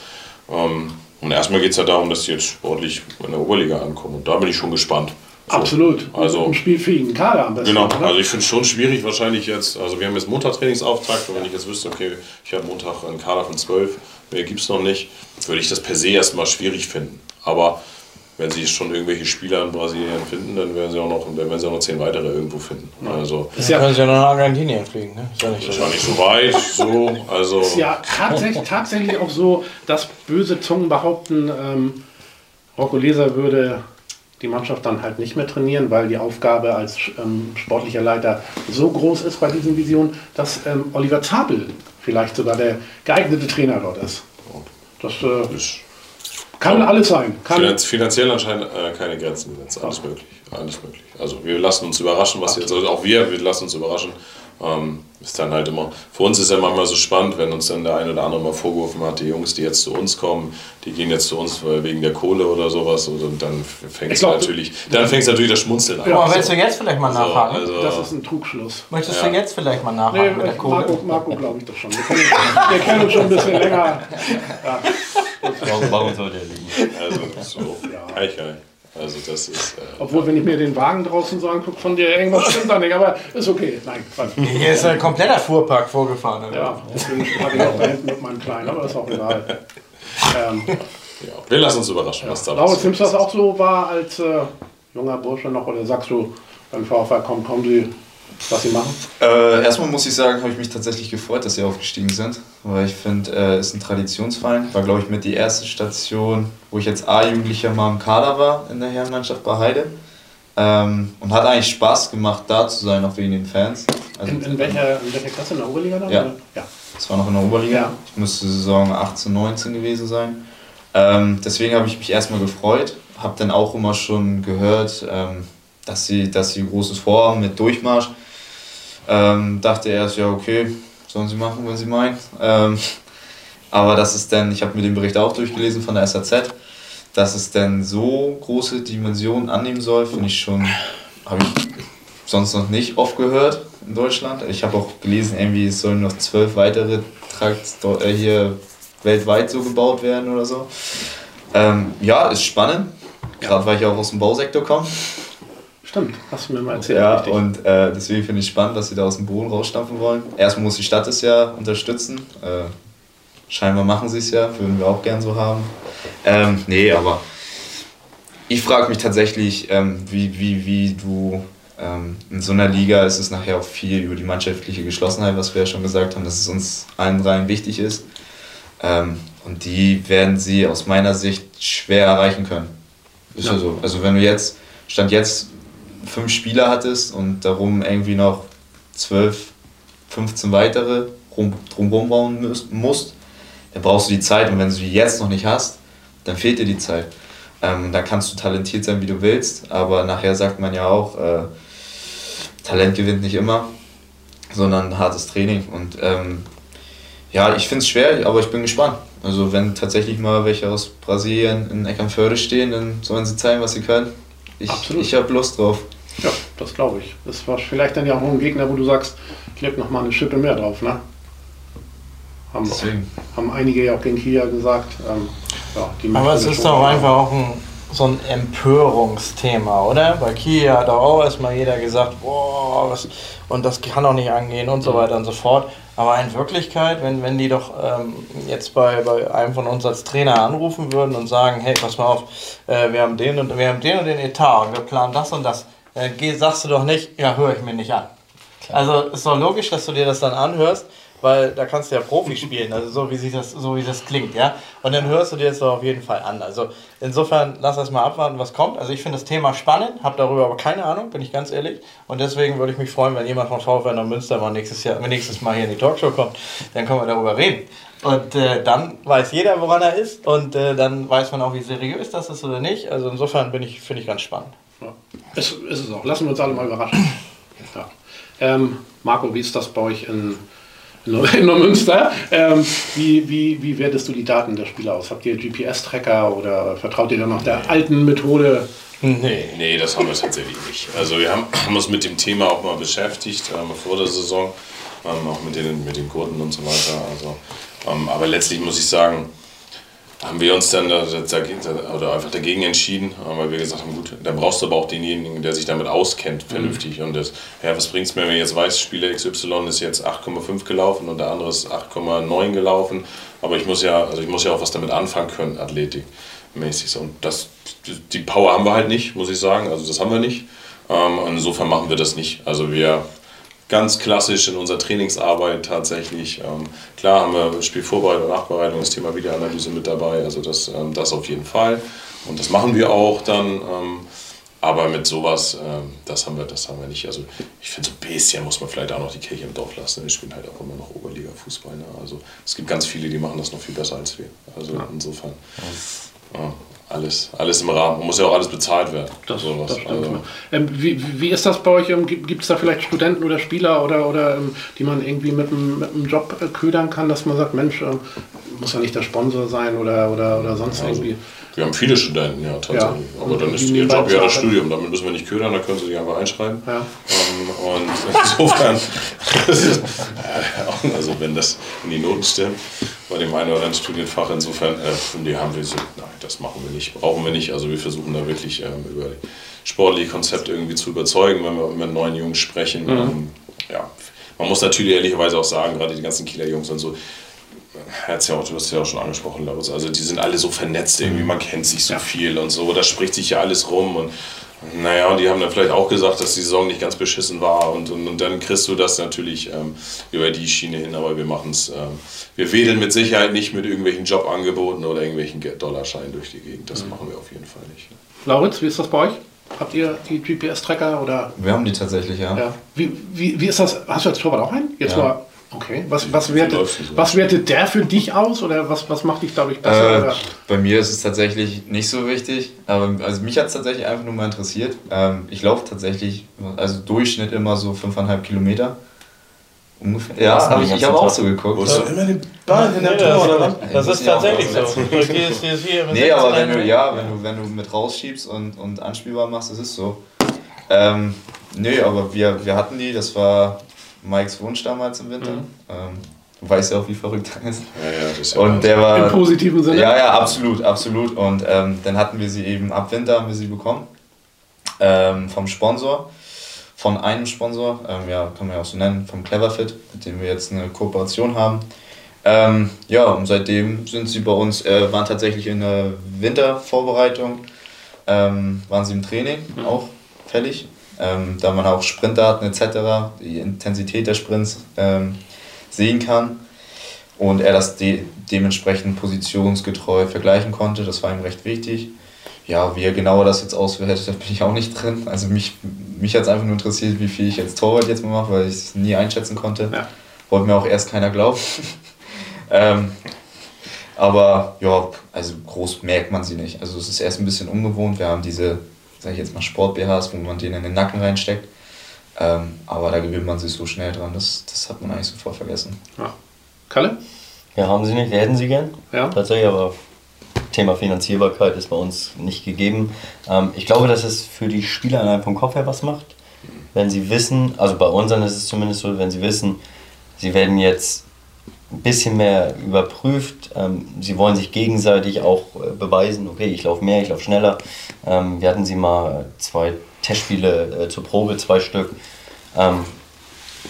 Ähm, und erstmal geht es ja darum, dass sie jetzt sportlich in der Oberliga ankommen. Und da bin ich schon gespannt. So. Absolut. Also- Einen spielfähigen Kader am besten. Genau, oder? also ich finde es schon schwierig wahrscheinlich jetzt, also wir haben jetzt Montag-Trainingsauftakt und wenn ich jetzt wüsste, okay, ich habe Montag einen Kader von 12, mehr gibt es noch nicht, würde ich das per se erstmal schwierig finden. Aber wenn sie schon irgendwelche Spieler in Brasilien finden, dann werden sie auch noch, dann werden sie auch noch zehn weitere irgendwo finden. Also ist Ja. Können Sie ja noch nach Argentinien fliegen, ne? Ist ja nicht so. wahrscheinlich so weit, so, also ist ja tatsächlich, tatsächlich auch so, dass böse Zungen behaupten, ähm, Rocco Leser würde die Mannschaft dann halt nicht mehr trainieren, weil die Aufgabe als ähm, sportlicher Leiter so groß ist bei diesen Visionen, dass ähm, Oliver Zabel vielleicht sogar der geeignete Trainer dort ist. Das äh, kann alles sein. Kann, Finanz, finanziell anscheinend äh, keine Grenzen gesetzt. Alles möglich. Alles möglich. Also wir lassen uns überraschen, was jetzt, also auch wir, wir lassen uns überraschen. Ähm, ist dann halt immer, für uns ist ja manchmal so spannend, wenn uns dann der eine oder andere mal vorgeworfen hat, die Jungs, die jetzt zu uns kommen, die gehen jetzt zu uns wegen der Kohle oder sowas und, dann fängt es natürlich, dann fängt natürlich das Schmunzeln an. Mal, So. willst du jetzt vielleicht mal So, nachhaken? also, das ist ein Trugschluss. Möchtest Ja. du jetzt vielleicht mal Nee, nachhaken mit der Kohle? Marco, Marco glaube ich das schon. Wir kennen, wir kennen uns schon ein bisschen länger. Warum, warum sollte er liegen? also so, gar nicht. Also das ist, äh, Obwohl, wenn ich mir den Wagen draußen so angucke, von dir irgendwas stimmt da nicht, aber ist okay. Nein, Quatsch. Hier ist ein kompletter Fuhrpark vorgefahren. Oder? Ja, deswegen habe ich auch da hinten mit meinem Kleinen, aber ist auch egal. Ähm, ja. Wir lassen uns überraschen, was da Laurens, passiert. nimmst du das auch so wahr als äh, junger Bursche noch oder sagst du, beim VfR kommen, kommen sie, was sie machen? Äh, erstmal muss ich sagen, habe ich mich tatsächlich gefreut, dass sie aufgestiegen sind, weil ich finde, äh, ist ein Traditionsverein. War, glaube ich, mit die erste Station, wo ich als A-Jugendlicher mal im Kader war in der Herrenmannschaft bei Heide. Ähm, und hat eigentlich Spaß gemacht, da zu sein, auch wegen den Fans. Also in, in, welcher, in welcher Klasse? In der Oberliga dann? Ja. ja. Das war noch in der Oberliga. Ja. Ich müsste Saison 18, 19 gewesen sein. Ähm, deswegen habe ich mich erstmal gefreut. Habe dann auch immer schon gehört, ähm, dass, sie, dass sie großes Vorhaben mit Durchmarsch. Ähm, dachte erst, ja, okay, sollen sie machen, wenn sie meinen. Ähm, aber das ist dann, ich habe mir den Bericht auch durchgelesen von der SAZ, dass es dann so große Dimensionen annehmen soll, finde ich schon, habe ich sonst noch nicht oft gehört in Deutschland. Ich habe auch gelesen, irgendwie es sollen noch zwölf weitere Trakts äh, hier weltweit so gebaut werden oder so. Ähm, ja, ist spannend, gerade weil ich auch aus dem Bausektor komme. Stimmt, hast du mir mal erzählt. Ja, richtig. und äh, deswegen finde ich spannend, dass sie da aus dem Boden rausstampfen wollen. Erstmal muss die Stadt es ja unterstützen. Äh, scheinbar machen sie es ja, würden wir auch gern so haben. Ähm, nee, aber ich frage mich tatsächlich, ähm, wie, wie, wie du ähm, in so einer Liga ist es nachher auch viel über die mannschaftliche Geschlossenheit, was wir ja schon gesagt haben, dass es uns allen dreien wichtig ist. Ähm, und die werden sie aus meiner Sicht schwer erreichen können. Ist ja. ja so. Also wenn du jetzt, Stand jetzt fünf Spieler hattest und darum irgendwie noch zwölf, 15 weitere rum, drumherum bauen musst, dann brauchst du die Zeit und wenn du die jetzt noch nicht hast, dann fehlt dir die Zeit. Ähm, dann kannst du talentiert sein, wie du willst, aber nachher sagt man ja auch, äh, Talent gewinnt nicht immer, sondern hartes Training. Und ähm, ja, ich finde es schwer, aber ich bin gespannt. Also wenn tatsächlich mal welche aus Brasilien in Eckernförde stehen, dann sollen sie zeigen, was sie können. Ich, ich habe Lust drauf. Ja, das glaube ich. Das war vielleicht dann ja auch ein Gegner, wo du sagst, ich leg noch mal eine Schippe mehr drauf, ne? Haben, haben einige ja auch gegen Kia gesagt. Ähm, ja, Aber es ist doch einfach auch ein so ein Empörungsthema, oder? Bei Kia hat auch erstmal jeder gesagt, boah, was, und das kann doch nicht angehen und so mhm. weiter und so fort. Aber in Wirklichkeit, wenn, wenn die doch ähm, jetzt bei, bei einem von uns als Trainer anrufen würden und sagen, hey, pass mal auf, äh, wir haben den und wir haben den und den Etat und wir planen das und das, äh, sagst du doch nicht, ja, höre ich mir nicht an. Klar. Also ist doch logisch, dass du dir das dann anhörst weil da kannst du ja Profi spielen, also so wie sich das, so wie das klingt, ja. Und dann hörst du dir das doch auf jeden Fall an. Also insofern lass uns mal abwarten, was kommt. Also ich finde das Thema spannend, habe darüber aber keine Ahnung, bin ich ganz ehrlich. Und deswegen würde ich mich freuen, wenn jemand von VfL nach Münster mal nächstes Jahr, nächstes Mal hier in die Talkshow kommt, dann können wir darüber reden. Und äh, dann weiß jeder, woran er ist und äh, dann weiß man auch, wie seriös das ist oder nicht. Also insofern bin ich, finde ich ganz spannend. Ja. Ist, ist es auch. Lassen wir uns alle mal überraschen. Ja. Ähm, Marco, wie ist das bei euch in in Neumünster. Ähm, wie, wie, wie wertest du die Daten der Spieler aus? Habt ihr GPS-Tracker oder vertraut ihr dann noch der alten Methode? Nee. Nee, das haben wir tatsächlich nicht. Also wir haben, haben uns mit dem Thema auch mal beschäftigt, ähm, vor der Saison, ähm, auch mit den, mit den Gurten und so weiter. Also, ähm, aber letztlich muss ich sagen, haben wir uns dann oder einfach dagegen entschieden, weil wir gesagt haben, gut, dann brauchst du aber auch denjenigen, der sich damit auskennt, vernünftig. Mhm. Und das, ja, was bringt es mir, wenn ich jetzt weiß, Spieler XY ist jetzt 8,5 gelaufen und der andere ist 8,9 gelaufen. Aber ich muss ja, also ich muss ja auch was damit anfangen können, athletikmäßig. Und das, die Power haben wir halt nicht, muss ich sagen. Also das haben wir nicht. Ähm, insofern machen wir das nicht. Also wir ganz klassisch in unserer Trainingsarbeit tatsächlich. Ähm, klar haben wir Spielvorbereitung, Nachbereitung, das Thema Videoanalyse mit dabei, also das, ähm, das auf jeden Fall. Und das machen wir auch dann. Ähm, aber mit sowas, ähm, das, haben wir, das haben wir nicht. Also ich finde, so ein bisschen muss man vielleicht auch noch die Kirche im Dorf lassen. Wir spielen halt auch immer noch Oberliga-Fußball. Ne? Also es gibt ganz viele, die machen das noch viel besser als wir. Also ja. insofern. Ja alles, alles im Rahmen. muss ja auch alles bezahlt werden. Das, sowas. das stimmt. Also. Ähm, wie, wie ist das bei euch? Ähm, Gibt es da vielleicht Studenten oder Spieler oder, oder ähm, die man irgendwie mit einem, mit einem Job äh, ködern kann, dass man sagt, Mensch, ähm, muss ja nicht der Sponsor sein oder, oder, oder sonst also, irgendwie? Wir haben viele Studenten, ja, tatsächlich. Ja. Aber dann ist ihr Job ja das Studium. Damit müssen wir nicht ködern, da können sie sich einfach einschreiben. Ja. Ähm, und insofern, also wenn das in die Noten stimmt, bei dem einen oder anderen Studienfach, insofern, äh, die haben wir so, nein, das machen wir nicht, brauchen wir nicht. Also wir versuchen da wirklich ähm, über sportliche Konzepte irgendwie zu überzeugen, wenn wir mit neuen Jungs sprechen. Mhm. Ähm, ja, man muss natürlich ehrlicherweise auch sagen, gerade die ganzen Kieler Jungs und so, Herz ja auch, du hast ja auch schon angesprochen, Lautz. Also die sind alle so vernetzt, irgendwie, man kennt sich so ja. viel und so, da spricht sich ja alles rum und naja, und die haben dann vielleicht auch gesagt, dass die Saison nicht ganz beschissen war und, und, und dann kriegst du das natürlich ähm, über die Schiene hin, aber wir machen es, ähm, wir wedeln mit Sicherheit nicht mit irgendwelchen Jobangeboten oder irgendwelchen Dollarscheinen durch die Gegend, das mhm. machen wir auf jeden Fall nicht. Lauritz, wie ist das bei euch? Habt ihr die GPS-Tracker oder? Wir haben die tatsächlich, ja. Ja. Wie, wie, wie ist das? Hast du als Torwart auch einen? Jetzt Ja. mal. Okay. Was, was, wertet, was wertet der für dich aus oder was, was macht dich dadurch besser? Äh, oder? bei mir ist es tatsächlich nicht so wichtig, aber also mich hat es tatsächlich einfach nur mal interessiert. Ähm, ich laufe tatsächlich, also Durchschnitt immer so 5,5 Kilometer. Ungefähr. Ja, Was, habe den ich, ich habe auch so geguckt. Ist Ja. er? immer den Ball in Nee, das, das Muss ist ich auch tatsächlich so. machen. Du gehst jetzt hier mit Nee, aber wenn 16 du, ja, wenn du, wenn du mit rausschiebst und, und anspielbar machst, das ist so. Ähm, nee, aber wir, wir hatten die, das war Mikes Wunsch damals im Winter. Ähm, du weißt ja auch, wie verrückt er ist. Ja, ja, das ist ja Und der war. Im positiven Sinne? Ja, ja, absolut, absolut. Und ähm, dann hatten wir sie eben ab Winter haben wir sie bekommen. Ähm, vom Sponsor. Von einem Sponsor, ähm, ja, kann man ja auch so nennen, vom Cleverfit, mit dem wir jetzt eine Kooperation haben. Ähm, ja, und seitdem sind sie bei uns, äh, waren tatsächlich in der Wintervorbereitung, ähm, waren sie im Training auch fällig. Ähm, da man auch Sprintdaten etc., die Intensität der Sprints ähm, sehen kann und er das de dementsprechend positionsgetreu vergleichen konnte. Das war ihm recht wichtig. Ja, wie er genauer das jetzt auswertet, da bin ich auch nicht drin. Also mich, mich hat es einfach nur interessiert, wie viel ich jetzt Torwart jetzt mal mache, weil ich es nie einschätzen konnte. Ja. Wollte mir auch erst keiner glauben. ähm, aber ja, also groß merkt man sie nicht. Also es ist erst ein bisschen ungewohnt. Wir haben diese, sag ich jetzt mal, Sport-BHs, wo man den in den Nacken reinsteckt. Ähm, aber da gewöhnt man sich so schnell dran, das, das hat man eigentlich sofort vergessen. Ja. Kalle? Ja, haben sie nicht, wir hätten sie gern. Ja. Tatsächlich, aber Thema Finanzierbarkeit ist bei uns nicht gegeben. Ähm, ich glaube, dass es für die Spieler allein vom Kopf her was macht. Wenn sie wissen, also bei unseren ist es zumindest so, wenn sie wissen, sie werden jetzt ein bisschen mehr überprüft, ähm, sie wollen sich gegenseitig auch äh, beweisen, okay, ich laufe mehr, ich laufe schneller. Ähm, wir hatten sie mal zwei Testspiele äh, zur Probe, zwei Stück. Ähm,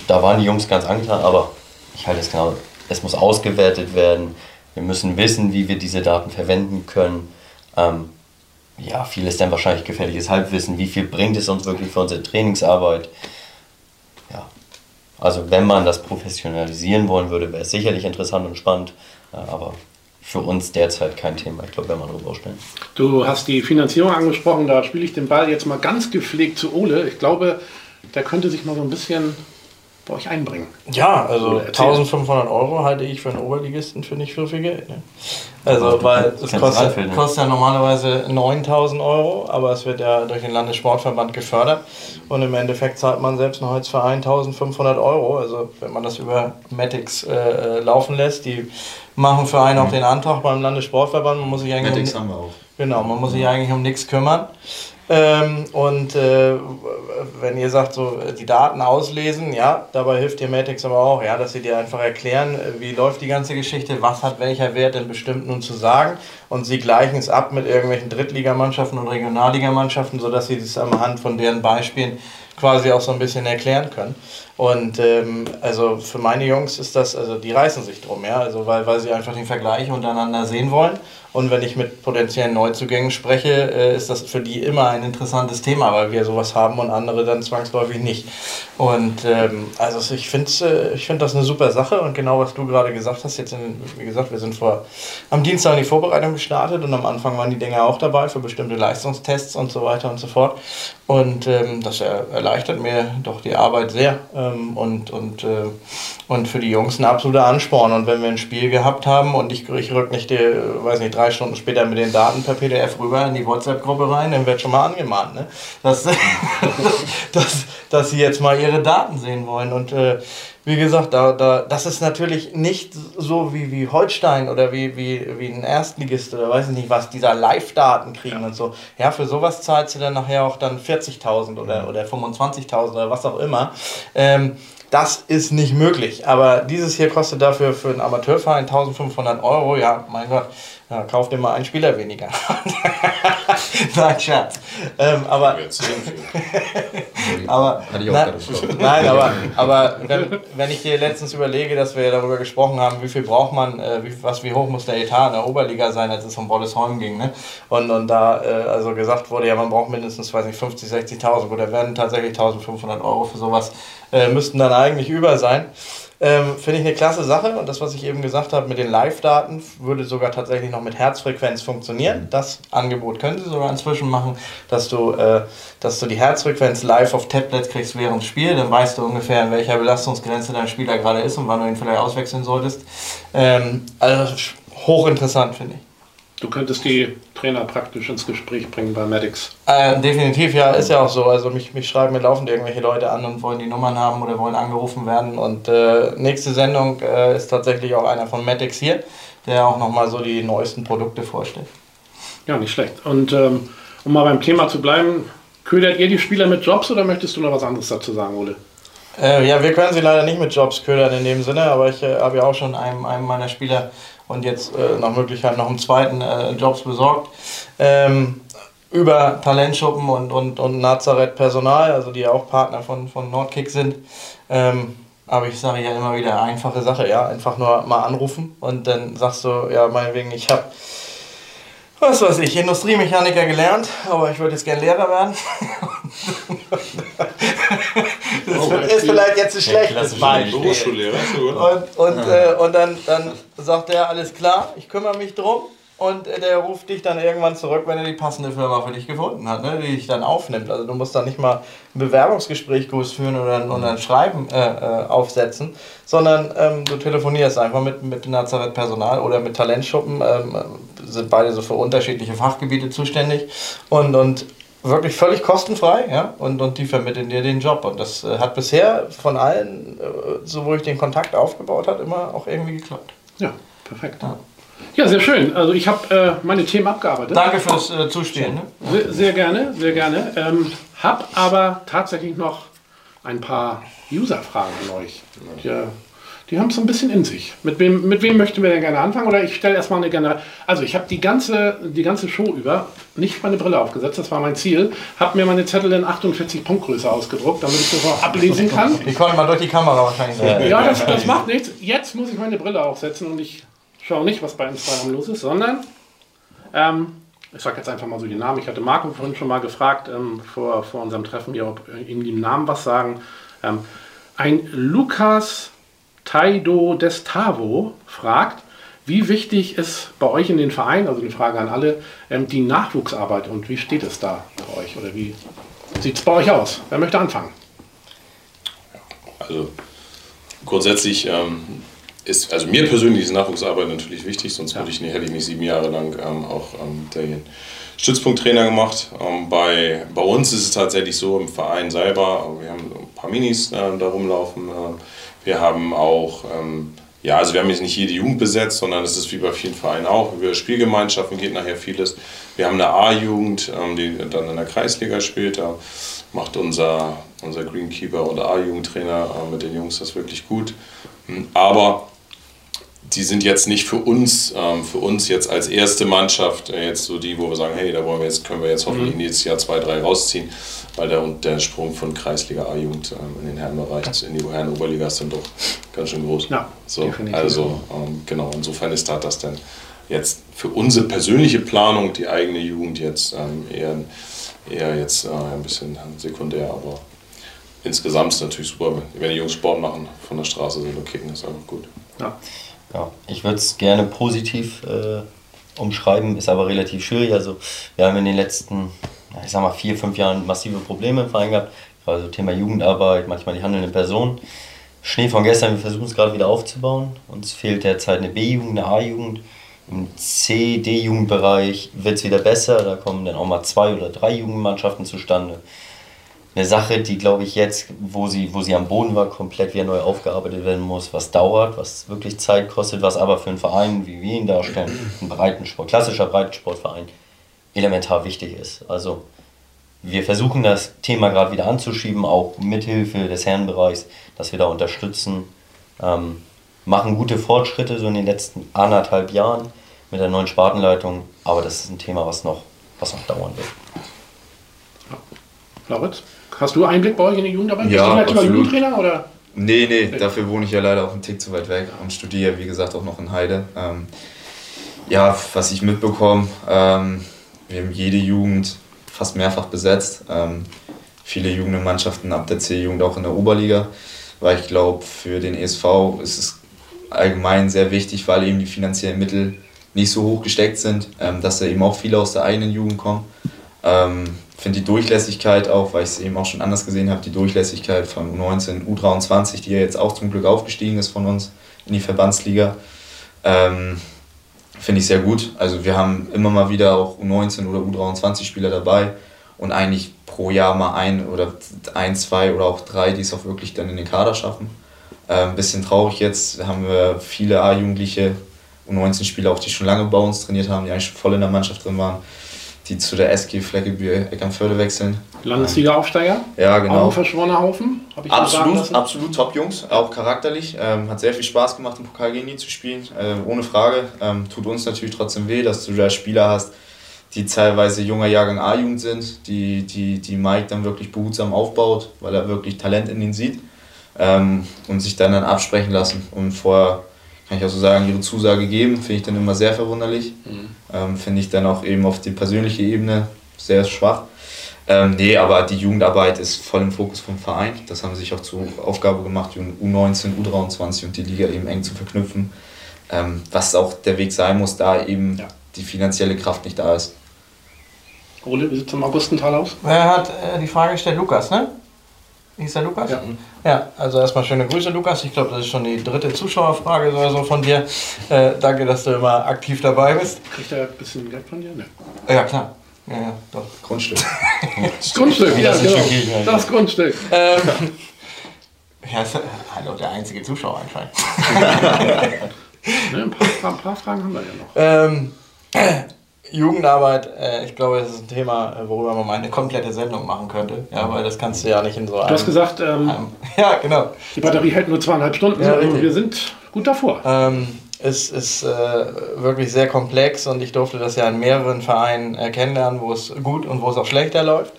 da waren die Jungs ganz angetan, aber ich halte es genau, es muss ausgewertet werden. Wir müssen wissen, wie wir diese Daten verwenden können. Ja, viel ist dann wahrscheinlich gefährliches Halbwissen. Wie viel bringt es uns wirklich für unsere Trainingsarbeit? Also wenn man das professionalisieren wollen würde, wäre es sicherlich interessant und spannend, äh, aber für uns derzeit kein Thema. Ich glaube, wenn man darüber stellen. Du hast die Finanzierung angesprochen, da spiele ich den Ball jetzt mal ganz gepflegt zu Ole. Ich glaube, der könnte sich mal so ein bisschen bei euch einbringen. Ja, also Oder erzähl. 1500 Euro halte ich für einen Oberligisten für nicht so viel Geld. Ne? Also, weil es kostet, ne? kostet ja normalerweise 9000 Euro, aber es wird ja durch den Landessportverband gefördert. Und im Endeffekt zahlt man selbst noch als Verein 1500 Euro. Also, wenn man das über Matix äh, laufen lässt, die machen für einen auch den Antrag beim Landessportverband. Man muss sich eigentlich Medics um, haben wir auch. Genau, man muss sich eigentlich um nichts kümmern. Ähm, und äh, wenn ihr sagt, so die Daten auslesen, ja, dabei hilft dir Matix aber auch, ja, dass sie dir einfach erklären, äh, wie läuft die ganze Geschichte, was hat welcher Wert denn bestimmt nun zu sagen. Und sie gleichen es ab mit irgendwelchen Drittligamannschaften und Regionalligamannschaften, sodass sie das anhand von deren Beispielen quasi auch so ein bisschen erklären können. Und ähm, also für meine Jungs ist das, also die reißen sich drum, ja, also weil, weil sie einfach den Vergleich untereinander sehen wollen. Und wenn ich mit potenziellen Neuzugängen spreche, äh, ist das für die immer ein interessantes Thema, weil wir sowas haben und andere dann zwangsläufig nicht. Und ähm, also ich finde äh, ich find das eine super Sache und genau was du gerade gesagt hast, jetzt in, wie gesagt, wir sind vor am Dienstag in die Vorbereitung gestartet und am Anfang waren die Dinge auch dabei für bestimmte Leistungstests und so weiter und so fort. Und ähm, das er, erleichtert mir doch die Arbeit sehr ähm, und, und, äh, und für die Jungs ein absoluter Ansporn. Und wenn wir ein Spiel gehabt haben und ich, ich rück nicht, die, äh, weiß nicht, drei Stunden später mit den Daten per PDF rüber in die WhatsApp-Gruppe rein, dann wird schon mal angemahnt, ne? dass, dass, dass sie jetzt mal ihre Daten sehen wollen. Und äh, wie gesagt, da, da, das ist natürlich nicht so wie, wie Holstein oder wie, wie, wie ein Erstligist oder weiß ich nicht was, dieser Live-Daten kriegen und so. Ja, für sowas zahlt sie dann nachher auch dann 40.000 oder, oder 25.000 oder was auch immer. Ähm, das ist nicht möglich. Aber dieses hier kostet dafür für einen Amateurverein 1500 Euro. Ja, mein Gott, ja, kauft immer einen Spieler weniger. Nein, Scherz. Ähm, aber aber, auch nein, aber, aber wenn, wenn ich dir letztens überlege, dass wir ja darüber gesprochen haben, wie viel braucht man, äh, wie, was, wie hoch muss der Etat in der Oberliga sein, als es um Wollesholm ging, ne? Und, und da äh, also gesagt wurde, ja, man braucht mindestens, weiß nicht, 50, 60.000, gut, da werden tatsächlich 1500 Euro für sowas, äh, müssten dann eigentlich über sein. Ähm, Finde ich eine klasse Sache und das, was ich eben gesagt habe mit den Live-Daten, würde sogar tatsächlich noch mit Herzfrequenz funktionieren. Das Angebot können sie sogar inzwischen machen, dass du, äh, dass du die Herzfrequenz live auf Tablet kriegst während des Spiels. Dann weißt du ungefähr, in welcher Belastungsgrenze dein Spieler gerade ist und wann du ihn vielleicht auswechseln solltest. Ähm, also hochinteressant, finde ich. Du könntest die Trainer praktisch ins Gespräch bringen bei Medics. Äh, definitiv, ja, ist ja auch so. Also mich, mich schreiben mir laufend irgendwelche Leute an und wollen die Nummern haben oder wollen angerufen werden. Und äh, nächste Sendung äh, ist tatsächlich auch einer von Medics hier, der auch nochmal so die neuesten Produkte vorstellt. Ja, nicht schlecht. Und ähm, um mal beim Thema zu bleiben, ködert ihr die Spieler mit Jobs oder möchtest du noch was anderes dazu sagen, Ole? Äh, ja, wir können sie leider nicht mit Jobs ködern in dem Sinne, aber ich äh, habe ja auch schon einem, einem meiner Spieler und jetzt äh, nach Möglichkeit noch einen zweiten äh, Jobs besorgt. Ähm, über Talentschuppen und, und, und Nazareth Personal, also die ja auch Partner von, von Nordkick sind. Ähm, aber ich sage ja immer wieder, einfache Sache, ja, einfach nur mal anrufen und dann sagst du, ja, meinetwegen, ich habe was weiß ich, Industriemechaniker gelernt, aber ich würde jetzt gerne Lehrer werden. das oh, ist vielleicht jetzt ein schlechtes Beispiel. Berufsschullehrer, und, und, äh, und dann, dann sagt er, alles klar, ich kümmere mich drum. Und der ruft dich dann irgendwann zurück, wenn er die passende Firma für dich gefunden hat, ne, die dich dann aufnimmt. Also du musst dann nicht mal ein Bewerbungsgespräch groß führen oder, oder ein Schreiben äh, äh, aufsetzen, sondern ähm, du telefonierst einfach mit, mit Nazareth Personal oder mit Talentschuppen, ähm, sind beide so für unterschiedliche Fachgebiete zuständig und, und wirklich völlig kostenfrei, ja, und, und die vermitteln dir den Job. Und das äh, hat bisher von allen, äh, so wo ich den Kontakt aufgebaut habe, immer auch irgendwie geklappt. Ja, perfekt. Ja. Ja, sehr schön. Also ich habe äh, meine Themen abgearbeitet. Danke fürs äh, Zustehen. Ne? Sehr, sehr, gerne, sehr gerne. Ähm, hab aber tatsächlich noch ein paar User-Fragen an euch. Die, die haben es so ein bisschen in sich. Mit wem, mit wem möchten wir denn gerne anfangen? Oder ich stelle erstmal eine generelle. Also ich habe die ganze, die ganze Show über nicht meine Brille aufgesetzt, das war mein Ziel. Habe mir meine Zettel in 48 Punktgröße ausgedruckt, damit ich das auch ablesen kann. Die konnten mal durch die Kamera wahrscheinlich. Ja, das, das macht nichts. Jetzt muss ich meine Brille aufsetzen und ich schaue nicht, was bei Instagram los ist, sondern ähm, ich sage jetzt einfach mal so die Namen. Ich hatte Marco vorhin schon mal gefragt ähm, vor, vor unserem Treffen, hier, ob ihm die Namen was sagen. Ähm, ein Lukas Taido Destavo fragt, wie wichtig ist bei euch in den Vereinen, also eine Frage an alle, ähm, die Nachwuchsarbeit und wie steht es da bei euch oder wie sieht es bei euch aus? Wer möchte anfangen? Also grundsätzlich ähm, ist, also mir persönlich ist Nachwuchsarbeit natürlich wichtig, sonst ja. würde ich nicht, hätte ich nicht sieben Jahre lang ähm, auch ähm, den Stützpunkttrainer gemacht. Ähm, bei, bei uns ist es tatsächlich so im Verein selber, wir haben ein paar Minis äh, da rumlaufen. Äh, wir haben auch, ähm, ja, also wir haben jetzt nicht jede Jugend besetzt, sondern es ist wie bei vielen Vereinen auch. Über Spielgemeinschaften geht nachher vieles. Wir haben eine A-Jugend, ähm, die dann in der Kreisliga spielt. Da macht unser, unser Greenkeeper oder A-Jugendtrainer äh, mit den Jungs das wirklich gut. Hm, aber die sind jetzt nicht für uns, ähm, für uns jetzt als erste Mannschaft, äh, jetzt so die, wo wir sagen, hey, da wollen wir jetzt, können wir jetzt hoffentlich mhm. nächstes Jahr zwei, drei rausziehen, weil der, der Sprung von Kreisliga A-Jugend ähm, in den Herrenbereich in die Herren-Oberliga ist dann doch ganz schön groß. Ja, so, also ähm, genau, insofern ist da das dann jetzt für unsere persönliche Planung, die eigene Jugend jetzt ähm, eher, eher jetzt äh, ein bisschen sekundär, aber insgesamt ist es natürlich super, wenn die Jungs Sport machen, von der Straße sind und kicken, ist einfach gut. Ja. Ja, ich würde es gerne positiv äh, umschreiben, ist aber relativ schwierig. Also wir haben in den letzten, ich sag mal, vier, fünf Jahren massive Probleme im Verein gehabt. Also Thema Jugendarbeit, manchmal die handelnden Personen. Schnee von gestern, wir versuchen es gerade wieder aufzubauen. Uns fehlt derzeit eine B-Jugend, eine A-Jugend. Im C-, D-Jugendbereich wird es wieder besser. Da kommen dann auch mal zwei oder drei Jugendmannschaften zustande eine Sache, die, glaube ich, jetzt, wo sie, wo sie am Boden war, komplett wieder neu aufgearbeitet werden muss, was dauert, was wirklich Zeit kostet, was aber für einen Verein, wie wir ihn darstellen, ein Breitensport, klassischer Breitensportverein, elementar wichtig ist. Also wir versuchen das Thema gerade wieder anzuschieben, auch mithilfe des Herrenbereichs, dass wir da unterstützen, ähm, machen gute Fortschritte so in den letzten anderthalb Jahren mit der neuen Spartenleitung, aber das ist ein Thema, was noch, was noch dauern wird. Lauritz? Hast du Einblick bei euch in die Jugendarbeit? Ja, Bist du halt Jugendtrainer oder? Nee, nee, dafür wohne ich ja leider auch einen Tick zu weit weg und studiere, wie gesagt, auch noch in Heide. Ähm, ja, was ich mitbekomme, ähm, wir haben jede Jugend fast mehrfach besetzt. Ähm, viele Jugendmannschaften ab der C-Jugend auch in der Oberliga. weil ich glaube, für den ESV ist es allgemein sehr wichtig, weil eben die finanziellen Mittel nicht so hoch gesteckt sind, ähm, dass da eben auch viele aus der eigenen Jugend kommen. Finde die Durchlässigkeit auch, weil ich es eben auch schon anders gesehen habe, die Durchlässigkeit von U19, U23, die ja jetzt auch zum Glück aufgestiegen ist von uns in die Verbandsliga, ähm, finde ich sehr gut. Also wir haben immer mal wieder auch U19 oder U23 Spieler dabei und eigentlich pro Jahr mal ein oder ein, zwei oder auch drei, die es auch wirklich dann in den Kader schaffen. Ein ähm, bisschen traurig jetzt, haben wir viele A-Jugendliche, U19-Spieler auch, die schon lange bei uns trainiert haben, die eigentlich schon voll in der Mannschaft drin waren, die zu der SG Fleckebühr Eckernförde wechseln. Landesliga-Aufsteiger? Ja, genau. Auch ein verschworener Haufen? absolut, absolut Top-Jungs, auch charakterlich. Ähm, hat sehr viel Spaß gemacht, im Pokal gegen die zu spielen, ähm, ohne Frage. Ähm, tut uns natürlich trotzdem weh, dass du da Spieler hast, die teilweise junger Jahrgang A-Jugend sind, die, die, die Mike dann wirklich behutsam aufbaut, weil er wirklich Talent in ihnen sieht ähm, und sich dann, dann absprechen lassen. Und vorher kann ich auch so sagen, ihre Zusage geben, finde ich dann immer sehr verwunderlich. Mhm. Ähm, finde ich dann auch eben auf die persönliche Ebene sehr schwach. Ähm, nee, aber die Jugendarbeit ist voll im Fokus vom Verein. Das haben sie sich auch zur Aufgabe gemacht, U19, U23 und die Liga eben eng zu verknüpfen. Ähm, was auch der Weg sein muss, da eben ja. die finanzielle Kraft nicht da ist. Ole, wie sieht es im Augustental aus? Er hat äh, die Frage gestellt, Lukas, ne? Hieß der Lukas? Ja. Ja, also erstmal schöne Grüße, Lukas. Ich glaube, das ist schon die dritte Zuschauerfrage oder so von dir. Äh, danke, dass du immer aktiv dabei bist. Kriegt er ein bisschen Geld von dir? Ne. Ja, klar. Ja, ja, doch. Grundstück. das Grundstück, ja, genau. Das Grundstück. Ähm, ja, ist, hallo, der einzige Zuschauer anscheinend. ne, ein, paar, ein, paar, Fragen haben wir ja noch. Ähm, Jugendarbeit, äh, ich glaube, das ist ein Thema, äh, worüber man mal eine komplette Sendung machen könnte. Ja, weil das kannst du ja nicht in so einem. Du hast gesagt, ähm, einem, ja, genau. Die Batterie hält nur zweieinhalb Stunden. Ja, wir sind gut davor. Ähm, es ist äh, wirklich sehr komplex und ich durfte das ja in mehreren Vereinen äh, kennenlernen, wo es gut und wo es auch schlechter läuft.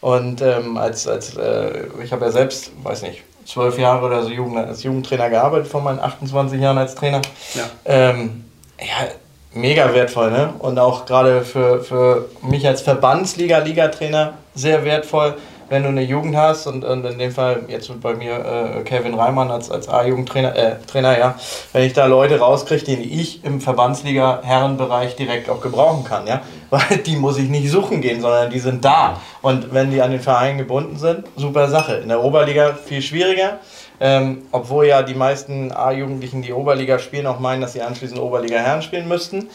Und ähm, als, als äh, ich habe ja selbst, weiß nicht, zwölf Jahre oder so Jugend, als Jugendtrainer gearbeitet, von meinen 28 Jahren als Trainer. Ja. Ähm, ja, mega wertvoll, ne? Und auch gerade für, für mich als Verbandsliga-Ligatrainer sehr wertvoll, wenn du eine Jugend hast und, und in dem Fall jetzt bei mir äh, Kevin Reimann als, als A-Jugendtrainer, äh, Trainer, ja, wenn ich da Leute rauskriege, die ich im Verbandsliga-Herrenbereich direkt auch gebrauchen kann, ja, weil die muss ich nicht suchen gehen, sondern die sind da. Und wenn die an den Verein gebunden sind, super Sache. In der Oberliga viel schwieriger. Ähm, obwohl ja die meisten A-Jugendlichen, die Oberliga spielen, auch meinen, dass sie anschließend Oberliga Herren spielen müssten.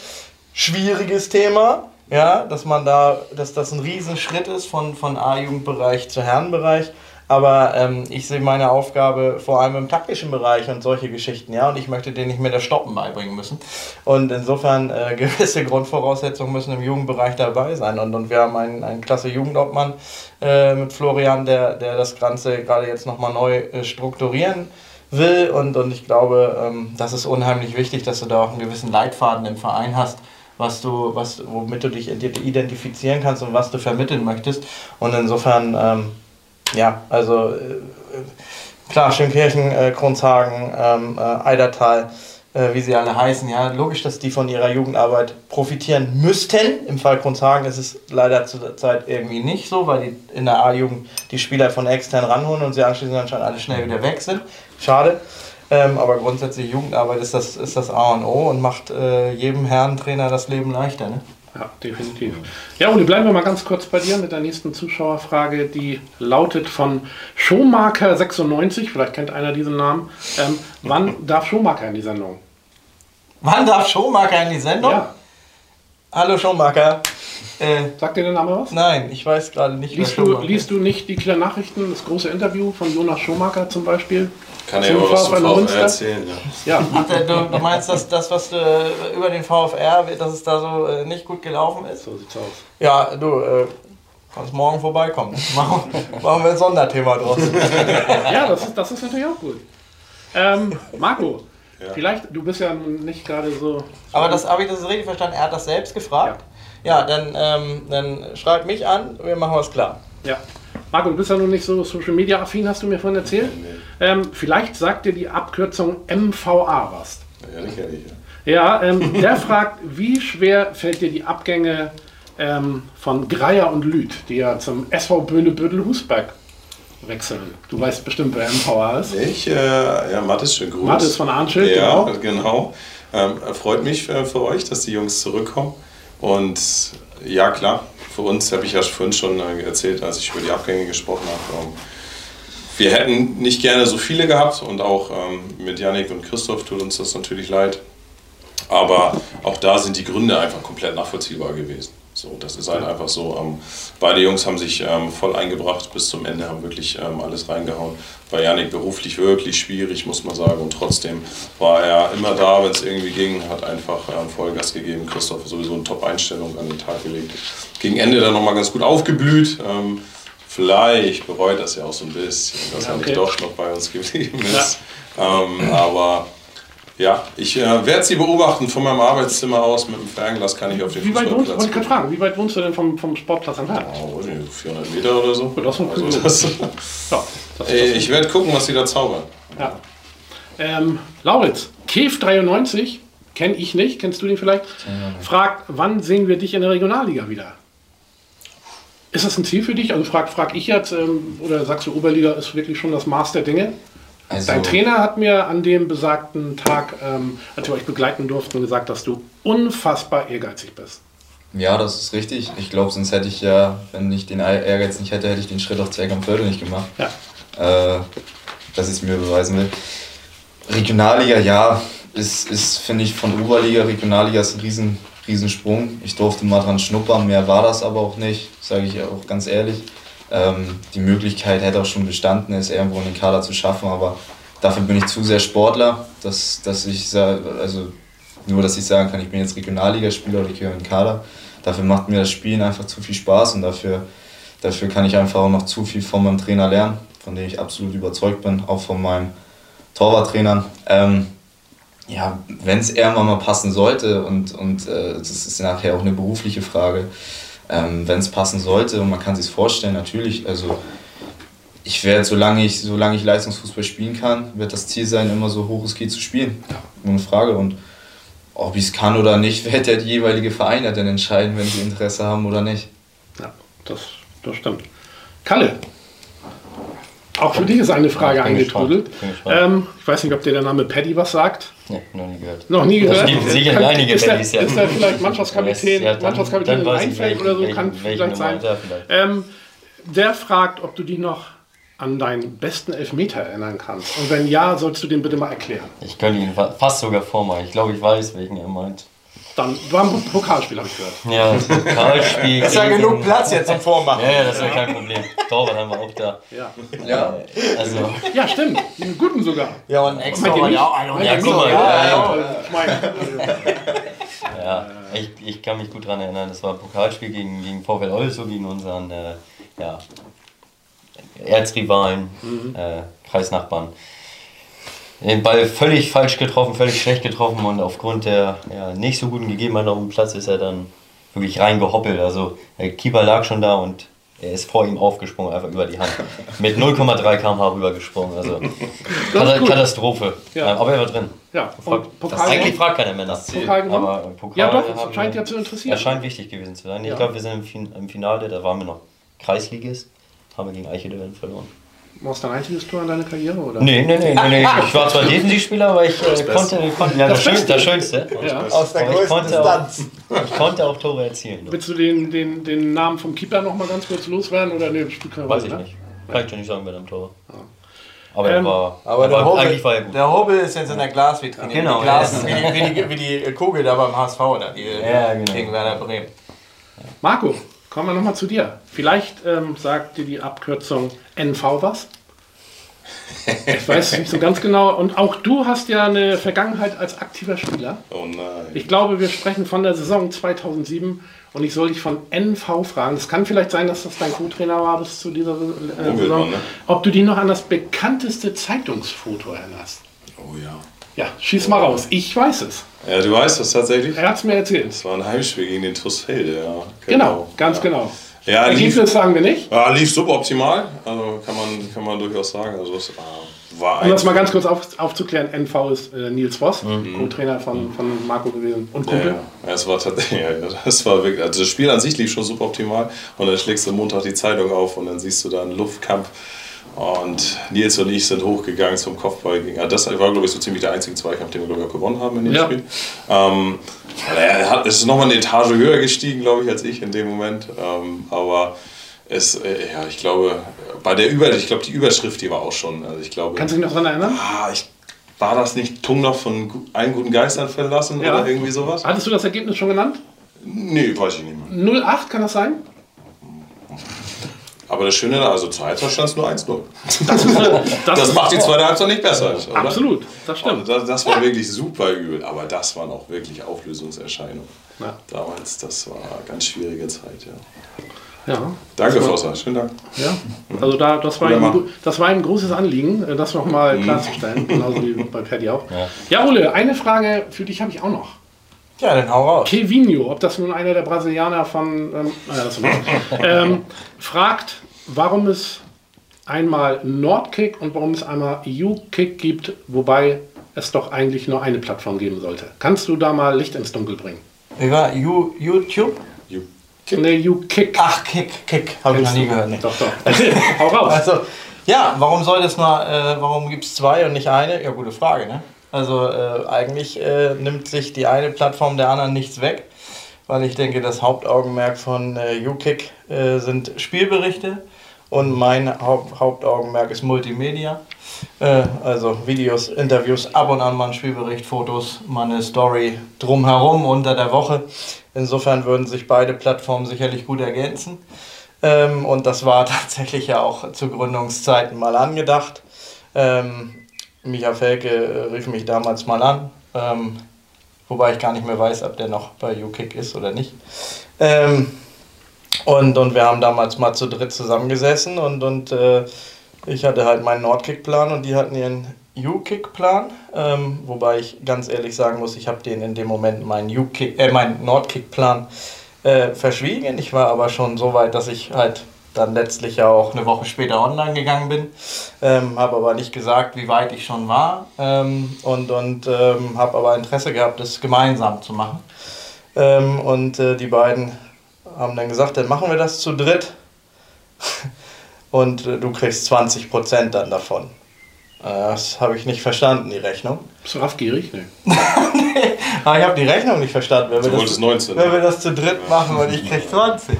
Schwieriges Thema, ja, dass man da, dass das ein Riesenschritt ist von, von A-Jugendbereich zu Herrenbereich. Aber ähm, ich sehe meine Aufgabe vor allem im taktischen Bereich und solche Geschichten, ja. Und ich möchte denen nicht mehr das Stoppen beibringen müssen. Und insofern äh, gewisse Grundvoraussetzungen müssen im Jugendbereich dabei sein. Und, und wir haben einen, einen klasse Jugendobmann äh, mit Florian, der, der das Ganze gerade jetzt nochmal neu äh, strukturieren will. Und, und ich glaube, ähm, das ist unheimlich wichtig, dass du da auch einen gewissen Leitfaden im Verein hast was du, was, womit du dich identifizieren kannst und was du vermitteln möchtest. Und insofern ähm, ja, also äh, klar, Schönkirchen, äh, Kronshagen, ähm, äh, Eidertal, äh, wie sie alle heißen, ja, logisch, dass die von ihrer Jugendarbeit profitieren müssten. Im Fall Kronshagen ist es leider zurzeit irgendwie nicht so, weil die in der A-Jugend die Spieler von extern ranholen und sie anschließend anscheinend alle schnell wieder weg sind. Schade. Ähm, aber grundsätzlich Jugendarbeit ist das, ist das A und O und macht äh, jedem Herrentrainer das Leben leichter. Ne? Ja, definitiv. Ja, und bleiben wir mal ganz kurz bei dir mit der nächsten Zuschauerfrage, die lautet von Showmarker96, vielleicht kennt einer diesen Namen. Ähm, wann darf Showmarker in die Sendung? Wann darf Showmarker in die Sendung? Ja. Hallo Showmarker. Äh, Sagt dir der Name was? Nein, ich weiß gerade nicht. Liest du, liest du nicht die Kieler Nachrichten, das große Interview von Jonas Schumacher zum Beispiel? Kann er aber was zum VfR erzählen, ja. ja. Ach, du, du, meinst, dass das, was du äh, über den VfR, dass es da so äh, nicht gut gelaufen ist? So sieht's aus. Ja, du, äh, kannst morgen vorbeikommen. Machen, machen wir ein Sonderthema draus. ja, das ist, das ist natürlich auch gut. Ähm, Marco, ja. vielleicht, du bist ja nicht gerade so... Aber das habe ich das richtig verstanden, er hat das selbst gefragt? Ja. Ja, dann, ähm, dann schreib mich an, wir machen was klar. Ja. Marco, du bist ja noch nicht so Social Media affin, hast du mir vorhin erzählt. Nee, nee. Ähm, vielleicht sagt dir die Abkürzung MVA was. Ja, ehrlich, ehrlich. Ja, ähm, der fragt, wie schwer fällt dir die Abgänge ähm, von Greier und Lüth, die ja zum SV Böhne Bödel Husberg wechseln. Du weißt bestimmt, wer MVA ist. Ich, äh, ja, Mathis, schön Gruß. Mathis von Arnschild, Ja, genau. genau. Ähm, freut mich äh, für euch, dass die Jungs zurückkommen. Und ja, klar, für uns habe ich ja vorhin schon äh, erzählt, als ich über die Abgänge gesprochen habe. Ähm, wir hätten nicht gerne so viele gehabt und auch ähm, mit Yannick und Christoph tut uns das natürlich leid. Aber auch da sind die Gründe einfach komplett nachvollziehbar gewesen. So, das ist halt einfach so. Ähm, beide Jungs haben sich ähm, voll eingebracht bis zum Ende, haben wirklich ähm, alles reingehauen. Bei Janik beruflich wirklich schwierig, muss man sagen. Und trotzdem war er immer da, wenn es irgendwie ging, hat einfach ähm, Vollgas gegeben. Christoph sowieso eine Top-Einstellung an den Tag gelegt. Gegen Ende dann nochmal ganz gut aufgeblüht. Ähm, vielleicht bereut das ja auch so ein bisschen, dass Ja, er okay. nicht doch noch bei uns geblieben ist. Ähm, aber ja, ich äh, werde sie beobachten von meinem Arbeitszimmer aus mit dem Fernglas kann ich auf den Wie weit wohnst, wollte Fußballplatz ich gerade fragen, wie weit wohnst du denn vom, vom Sportplatz entfernt? Oh, weiß nicht, 400 Meter oder so. Das ist Also das, Ja, das, Ey, das, ich werde gucken, was sie da zaubern. ja. Ähm, Lauritz, Kef93, kenne ich nicht, kennst du den vielleicht? Fragt, wann sehen wir dich in der Regionalliga wieder? Ist das ein Ziel für dich? Also frag, frag ich jetzt, ähm, oder sagst du, Oberliga ist wirklich schon das Maß der Dinge? Also, Dein Trainer hat mir an dem besagten Tag, ähm, als wir euch begleiten durften, gesagt, dass du unfassbar ehrgeizig bist. Ja, das ist richtig. Ich glaube, sonst hätte ich ja, wenn ich den Ehrgeiz nicht hätte, hätte ich den Schritt auf Zweck am Viertel nicht gemacht. Ja. Äh, dass ich es mir beweisen will. Regionalliga, ja, ist, ist finde ich, von Oberliga, Regionalliga ist ein riesen, Riesensprung. Ich durfte mal dran schnuppern, mehr war das aber auch nicht, sage ich auch ganz ehrlich. Ähm, die Möglichkeit hätte auch schon bestanden, es irgendwo in den Kader zu schaffen, aber dafür bin ich zu sehr Sportler, dass, dass ich also nur, dass ich sagen kann, ich bin jetzt Regionalligaspieler oder ich gehöre in den Kader. Dafür macht mir das Spielen einfach zu viel Spaß und dafür, dafür kann ich einfach auch noch zu viel von meinem Trainer lernen, von dem ich absolut überzeugt bin, auch von meinem Torwarttrainern. Ähm, ja, wenn es irgendwann mal passen sollte und, und äh, das ist nachher auch eine berufliche Frage, ähm, wenn es passen sollte und man kann sich vorstellen, natürlich, also ich werde, solange ich, solange ich Leistungsfußball spielen kann, wird das Ziel sein, immer so hoch es geht zu spielen. Ohne Frage. Und ob ich es kann oder nicht, wird der jeweilige Verein ja dann entscheiden, wenn sie Interesse haben oder nicht. Ja, das, das stimmt. Kalle, auch für dich ist eine Frage gespannt, eingetrudelt. Ähm, ich weiß nicht, ob dir der Name Paddy was sagt. Nee, noch nie gehört. Noch nie gehört. gibt sicher Kann- einige ist, der, Paddys, ja. ist der vielleicht Mannschaftskapitän, Ja, dann- Mannschaftskapitän dann in welchen- oder so? welchen- Kann welchen vielleicht sein. Ja, vielleicht. Ähm, der fragt, ob du dich noch an deinen besten Elfmeter erinnern kannst. Und wenn ja, sollst du den bitte mal erklären. Ich könnte ihn fa- fast sogar vormachen. Ich glaube, ich weiß, welchen er meint. Dann war ein Pokalspiel, habe ich gehört. Ja, Pokalspiel. Ist ja genug Platz jetzt zum Vormachen. Ja, ja, das ist ja kein Problem. Torwart haben wir auch da. Ja, Ja. Also, ja stimmt. Einen guten sogar. Ja, und extra war nicht? ja ja, guck mal, Ja, ja, ja. Ich meine, ja, ich, ich kann mich gut daran erinnern. Das war ein Pokalspiel gegen, gegen VfL Olso, gegen unseren äh, ja, Erzrivalen, äh, Kreisnachbarn. Den Ball völlig falsch getroffen, völlig schlecht getroffen und aufgrund der ja, nicht so guten Gegebenheiten auf dem Platz ist er dann wirklich reingehoppelt. Also der Keeper lag schon da und er ist vor ihm aufgesprungen, einfach über die Hand. Mit 0,3 km/h rübergesprungen. Also. Katastrophe. Ja. Aber er war drin. ja. Fragt- Und das Pokal eigentlich fragt keiner Männer. Pokal gewonnen? Aber im Pokal Ja, doch, scheint ja zu interessieren. Er scheint wichtig gewesen zu sein. Ich Ja. glaube, wir sind im, fin im Finale, da waren wir noch Kreisligist. Haben wir gegen Eichedören verloren. Machst du ein einziges Tor in deiner Karriere? Oder? Nee, nee, nee, nee, nee. Ich war zwar Defensivspieler, aber ich äh, konnte, konnte, ja, das, Das Schönste, das Schönste. Ja. Aus der Aber ich größten konnte auch- Distanz. Ich konnte auch Tore erzielen. Willst du den, den, den Namen vom Keeper noch mal ganz kurz loswerden? Oder nee, spielt keine Weiß Rolle, ich ne? nicht. Kann ich dir nicht sagen, wer am Tor war. Aber er Ähm, war, Aber er der war Hobel, eigentlich war er gut. der Hobel ist jetzt in der Glasvitrine. Genau, wie, die Glas, ja. wie, die, wie, die, wie die Kugel da beim HSV oder die Ja, genau. gegen Werder Bremen. Marco, kommen wir noch mal zu dir. Vielleicht ähm, sagt dir die Abkürzung NV was? Ich weiß es nicht so ganz genau. Und auch du hast ja eine Vergangenheit als aktiver Spieler. Oh nein. Ich glaube, wir sprechen von der Saison 2007 und ich soll dich von NV fragen. Es kann vielleicht sein, dass das dein Co-Trainer war bis zu dieser äh, Saison. war, ne? Ob du dich noch an das bekannteste Zeitungsfoto erinnerst? Oh ja. Ja, schieß mal raus. Ich weiß es. Ja, du weißt das tatsächlich? Er hat es mir erzählt. Das war ein Heimspiel gegen den TuS Felde, ja. Genau, ganz ja. genau. Ja, lief, Ergebnis sagen wir nicht. ja, lief suboptimal, also kann man, kann man durchaus sagen. Also es war Um das mal ganz kurz auf, aufzuklären, NV ist äh, Nils Voss, Co-Trainer von, von Marco gewesen und Ja, Kumpel. ja, es war tatsächlich, ja, ja, das war wirklich, also das Spiel an sich lief schon suboptimal und dann schlägst du Montag die Zeitung auf und dann siehst du da einen Luftkampf Und Nils und ich sind hochgegangen zum Kopfball. Das war, glaube ich, so ziemlich der einzige Zweikampf, den wir, glaube ich, auch gewonnen haben in dem Ja. Spiel. Ähm, er hat, es ist nochmal eine Etage höher gestiegen, glaube ich, als ich in dem Moment. Ähm, aber es, äh, ja, ich glaube, bei der Über, ich glaube, die Überschrift, die war auch schon. Also ich glaube, Kannst du dich noch daran erinnern? ah, ich, war das nicht Tung noch von einen guten Geistern verlassen Ja. oder irgendwie sowas? Hattest du das Ergebnis schon genannt? Nee, weiß ich nicht mehr. 08, kann das sein? Aber das Schöne, da, also zur Halbzeit stand es nur 1-0. Das, das, Das macht die zweite Halbzeit nicht besser. Oder? Absolut, das Also stimmt. das, das war wirklich super übel, aber das waren auch wirklich Auflösungserscheinungen. Ja. Damals, das war eine ganz schwierige Zeit, ja. Ja. Danke, Vosser, schönen Dank. Ja, also da, das, war gu- das war ein großes Anliegen, das nochmal klarzustellen, genauso wie bei Paddy auch. Ja. Ole, eine Frage für dich habe ich auch noch. Ja, dann hau raus. Kevinho, ob das nun einer der Brasilianer von, ähm, naja, das ist was. ähm, fragt, warum es einmal Nordkick und warum es einmal U-Kick gibt, wobei es doch eigentlich nur eine Plattform geben sollte. Kannst du da mal Licht ins Dunkel bringen? War You, YouTube? You- Ne, U-Kick. Ach, Kick, Kick. Habe ich noch nie gehört. Nee. Doch, doch. Hau raus. Also, ja, warum soll das nur, äh, warum gibt es zwei und nicht eine? Ja, gute Frage, ne? Also, äh, eigentlich äh, nimmt sich die eine Plattform der anderen nichts weg, weil ich denke, das Hauptaugenmerk von äh, UKIck äh, sind Spielberichte und mein Haupt Hauptaugenmerk ist Multimedia. Äh, also Videos, Interviews, ab und an mal ein Spielbericht, Fotos, mal eine Story drumherum unter der Woche. Insofern würden sich beide Plattformen sicherlich gut ergänzen. Ähm, und das war tatsächlich ja auch zu Gründungszeiten mal angedacht. Ähm, Micha Felke äh, rief mich damals mal an, ähm, wobei ich gar nicht mehr weiß, ob der noch bei UKIck ist oder nicht. Ähm, und, und wir haben damals mal zu dritt zusammengesessen und, und äh, ich hatte halt meinen Nordkick-Plan und die hatten ihren U-Kick-Plan. Ähm, wobei ich ganz ehrlich sagen muss, ich habe den in dem Moment meinen, äh, meinen Nordkick-Plan äh, verschwiegen. Ich war aber schon so weit, dass ich halt dann letztlich ja auch eine Woche später online gegangen bin. Ähm, habe aber nicht gesagt, wie weit ich schon war ähm, und, und ähm, habe aber Interesse gehabt, das gemeinsam zu machen. Ähm, und äh, die beiden haben dann gesagt, dann machen wir das zu dritt und äh, du kriegst 20% dann davon. Äh, Das habe ich nicht verstanden, die Rechnung. Bist du raffgierig? Nee. Aber ich habe die Rechnung nicht verstanden. Wenn wir, Du das, wolltest 19, wenn wir das zu dritt machen und ich krieg 20.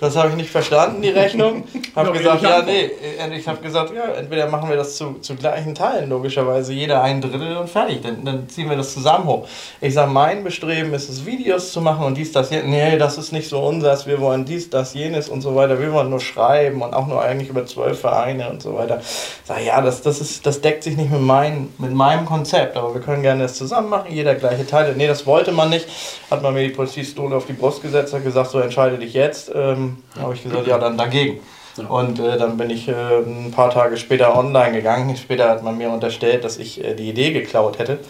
Das habe ich nicht verstanden, die Rechnung. Habe gesagt, ja, nee. Und ich habe gesagt, ja, entweder machen wir das zu, zu gleichen Teilen, logischerweise jeder ein Drittel und fertig. Dann, dann ziehen wir das zusammen hoch. Ich sage, mein Bestreben ist es, Videos zu machen und dies, das, jenes. Nee, das ist nicht so unseres. Wir wollen dies, das, jenes und so weiter. Wir wollen nur schreiben und auch nur eigentlich über zwölf Vereine und so weiter. Ich sage, ja, das, das, ist, das deckt sich nicht mit, mein, mit meinem Konzept, aber wir können gerne das zusammen machen, jeder gleiche Teile. Nee, das wollte man nicht. Hat man mir die Pistole auf die Brust gesetzt, hat gesagt, so entscheide dich jetzt. Ähm, habe ich gesagt, ja, dann dagegen. Und äh, dann bin ich äh, ein paar Tage später online gegangen. Später hat man mir unterstellt, dass ich äh, die Idee geklaut hätte.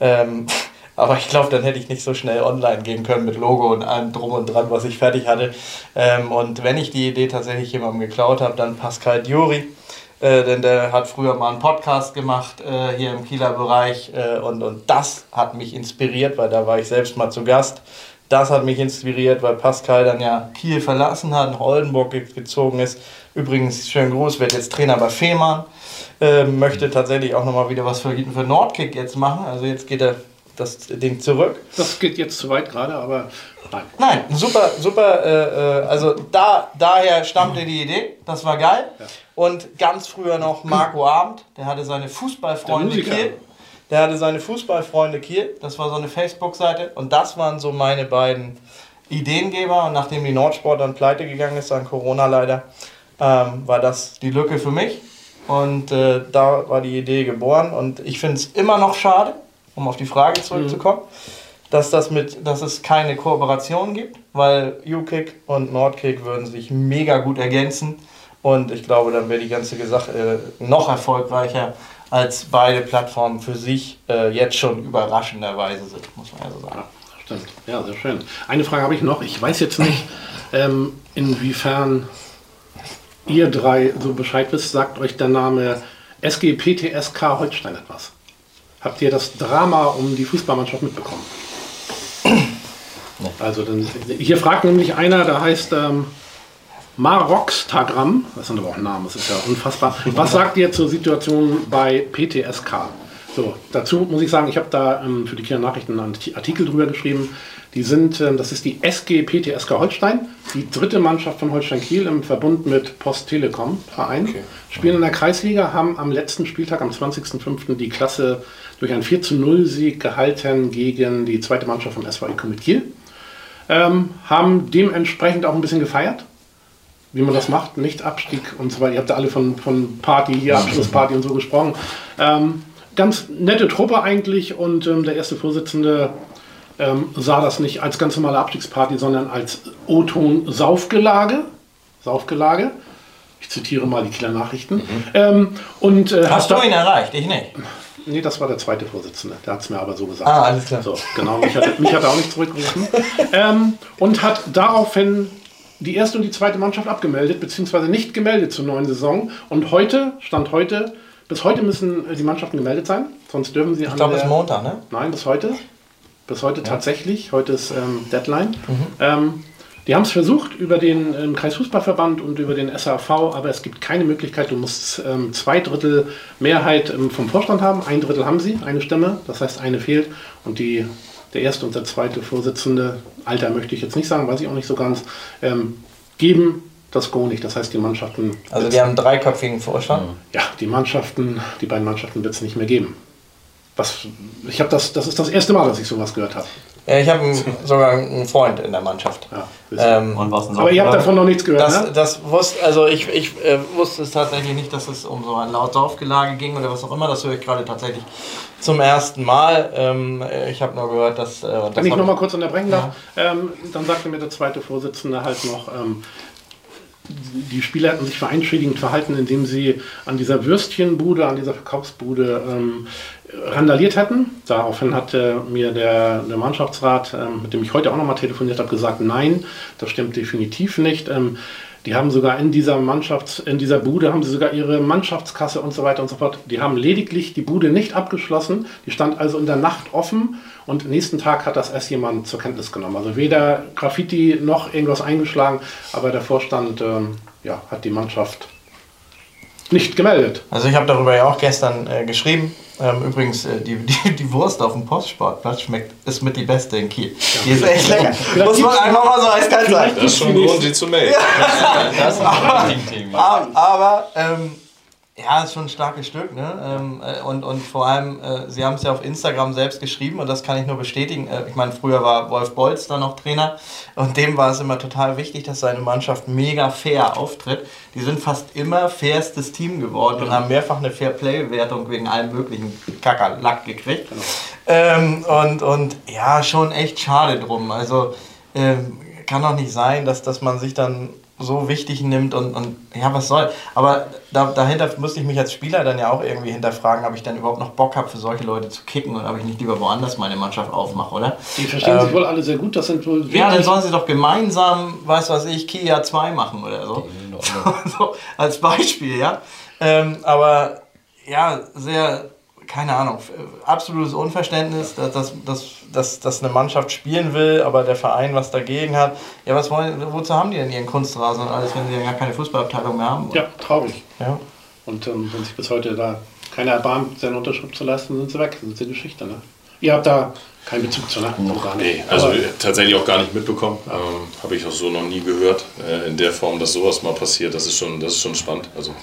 Ähm, aber ich glaube, dann hätte ich nicht so schnell online gehen können mit Logo und allem drum und dran, was ich fertig hatte. Ähm, und wenn ich die Idee tatsächlich jemandem geklaut habe, dann Pascal Diori. Äh, denn der hat früher mal einen Podcast gemacht äh, hier im Kieler Bereich äh, und, und das hat mich inspiriert, weil da war ich selbst mal zu Gast. Das hat mich inspiriert, weil Pascal dann ja Kiel verlassen hat, nach Oldenburg ge- gezogen ist. Übrigens, schönen Gruß, wird jetzt Trainer bei Fehmarn. Ähm, möchte tatsächlich auch nochmal wieder was für, für Nordkick jetzt machen. Also jetzt geht er das Ding zurück. Das geht jetzt zu weit gerade, aber nein. Nein, super, super. Äh, äh, also da, daher stammte die Idee. Das war geil. Und ganz früher noch Marco Abend, der hatte seine Fußballfreunde. Kiel. Der hatte seine Fußballfreunde Kiel. Das war so eine Facebook-Seite. Und das waren so meine beiden Ideengeber. Und nachdem die Nordsport dann pleite gegangen ist, an Corona leider, ähm, war das die Lücke für mich. Und äh, da war die Idee geboren. Und ich finde es immer noch schade, um auf die Frage zurückzukommen, dass, das mit, dass es keine Kooperation gibt, weil UKIck und Nordkick würden sich mega gut ergänzen. Und ich glaube, dann wäre die ganze Sache äh, noch erfolgreicher, als beide Plattformen für sich äh, jetzt schon überraschenderweise sind, muss man ja so sagen. Stimmt. Ja, sehr schön. Eine Frage habe ich noch. Ich weiß jetzt nicht, ähm, inwiefern ihr drei so Bescheid wisst. Sagt euch der Name SGPTSK Holstein etwas? Habt ihr das Drama um die Fußballmannschaft mitbekommen? Also dann, hier fragt nämlich einer, der heißt ähm, Marokstagram, das sind aber auch Namen, das ist ja unfassbar. Was sagt ihr zur Situation bei PTSK? So, dazu muss ich sagen, ich habe da ähm, für die Kinder Nachrichten einen Artikel drüber geschrieben. Die sind, ähm, das ist die SG PTSK Holstein, die dritte Mannschaft von Holstein Kiel im Verbund mit Post Telekom Verein. Okay. Spielen in der Kreisliga, haben am letzten Spieltag, am 20.05. die Klasse durch einen 4 zu 0 Sieg gehalten gegen die zweite Mannschaft vom SVI mit Kiel. Ähm, haben dementsprechend auch ein bisschen gefeiert wie man das macht, nicht Abstieg und so weiter. Ihr habt ja alle von, von Party hier, Abschlussparty und so gesprochen. Ähm, ganz nette Truppe eigentlich und ähm, der erste Vorsitzende ähm, sah das nicht als ganz normale Abstiegsparty, sondern als O-Ton-Saufgelage. Saufgelage. Ich zitiere mal die Kieler Nachrichten. Mhm. Ähm, und, äh, Hast du ihn erreicht? Ich nicht. Nee, das war der zweite Vorsitzende. Der hat es mir aber so gesagt. Ah, alles klar. So, genau, mich hat, mich hat er auch nicht zurückgerufen. ähm, und hat daraufhin die erste und die zweite Mannschaft abgemeldet, beziehungsweise nicht gemeldet zur neuen Saison. Und heute, Stand heute, bis heute müssen die Mannschaften gemeldet sein, sonst dürfen sie Ich glaube, bis Montag, ne? Nein, bis heute. Bis heute ja. tatsächlich. Heute ist ähm, Deadline. Mhm. Ähm, die haben es versucht über den ähm, Kreisfußballverband und über den SAV, aber es gibt keine Möglichkeit. Du musst ähm, zwei Drittel Mehrheit ähm, vom Vorstand haben. Ein Drittel haben sie, eine Stimme. Das heißt, eine fehlt. Und die, der erste und der zweite Vorsitzende, Alter möchte ich jetzt nicht sagen, weiß ich auch nicht so ganz, ähm, geben das Go nicht. Das heißt, die Mannschaften. Also, die haben einen dreiköpfigen Vorstand? Ja, die Mannschaften, die beiden Mannschaften wird es nicht mehr geben. Was, ich habe das, das ist das erste Mal, dass ich sowas gehört habe. Ja, ich habe sogar einen Freund in der Mannschaft. Ja, ähm, und was aber ihr habt davon noch nichts gehört, das, ne? Das wusste, also ich, ich äh, wusste es tatsächlich nicht, dass es um so ein Laut-Saufgelage ging oder was auch immer. Das höre ich gerade tatsächlich zum ersten Mal. Ähm, ich habe nur gehört, dass... Äh, das Wenn ich noch mal kurz unterbrechen darf, ja. ähm, dann sagte mir der zweite Vorsitzende halt noch, ähm, die Spieler hatten sich vereinschädigend verhalten, indem sie an dieser Würstchenbude, an dieser Verkaufsbude ähm, randaliert hätten. Daraufhin hat äh, mir der, der Mannschaftsrat, ähm, mit dem ich heute auch nochmal telefoniert habe, gesagt, nein, das stimmt definitiv nicht. Ähm, die haben sogar in dieser Mannschafts-, in dieser Bude haben sie sogar ihre Mannschaftskasse und so weiter und so fort. Die haben lediglich die Bude nicht abgeschlossen. Die stand also in der Nacht offen und nächsten Tag hat das erst jemand zur Kenntnis genommen. Also weder Graffiti noch irgendwas eingeschlagen, aber der Vorstand ähm, ja, hat die Mannschaft nicht gemeldet. Also ich habe darüber ja auch gestern äh, geschrieben. Ähm, übrigens, äh, die, die, die, Wurst auf dem Postsportplatz schmeckt, ist mit die beste in Kiel. Ja. Die ist echt lecker. Muss man einfach mal so eiskalt sagen. Das ist schon ein Grund, die zu melden. Ja. Das ist ein aber, aber ähm, ja, ist schon ein starkes Stück. Ne? Ähm, äh, und, und vor allem, äh, Sie haben es ja auf Instagram selbst geschrieben und das kann ich nur bestätigen. Äh, ich meine, früher war Wolf Bolz da noch Trainer und dem war es immer total wichtig, dass seine Mannschaft mega fair auftritt. Die sind fast immer fairstes Team geworden und haben mehrfach eine Fair-Play-Wertung wegen allem möglichen Kackerlack gekriegt. Genau. Ähm, und, und ja, schon echt schade drum. Also ähm, kann doch nicht sein, dass, dass man sich dann so wichtig nimmt und, und ja, was soll. Aber da, dahinter müsste ich mich als Spieler dann ja auch irgendwie hinterfragen, ob ich dann überhaupt noch Bock habe, für solche Leute zu kicken und ob ich nicht lieber woanders meine Mannschaft aufmache, oder? Die verstehen ähm, sich wohl alle sehr gut, das sind wohl. Ja, dann sollen sie doch gemeinsam, weiß was ich, Kia 2 machen oder so. so, so als Beispiel, ja. Ähm, aber ja, sehr keine Ahnung, absolutes Unverständnis, dass, dass, dass, dass, dass eine Mannschaft spielen will, aber der Verein was dagegen hat. Ja, was wollen, wozu haben die denn ihren Kunstrasen und alles, wenn sie ja gar keine Fußballabteilung mehr haben? Ja, traurig. Ja. Und ähm, wenn sich bis heute da keiner erbarmt, seine Unterschrift zu leisten, sind sie weg. Das ist die Geschichte. Ne? Ihr habt da keinen Bezug zu, ne? Noch gar nicht. Nee, also aber tatsächlich auch gar nicht mitbekommen. Ähm, Habe ich auch so noch nie gehört. Äh, in der Form, dass sowas mal passiert, das ist schon, das ist schon spannend. Also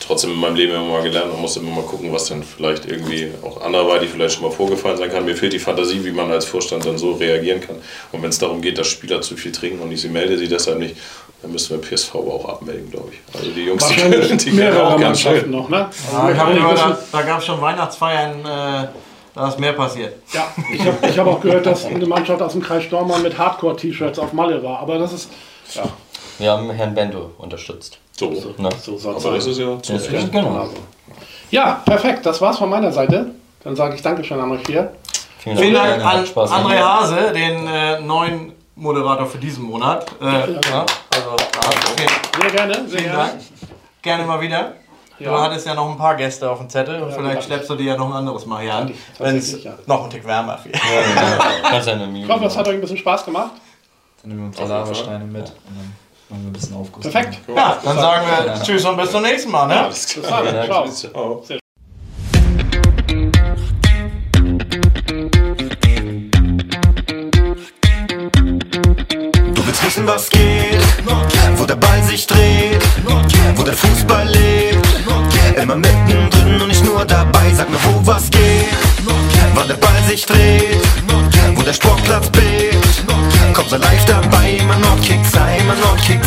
trotzdem in meinem Leben immer mal gelernt. Man muss immer mal gucken, was dann vielleicht irgendwie auch anderweitig vielleicht schon mal vorgefallen sein kann. Mir fehlt die Fantasie, wie man als Vorstand dann so reagieren kann. Und wenn es darum geht, dass Spieler zu viel trinken und ich sie melde sie deshalb nicht, dann müssen wir PSV auch abmelden, glaube ich. Also die Jungs, die können, die können auch ganz schön. Noch, ne? Ja, ich gehört, da, da gab es schon Weihnachtsfeiern. Äh, da ist mehr passiert. Ja, ich habe ich hab auch gehört, dass eine Mannschaft aus dem Kreis Stormann mit Hardcore-T-Shirts auf Malle war. Aber das ist. Ja. Wir haben Herrn Bendo unterstützt. So, so, ne? so soll Aber das ist ja zu ja, genau. Ja, perfekt. Das war's von meiner Seite. Dann sage ich Dankeschön an euch vier. Vielen, Vielen Dank, an André Hase, den äh, neuen Moderator für diesen Monat. Äh, ja, ja, also, okay. Sehr gerne. Sehr Vielen Dank. Gerne mal wieder. Ja. Du hattest ja noch ein paar Gäste auf dem Zettel und ja, vielleicht schleppst du dir ja noch ein anderes Mal hier an, wenn es ja. noch ein Tick wärmer wird. Ja, ja. ich hoffe, es hat euch ein bisschen Spaß gemacht. Dann nehmen wir uns Lavasteine mit. Machen wir ein bisschen Aufguss. Perfekt. Ja, dann sagen wir Tschüss und bis zum nächsten Mal. Ne? Alles klar. Bis dann. Ciao. Ciao. Du willst wissen, was geht, wo der Ball sich dreht, wo der Fußball lebt. Immer mittendrin und nicht nur dabei, sag mir, wo was geht, wann der Ball sich dreht, wo der Sportplatz bebt. Kommt mal live dabei, immer noch Kick Zeit, immer noch Kick